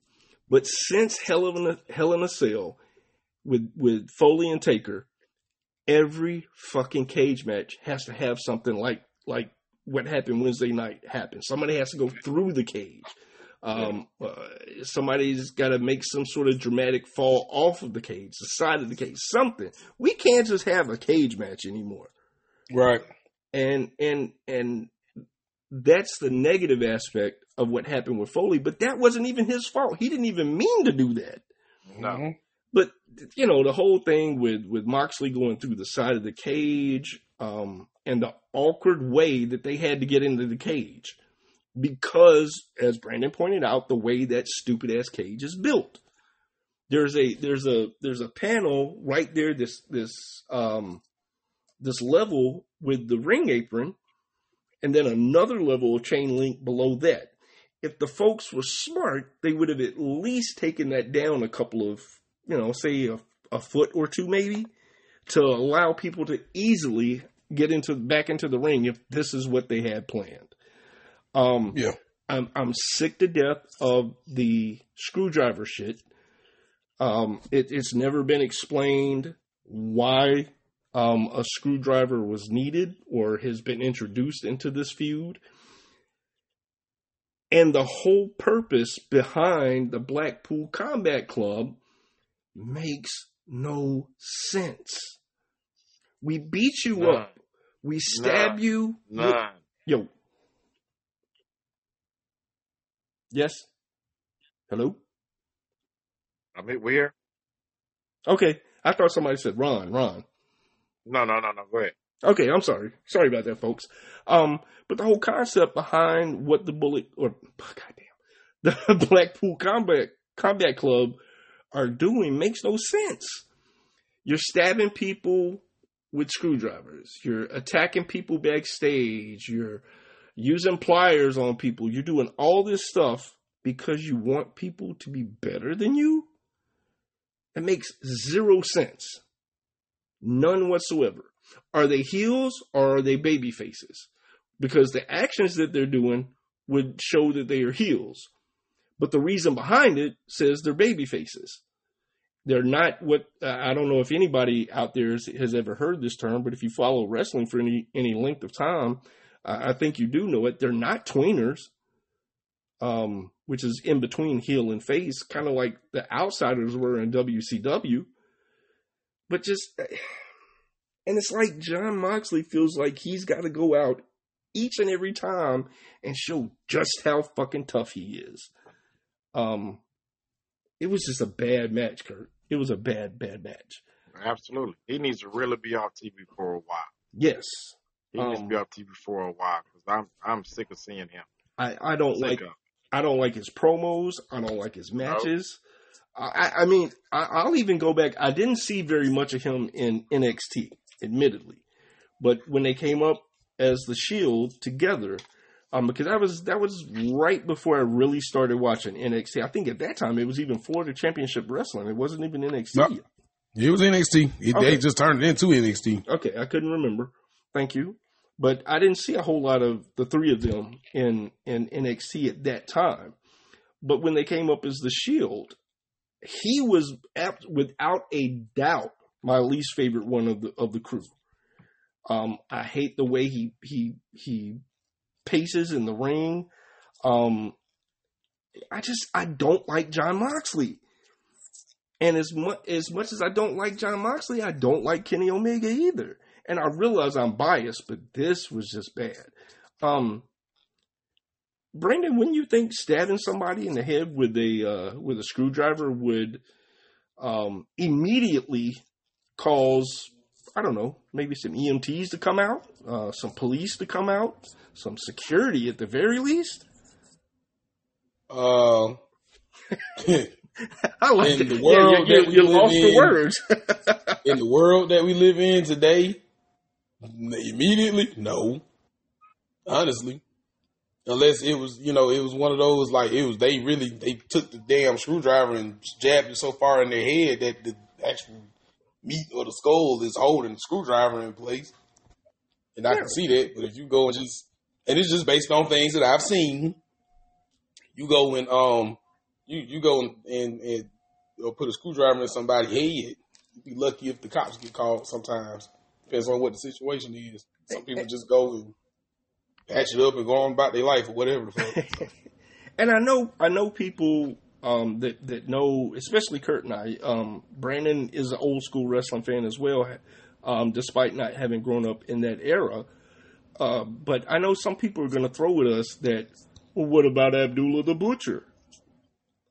But since Hell in a Hell in a Cell with with Foley and Taker, every fucking cage match has to have something like like what happened Wednesday night happen. Somebody has to go through the cage. Um, uh, somebody's got to make some sort of dramatic fall off of the cage, the side of the cage, something. We can't just have a cage match anymore. Right. And and and that's the negative aspect of what happened with Foley. But that wasn't even his fault. He didn't even mean to do that. No. But you know the whole thing with with Moxley going through the side of the cage, um, and the awkward way that they had to get into the cage, because as Brandon pointed out, the way that stupid ass cage is built. There's a there's a there's a panel right there. This this um this level with the ring apron, and then another level of chain link below that. If the folks were smart, they would have at least taken that down a couple of, you know, say a, a foot or two maybe, to allow people to easily get into back into the ring if this is what they had planned. Um, Yeah. I'm I'm sick to death of the screwdriver shit. Um, it, it's never been explained why um, a screwdriver was needed or has been introduced into this feud. And the whole purpose behind the Blackpool Combat Club makes no sense. We beat you up. We stab you. Yo. Yes. Hello. I mean we here? Okay. I thought somebody said Ron. Ron. No, no, no, no. Go ahead. Okay, I'm sorry. Sorry about that, folks. Um, but the whole concept behind what the bullet or goddamn the Blackpool Combat Combat Club are doing makes no sense. You're stabbing people with screwdrivers. You're attacking people backstage. You're using pliers on people. You're doing all this stuff because you want people to be better than you. It makes zero sense. None whatsoever. Are they heels or are they baby faces? Because the actions that they're doing would show that they are heels. But the reason behind it says they're baby faces. They're not what I don't know if anybody out there has, has ever heard this term, but if you follow wrestling for any any length of time, I think you do know it. They're not tweeners, um, which is in between heel and face, kind of like the outsiders were in WCW. But just, and it's like Jon Moxley feels like he's got to go out each and every time and show just how fucking tough he is. Um, it was just a bad match, Kurt. It was a bad, bad match. Absolutely. He needs to really be off TV for a while. Yes. He needs to Um, be off TV for a while because I'm I'm sick of seeing him. I, I don't like of. I don't like his promos. I don't like his matches. I, I mean, I, I'll even go back. I didn't see very much of him in NXT, admittedly, but when they came up as the Shield together, um, because that was that was right before I really started watching NXT. I think at that time it was even Florida Championship Wrestling. It wasn't even NXT. It was NXT. It, Okay. They just turned it into NXT. Okay, I couldn't remember. Thank you. But I didn't see a whole lot of the three of them in in NXT at that time. But when they came up as the Shield, he was apt, without a doubt my least favorite one of the of the crew. Um, I hate the way he he he paces in the ring. Um, I just I don't like Jon Moxley. And as much as much as I don't like Jon Moxley, I don't like Kenny Omega either. And I realize I'm biased, but this was just bad. Um, Brandon, when you think stabbing somebody in the head with a uh, with a screwdriver would um, immediately cause I don't know maybe some EMTs to come out, uh, some police to come out, some security at the very least. Uh, I like In it. the Yeah, you, you, you lost the in. words. in the world that we live in today, immediately, no. Honestly. Unless it was, you know, it was one of those like it was they really they took the damn screwdriver and jabbed it so far in their head that the actual meat or the skull is holding the screwdriver in place. And I can see that, but if you go and just and it's just based on things that I've seen. You go and um you you go and and, put a screwdriver in somebody's head you'd be lucky if the cops get called sometimes. Depends on what the situation is. Some people just go and patch it up and go on about their life or whatever the fuck. and I know I know people um, that that know, especially Kurt and I. Um, Brandon is an old school wrestling fan as well, um, despite not having grown up in that era. Uh, but I know some people are going to throw at us that, well, what about Abdullah the Butcher?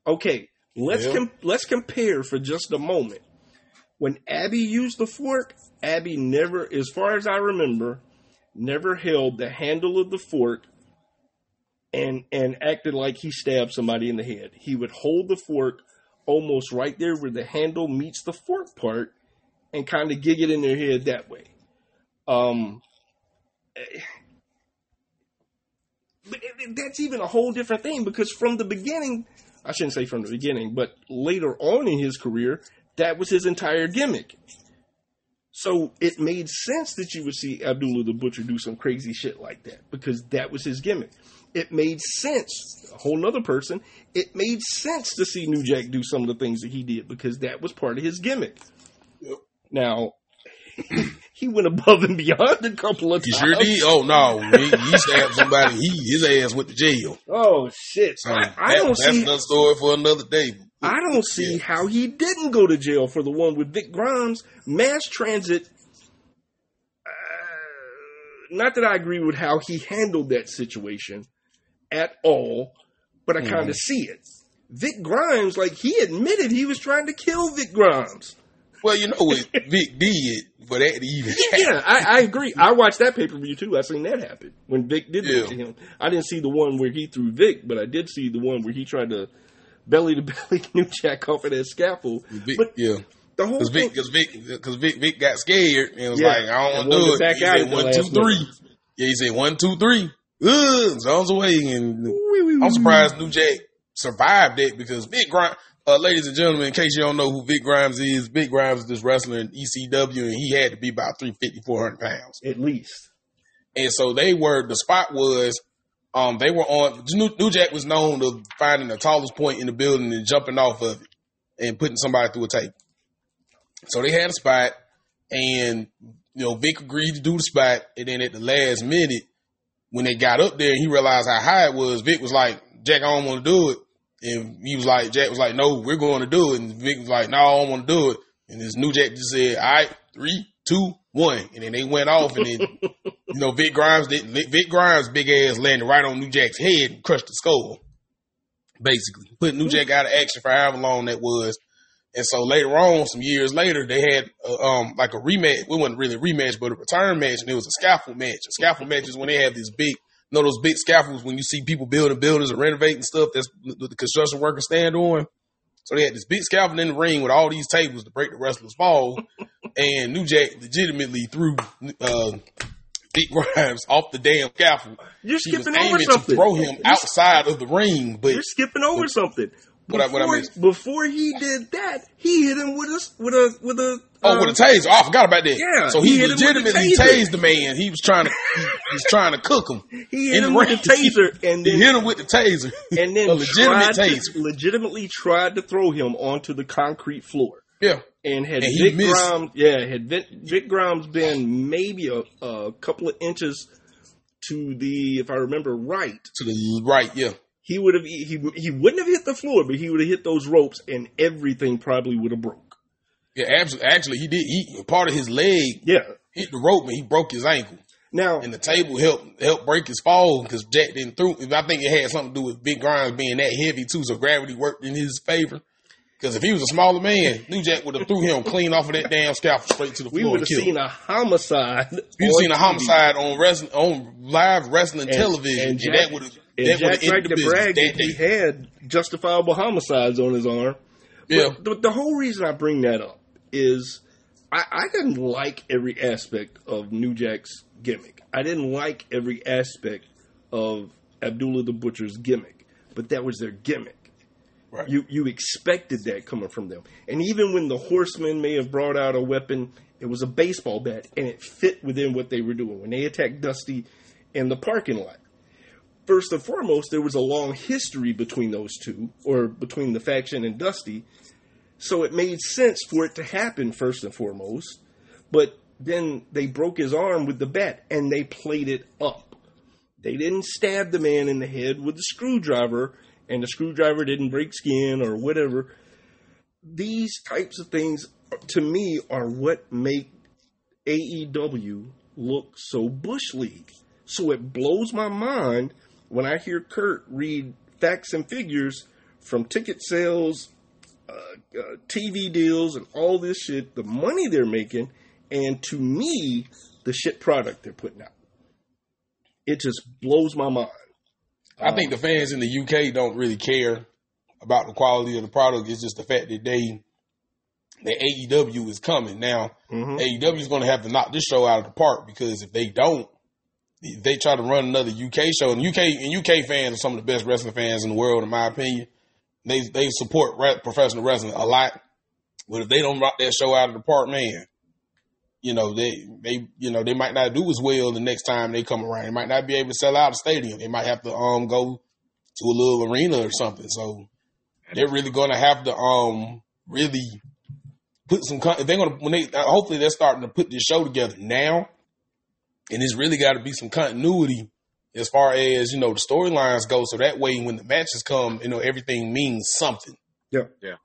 Okay, let's Yeah. com- let's compare for just a moment. When Abby used the fork, Abby never, as far as I remember, never held the handle of the fork and and acted like he stabbed somebody in the head. He would hold the fork almost right there where the handle meets the fork part and kind of gig it in their head that way. Um, but that's even a whole different thing because from the beginning, I shouldn't say from the beginning, but later on in his career, that was his entire gimmick. So it made sense that you would see Abdullah the Butcher do some crazy shit like that because that was his gimmick. It made sense, a whole nother person, it made sense to see New Jack do some of the things that he did because that was part of his gimmick. Yep. Now, he went above and beyond a couple of He times. sure did. Oh no, he, he stabbed somebody. He his ass went to jail. Oh, shit. So I, I don't that's see. another story for another day. I don't see Yeah. how he didn't go to jail for the one with Vic Grimes. Mass transit. Uh, not that I agree with how he handled that situation at all, but I kind of see it. Vic Grimes, like he admitted he was trying to kill Vic Grimes. Well, you know what Vic did for that to even happen. Yeah, I, I agree. I watched that pay per view too. I seen that happen when Vic did that to him. I didn't see the one where he threw Vic, but I did see the one where he tried to belly to belly New Jack off of that scaffold. Vic, But yeah, the whole because thing, Vic, because Vic, because Vic, Vic got scared and was Yeah, like, I don't want to do it. He said one, two, three. minute. Yeah, he said one, two, three. Ugh, zones away, and I'm surprised New Jack survived that because Vic Grimes, Uh, ladies and gentlemen, in case you don't know who Vic Grimes is, Vic Grimes is this wrestler in ECW, and he had to be about 350, 400 pounds. At least. And so they were, the spot was, um, they were on, New, New Jack was known to finding the tallest point in the building and jumping off of it and putting somebody through a table. So they had a spot, and, you know, Vic agreed to do the spot, and then at the last minute, when they got up there and he realized how high it was, Vic was like, Jack, I don't want to do it. And he was like, Jack was like, no, we're going to do it. And Vic was like, no, I don't want to do it. And this new Jack just said, all right, three, two, one. And then they went off and then, you know, Vic Grimes, did, Vic Grimes' big ass landed right on New Jack's head and crushed the skull. Basically, put New Jack out of action for however long that was. And so later on, some years later, they had uh, um like a rematch. It wasn't really a rematch, but a return match, and it was a scaffold match. A scaffold match is when they have this big, you know, those big scaffolds when you see people building buildings or renovating stuff. That's the construction workers stand on. So they had this big scaffold in the ring with all these tables to break the wrestlers' fall. and New Jack legitimately threw uh, Vic Grimes off the damn scaffold. You're skipping over something. throw him outside of the ring, but You're skipping over something. What I- what I Before, missed? before he did that, he hit him with a with a with a Oh, uh, with a taser. Oh, I forgot about that. Yeah, So he he, the legitimately taser. tased the man. He was trying to, he was trying to cook him. he hit him the with a taser and He then hit him with the taser. and then a legitimate tried to- legitimately tried to throw him onto the concrete floor. Yeah. And had And Vic. Grimes, yeah, had Vic, Vic Grimes been maybe a, a couple of inches to the, if I remember right, To the right. Yeah. He would have he he wouldn't have hit the floor, but he would have hit those ropes, and everything probably would have broke. Yeah. Absolutely. Actually, he did. He part of his leg Yeah. hit the rope and he broke his ankle. Now, And the table helped helped break his fall because Jack didn't throw. I think it had something to do with Vic Grimes being that heavy too, so gravity worked in his favor. Because if he was a smaller man, New Jack would have threw him clean off of that damn scaffold straight to the floor. we would have seen a homicide. You've seen a homicide on wrestling on live wrestling And- television, and and, that would have And that Jack have liked ended the to brag that that he had justifiable homicides on his arm. Yeah, But the, the whole reason I bring that up is I, I didn't like every aspect of New Jack's gimmick. I didn't like every aspect of Abdullah the Butcher's gimmick, but that was their gimmick. Right. You you expected that coming from them, and even when the Horsemen may have brought out a weapon, it was a baseball bat, and it fit within what they were doing when they attacked Dusty in the parking lot. First and foremost, there was a long history between those two, or between the faction and Dusty, so it made sense for it to happen first and foremost. But then they broke his arm with the bat and they played it up. They didn't stab the man in the head with a screwdriver and the screwdriver didn't break skin or whatever. These types of things, to me, are what make AEW look so Bush League. So it blows my mind when I hear Kurt read facts and figures from ticket sales, uh, uh, TV deals, and all this shit, the money they're making, and to me, the shit product they're putting out. It just blows my mind. I think the fans in the UK don't really care about the quality of the product. It's just the fact that they that AEW is coming now. Mhm. AEW is going to have to knock this show out of the park because if they don't, they try to run another UK show, and UK and UK fans are some of the best wrestling fans in the world, in my opinion. They they support re- professional wrestling a lot, but if they don't rock that show out of the park, man, you know they they you know they might not do as well the next time they come around. They might not be able to sell out a stadium. They might have to um go to a little arena or something. So they're really going to have to um really put some. They're going to when they hopefully they're starting to put this show together now, and it's really got to be some continuity as far as you know the storylines go. So that way, when the matches come, you know everything means something. Yeah. Yeah.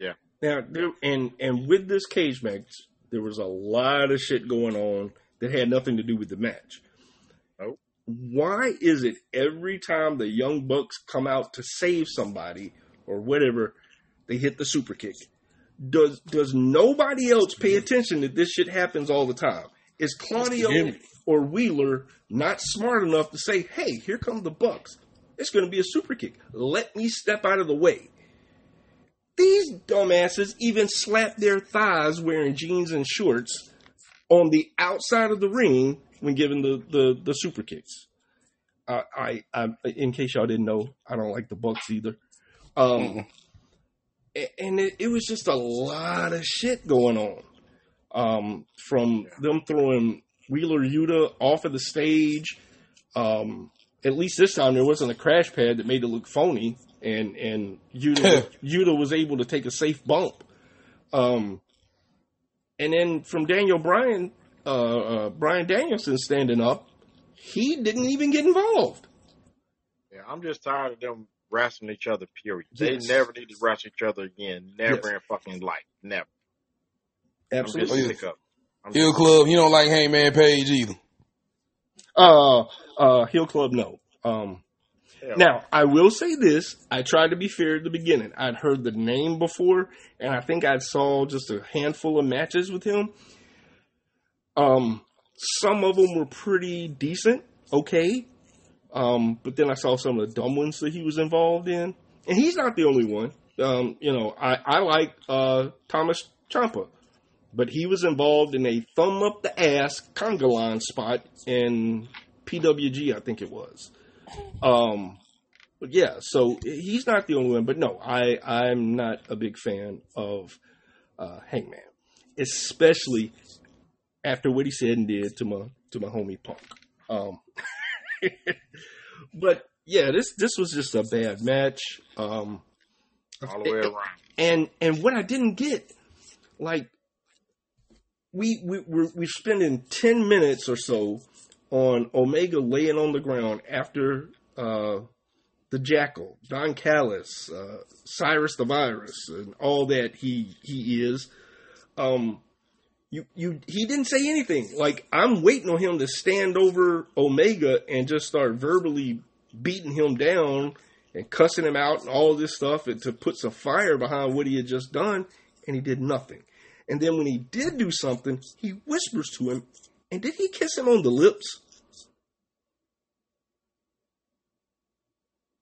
Yeah. Now, there, and and with this cage match, there was a lot of shit going on that had nothing to do with the match. Nope. Why is it every time the Young Bucks come out to save somebody or whatever, they hit the super kick? Does does nobody else pay attention that this shit happens all the time? Is Claudio gimmick. Or Wheeler not smart enough to say, "Hey, here come the Bucks. It's going to be a super kick. Let me step out of the way." These dumbasses even slap their thighs wearing jeans and shorts on the outside of the ring when giving the the, the super kicks. Uh, I, I, in case y'all didn't know, I don't like the Bucks either. Um, And it, it was just a lot of shit going on. Um, from them throwing Wheeler Yuta off of the stage. Um, at least this time there wasn't a crash pad that made it look phony, and and Yuta Yuta was able to take a safe bump. Um, and then from Daniel Bryan, uh, uh, Bryan Danielson standing up, he didn't even get involved. Yeah, I'm just tired of them wrestling each other. Period. They never need to wrestle each other again. Never Yes. in fucking life. Never. Absolutely. I'm just sick of. it. I'm Hill Club, you don't like Hangman Page either. Uh, uh, Hill Club, no. Um, hell, now I will say this: I tried to be fair at the beginning. I'd heard the name before, and I think I saw just a handful of matches with him. Um, some of them were pretty decent, okay. Um, but then I saw some of the dumb ones that he was involved in, and he's not the only one. Um, you know, I I like uh Tommaso Ciampa, but he was involved in a thumb up the ass conga line spot in PWG, I think it was. Um, but yeah, so he's not the only one. But no, I I'm not a big fan of uh, Hangman, especially after what he said and did to my to my homie Punk. Um, but yeah, this this was just a bad match. Um, all the way around. and and what I didn't get, like, we we we're, we're spending ten minutes or so on Omega laying on the ground after uh, the Jackal, Don Callis, uh, Cyrus the Virus, and all that he he is. Um, you you he didn't say anything. Like I'm waiting on him to stand over Omega and just start verbally beating him down and cussing him out and all this stuff and to put some fire behind what he had just done, and he did nothing. And then when he did do something, he whispers to him, and did he kiss him on the lips?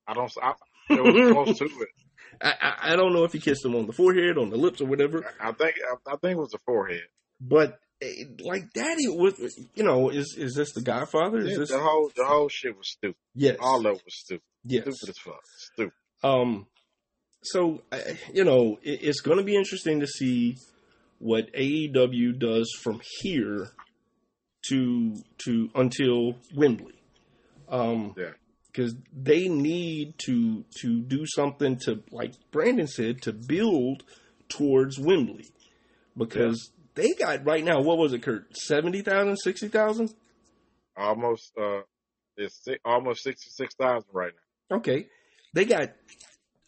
I don't. I, it was close to it. I, I I don't know if he kissed him on the forehead, on the lips, or whatever. I think. I, I think it was the forehead. But eh, like, Daddy was, you know, is is this the Godfather? Is Yeah, this the whole the whole shit was stupid. yes, All of it was stupid. yes. Stupid as fuck. Stupid. Um, so you know, it, it's going to be interesting to see what AEW does from here to to until Wembley. Um, Yeah. because they need to to do something to, like Brandon said, to build towards Wembley, because they got right now. What was it, Kurt? 70,000, 60,000? Almost. Uh, it's si- almost sixty six thousand right now. Okay, they got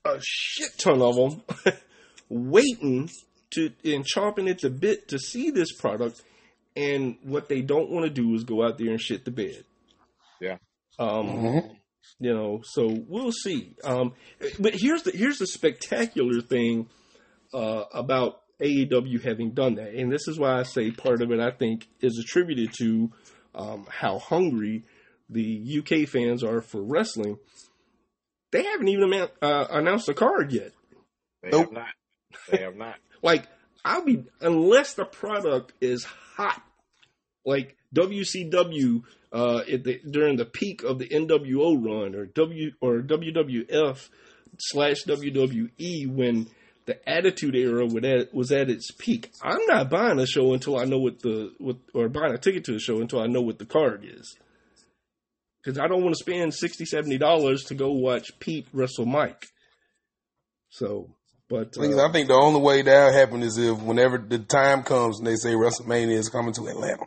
a shit ton of them waiting to and chomping at the bit to see this product. And what they don't want to do is go out there and shit the bed. Yeah. Um, Mhm. you know, so we'll see. Um, but here's the here's the spectacular thing uh, about AEW having done that, and this is why I say part of it I think is attributed to um, how hungry the UK fans are for wrestling. They haven't even uh, announced a card yet. They Nope. have not. They have not. Like I'll be unless the product is hot, like WCW uh, the, during the peak of the NWO run, or W or WWF slash WWE when the Attitude Era was at, its peak. I'm not buying a show until I know what the what or buying a ticket to a show until I know what the card is. Because I don't want to spend 60 dollars to go watch Pete wrestle Mike. So, but Thing uh, I think the only way that'll happen is if whenever the time comes and they say WrestleMania is coming to Atlanta.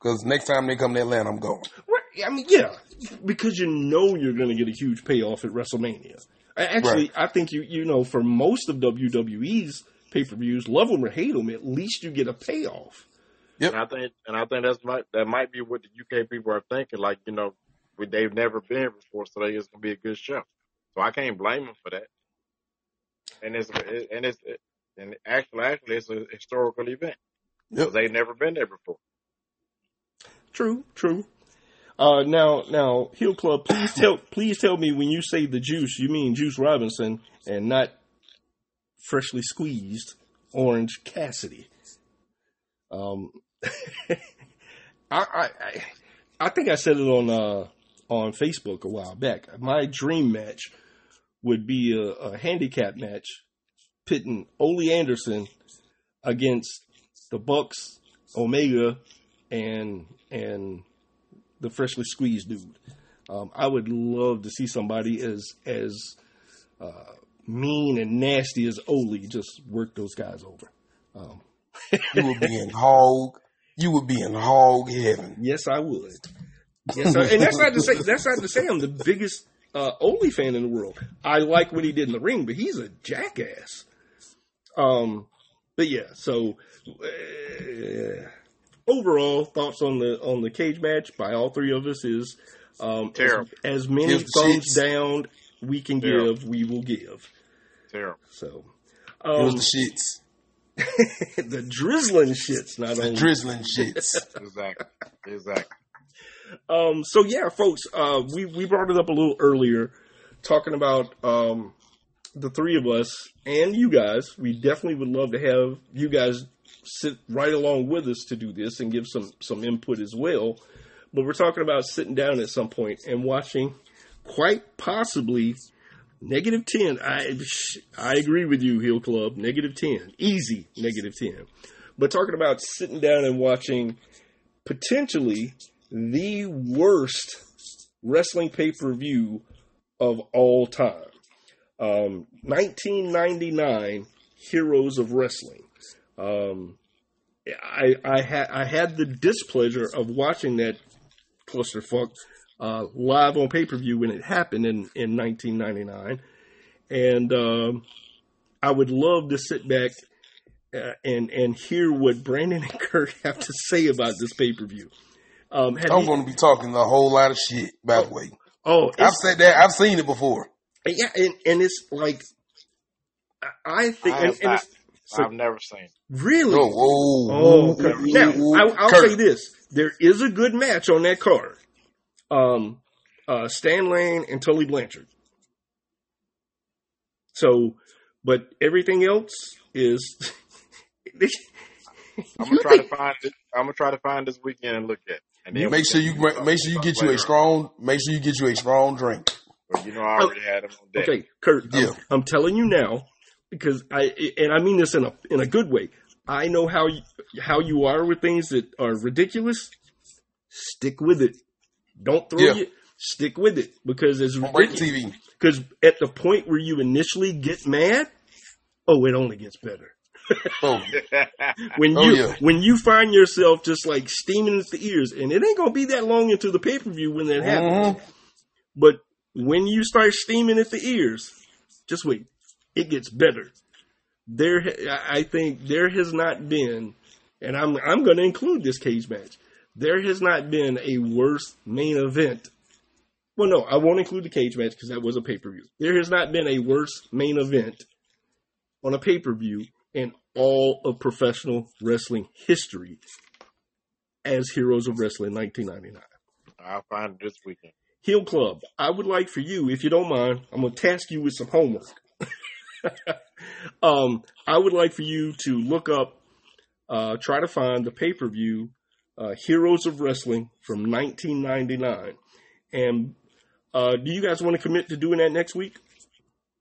Because next time they come to Atlanta, I'm going. Right. I mean, yeah, because you know you're going to get a huge payoff at WrestleMania. A- Actually, I think you you know for most of WWE's pay per views, love them or hate them, at least you get a payoff. Yep. And I think, and I think that's might that might be what the UK people are thinking. Like you know, they've never been before, so they it's gonna be a good show. So I can't blame them for that. And it's it, and it's and actually, actually, it's a historical event Yep. they've never been there before. True, true. Uh, now, now, Hill Club, please tell, please tell me when you say the juice, you mean Juice Robinson and not freshly squeezed Orange Cassidy. Um, I, I, I, I think I said it on uh, on Facebook a while back. My dream match would be a, a handicap match, pitting Ole Anderson against the Bucks, Omega, and and the freshly squeezed dude. Um, I would love to see somebody as as uh, mean and nasty as Ole just work those guys over. Um, You would be in hog. You would be in hog heaven. yes, I would. Yes, I, and that's not to say that's not to say I'm the biggest uh, Ole fan in the world. I like what he did in the ring, but he's a jackass. Um, but yeah, so uh, overall thoughts on the on the cage match by all three of us is um, as, Terrible. as many Give thumbs down we can Terrible. give, we will give. Terrible. So It was um, the shits. the drizzling shits, not The only drizzling shits. Exactly. Exactly. Um, so yeah, folks, uh, we we brought it up a little earlier, talking about um, the three of us and you guys. We definitely would love to have you guys sit right along with us to do this and give some some input as well. But we're talking about sitting down at some point and watching, quite possibly, negative ten. I I agree with you, Hill Club. Negative ten, easy negative ten. But talking about sitting down and watching potentially the worst wrestling pay per view of all time. Um, 1999 Heroes of Wrestling. Um, I I had I had the displeasure of watching that clusterfuck uh, live on pay per view when it happened in in 1999, and um, I would love to sit back uh, and and hear what Brandon and Kurt have to say about this pay per view. Um, have I'm going to be talking a whole lot of shit, by the way. oh, I've said that. I've seen it before. yeah, and, and it's like I- I think, I and, have and not. so I've never seen. really. Oh, whoa. Oh, whoa. Now whoa, I, I'll Kurt, say this: there is a good match on that card. Um, uh, Stan Lane and Tully Blanchard. So, but everything else is. I'm gonna try to find it. I'm gonna try to find this weekend and look at. it. And then Make sure you make sure you get you a strong. Make sure you get you a strong drink. Well, you know, I already had them on deck. Okay, Kurt. I'm- Yeah. I'm, telling you now because I and I mean this in a in a good way. I know how you, how you are with things that are ridiculous. Stick with it. Don't throw Yeah. it. Stick with it because as break ridiculous, TV. because at the point where you initially get mad, oh, it only gets better. Oh, When Oh, you yeah. when you find yourself just like steaming at the ears, and it ain't gonna be that long into the pay per view when that happens. Mhm. But when you start steaming at the ears, just wait. It gets better. There, I think there has not been, and I'm I'm going to include this cage match. There has not been a worse main event. Well, no, I won't include the cage match because that was a pay per view. There has not been a worse main event on a pay per view in all of professional wrestling history as Heroes of Wrestling 1999. I'll find it this weekend. Hill Club, I would like for you, if you don't mind, I'm going to task you with some homework. um, I would like for you to look up, uh, try to find the pay per view, uh, Heroes of Wrestling from 1999. And uh, do you guys want to commit to doing that next week?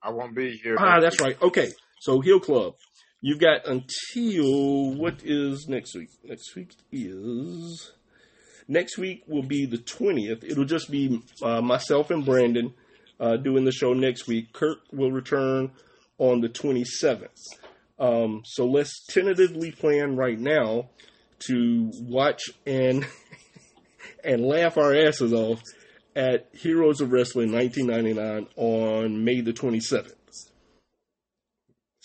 I won't be here. Ah, that's week. right. Okay. So, Hill Club, you've got until what is next week? Next week is. Next week will be the 20th. It'll just be uh, myself and Brandon uh, doing the show next week. Kirk will return on the 27th. Um, so let's tentatively plan right now to watch and and laugh our asses off at Heroes of Wrestling 1999 on May the 27th.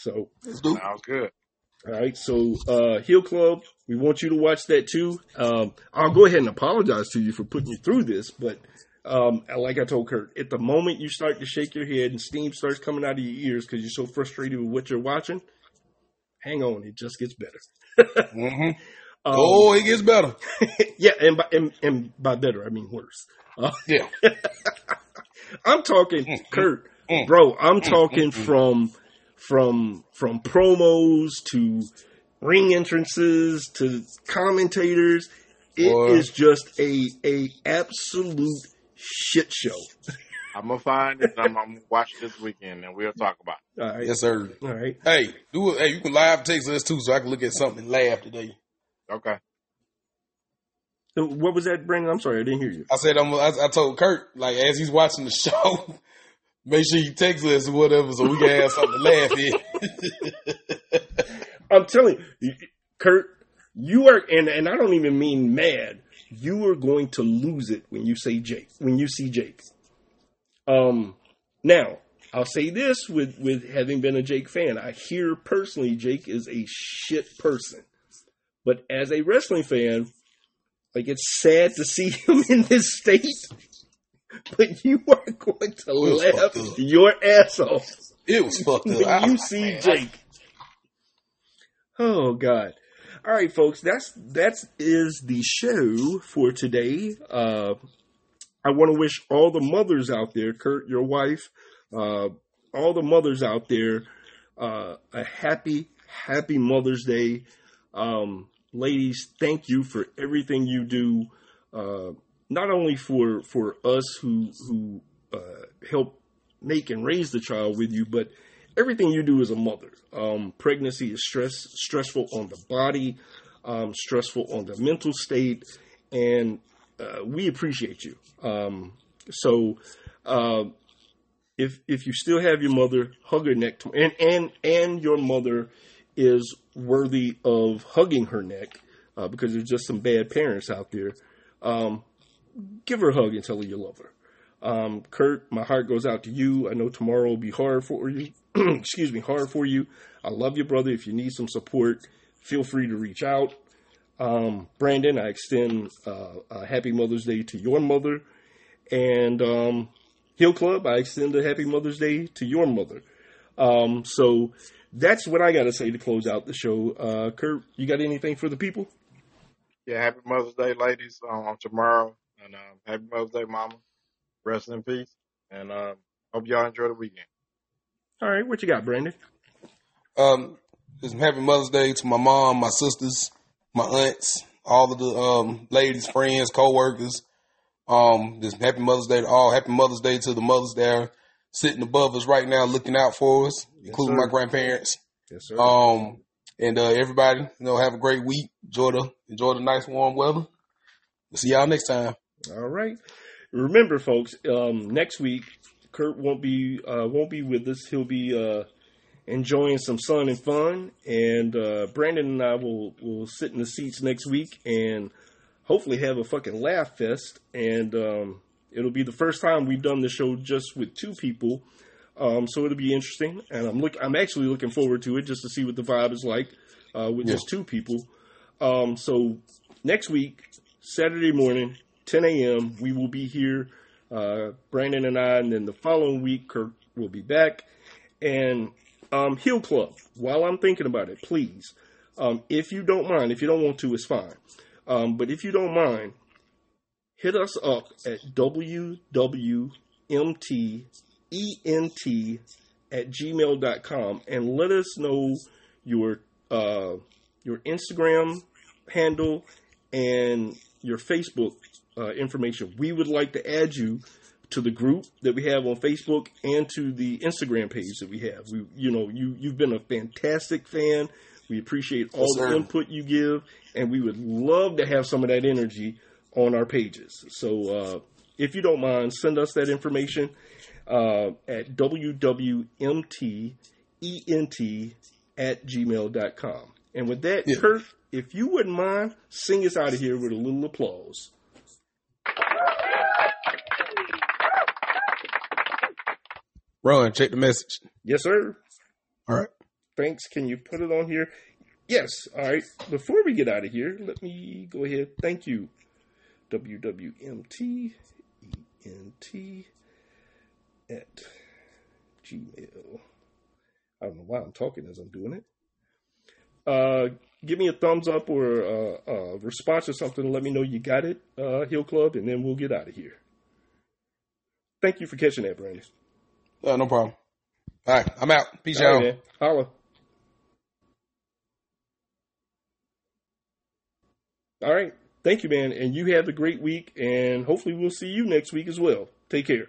So Let's do. it. Sounds good. all right, so uh, Hill Club, we want you to watch that too. Um, I'll go ahead and apologize to you for putting you through this, but um, like I told Kurt, at the moment you start to shake your head and steam starts coming out of your ears because you're so frustrated with what you're watching, hang on, it just gets better. hmm Um, oh, it gets better. yeah, and by, and, and by better I mean worse. Uh, Yeah. I'm talking, Mm, Kurt, mm, bro. I'm talking from from from promos to ring entrances to commentators. It is Boy. just a a absolute shit show. I'm gonna find it. I'm, I'm gonna watch it this weekend, and we'll talk about it. All right. Yes, sir. All right. Hey, do it. Hey, you can live text us too, so I can look at something and laugh today. Okay. So what was that, Brandon? I'm sorry, I didn't hear you. I said I'm. I, I told Kurt like as he's watching the show, make sure you text us or whatever, so we can have something to laugh at. I'm telling you, Kurt, you are, and, and I don't even mean mad. You are going to lose it when you say Jake, when you see Jake. Um, now I'll say this with with having been a Jake fan, I hear personally Jake is a shit person, but as a wrestling fan, like it's sad to see him in this state. But you are going to laugh your ass off It was fucked up. when you see Jake. Oh God. All right, folks, that's that is the show for today. Uh, I want to wish all the mothers out there, Kurt, your wife, uh, all the mothers out there, uh, a happy, happy Mother's Day. Um, ladies, thank you for everything you do. Not only for for us who who uh, help make and raise the child with you, but everything you do as a mother. Um, pregnancy is stress stressful on the body, um, stressful on the mental state, and uh, we appreciate you. Um, so, uh, if if you still have your mother, hug her neck, and and and your mother is worthy of hugging her neck uh, because there's just some bad parents out there. Um, give her a hug and tell her you love her. Um, Kurt, my heart goes out to you. I know tomorrow will be hard for you. Excuse me, hard for you. I love you, brother. If you need some support, feel free to reach out. Um, Brandon, I extend uh, a happy Mother's Day to your mother. And um, Hill Club, I extend a happy Mother's Day to your mother. Um, so that's what I got to say to close out the show. Uh, Kurt, you got anything for the people? Yeah, happy Mother's Day, ladies, um, tomorrow, and um, happy Mother's Day, Mama. Rest in peace, and um, hope y'all enjoy the weekend. All right, what you got, Brandon? Um, just happy Mother's Day to my mom, my sisters, my aunts, all of the um ladies, friends, co-workers. Um, just happy Mother's Day to all. Happy Mother's Day to the mothers there sitting above us right now, looking out for us, including sir. my grandparents. Yes, sir. Um, and uh, everybody, you know, have a great week. Enjoy the enjoy the nice warm weather. We'll see y'all next time. All right. Remember, folks, um, next week Kurt won't be uh, won't be with us. He'll be uh, enjoying some sun and fun, and uh, Brandon and I will will sit in the seats next week and hopefully have a fucking laugh fest. And um, it'll be the first time we've done the show just with two people, um, so it'll be interesting. And I'm look I'm actually looking forward to it just to see what the vibe is like uh, with Yeah. just two people. Um, so next week, Saturday morning, 10 a.m., we will be here, uh, Brandon and I, and then the following week, Kurt will be back. And um, Hill Club, while I'm thinking about it, please, um, if you don't mind, if you don't want to, it's fine. Um, but if you don't mind, hit us up at www.mtent at gmail.com and let us know your uh, your Instagram handle and your Facebook uh, information. We would like to add you to the group that we have on Facebook and to the Instagram page that we have. We, you know, you you've been a fantastic fan. We appreciate all Yes, the input you give, and we would love to have some of that energy on our pages. So, uh, if you don't mind, send us that information uh, at www.mtent at gmail.com. And with that, Yeah. Kurt, if you wouldn't mind, sing us out of here with a little applause. Run, check the message. Yes, sir. All right. Thanks. Can you put it on here? Yes. All right. Before we get out of here, let me go ahead. Thank you. WWMT ENT at Gmail. I don't know why I'm talking as I'm doing it. Uh, give me a thumbs up or uh, a response or something. Let me know you got it, uh, Hill Club, and then we'll get out of here. Thank you for catching that, Brandon. Uh, no problem. All right, I'm out. Peace All out. right. Holla. All right. Thank you, man. And you have a great week, and hopefully we'll see you next week as well. Take care.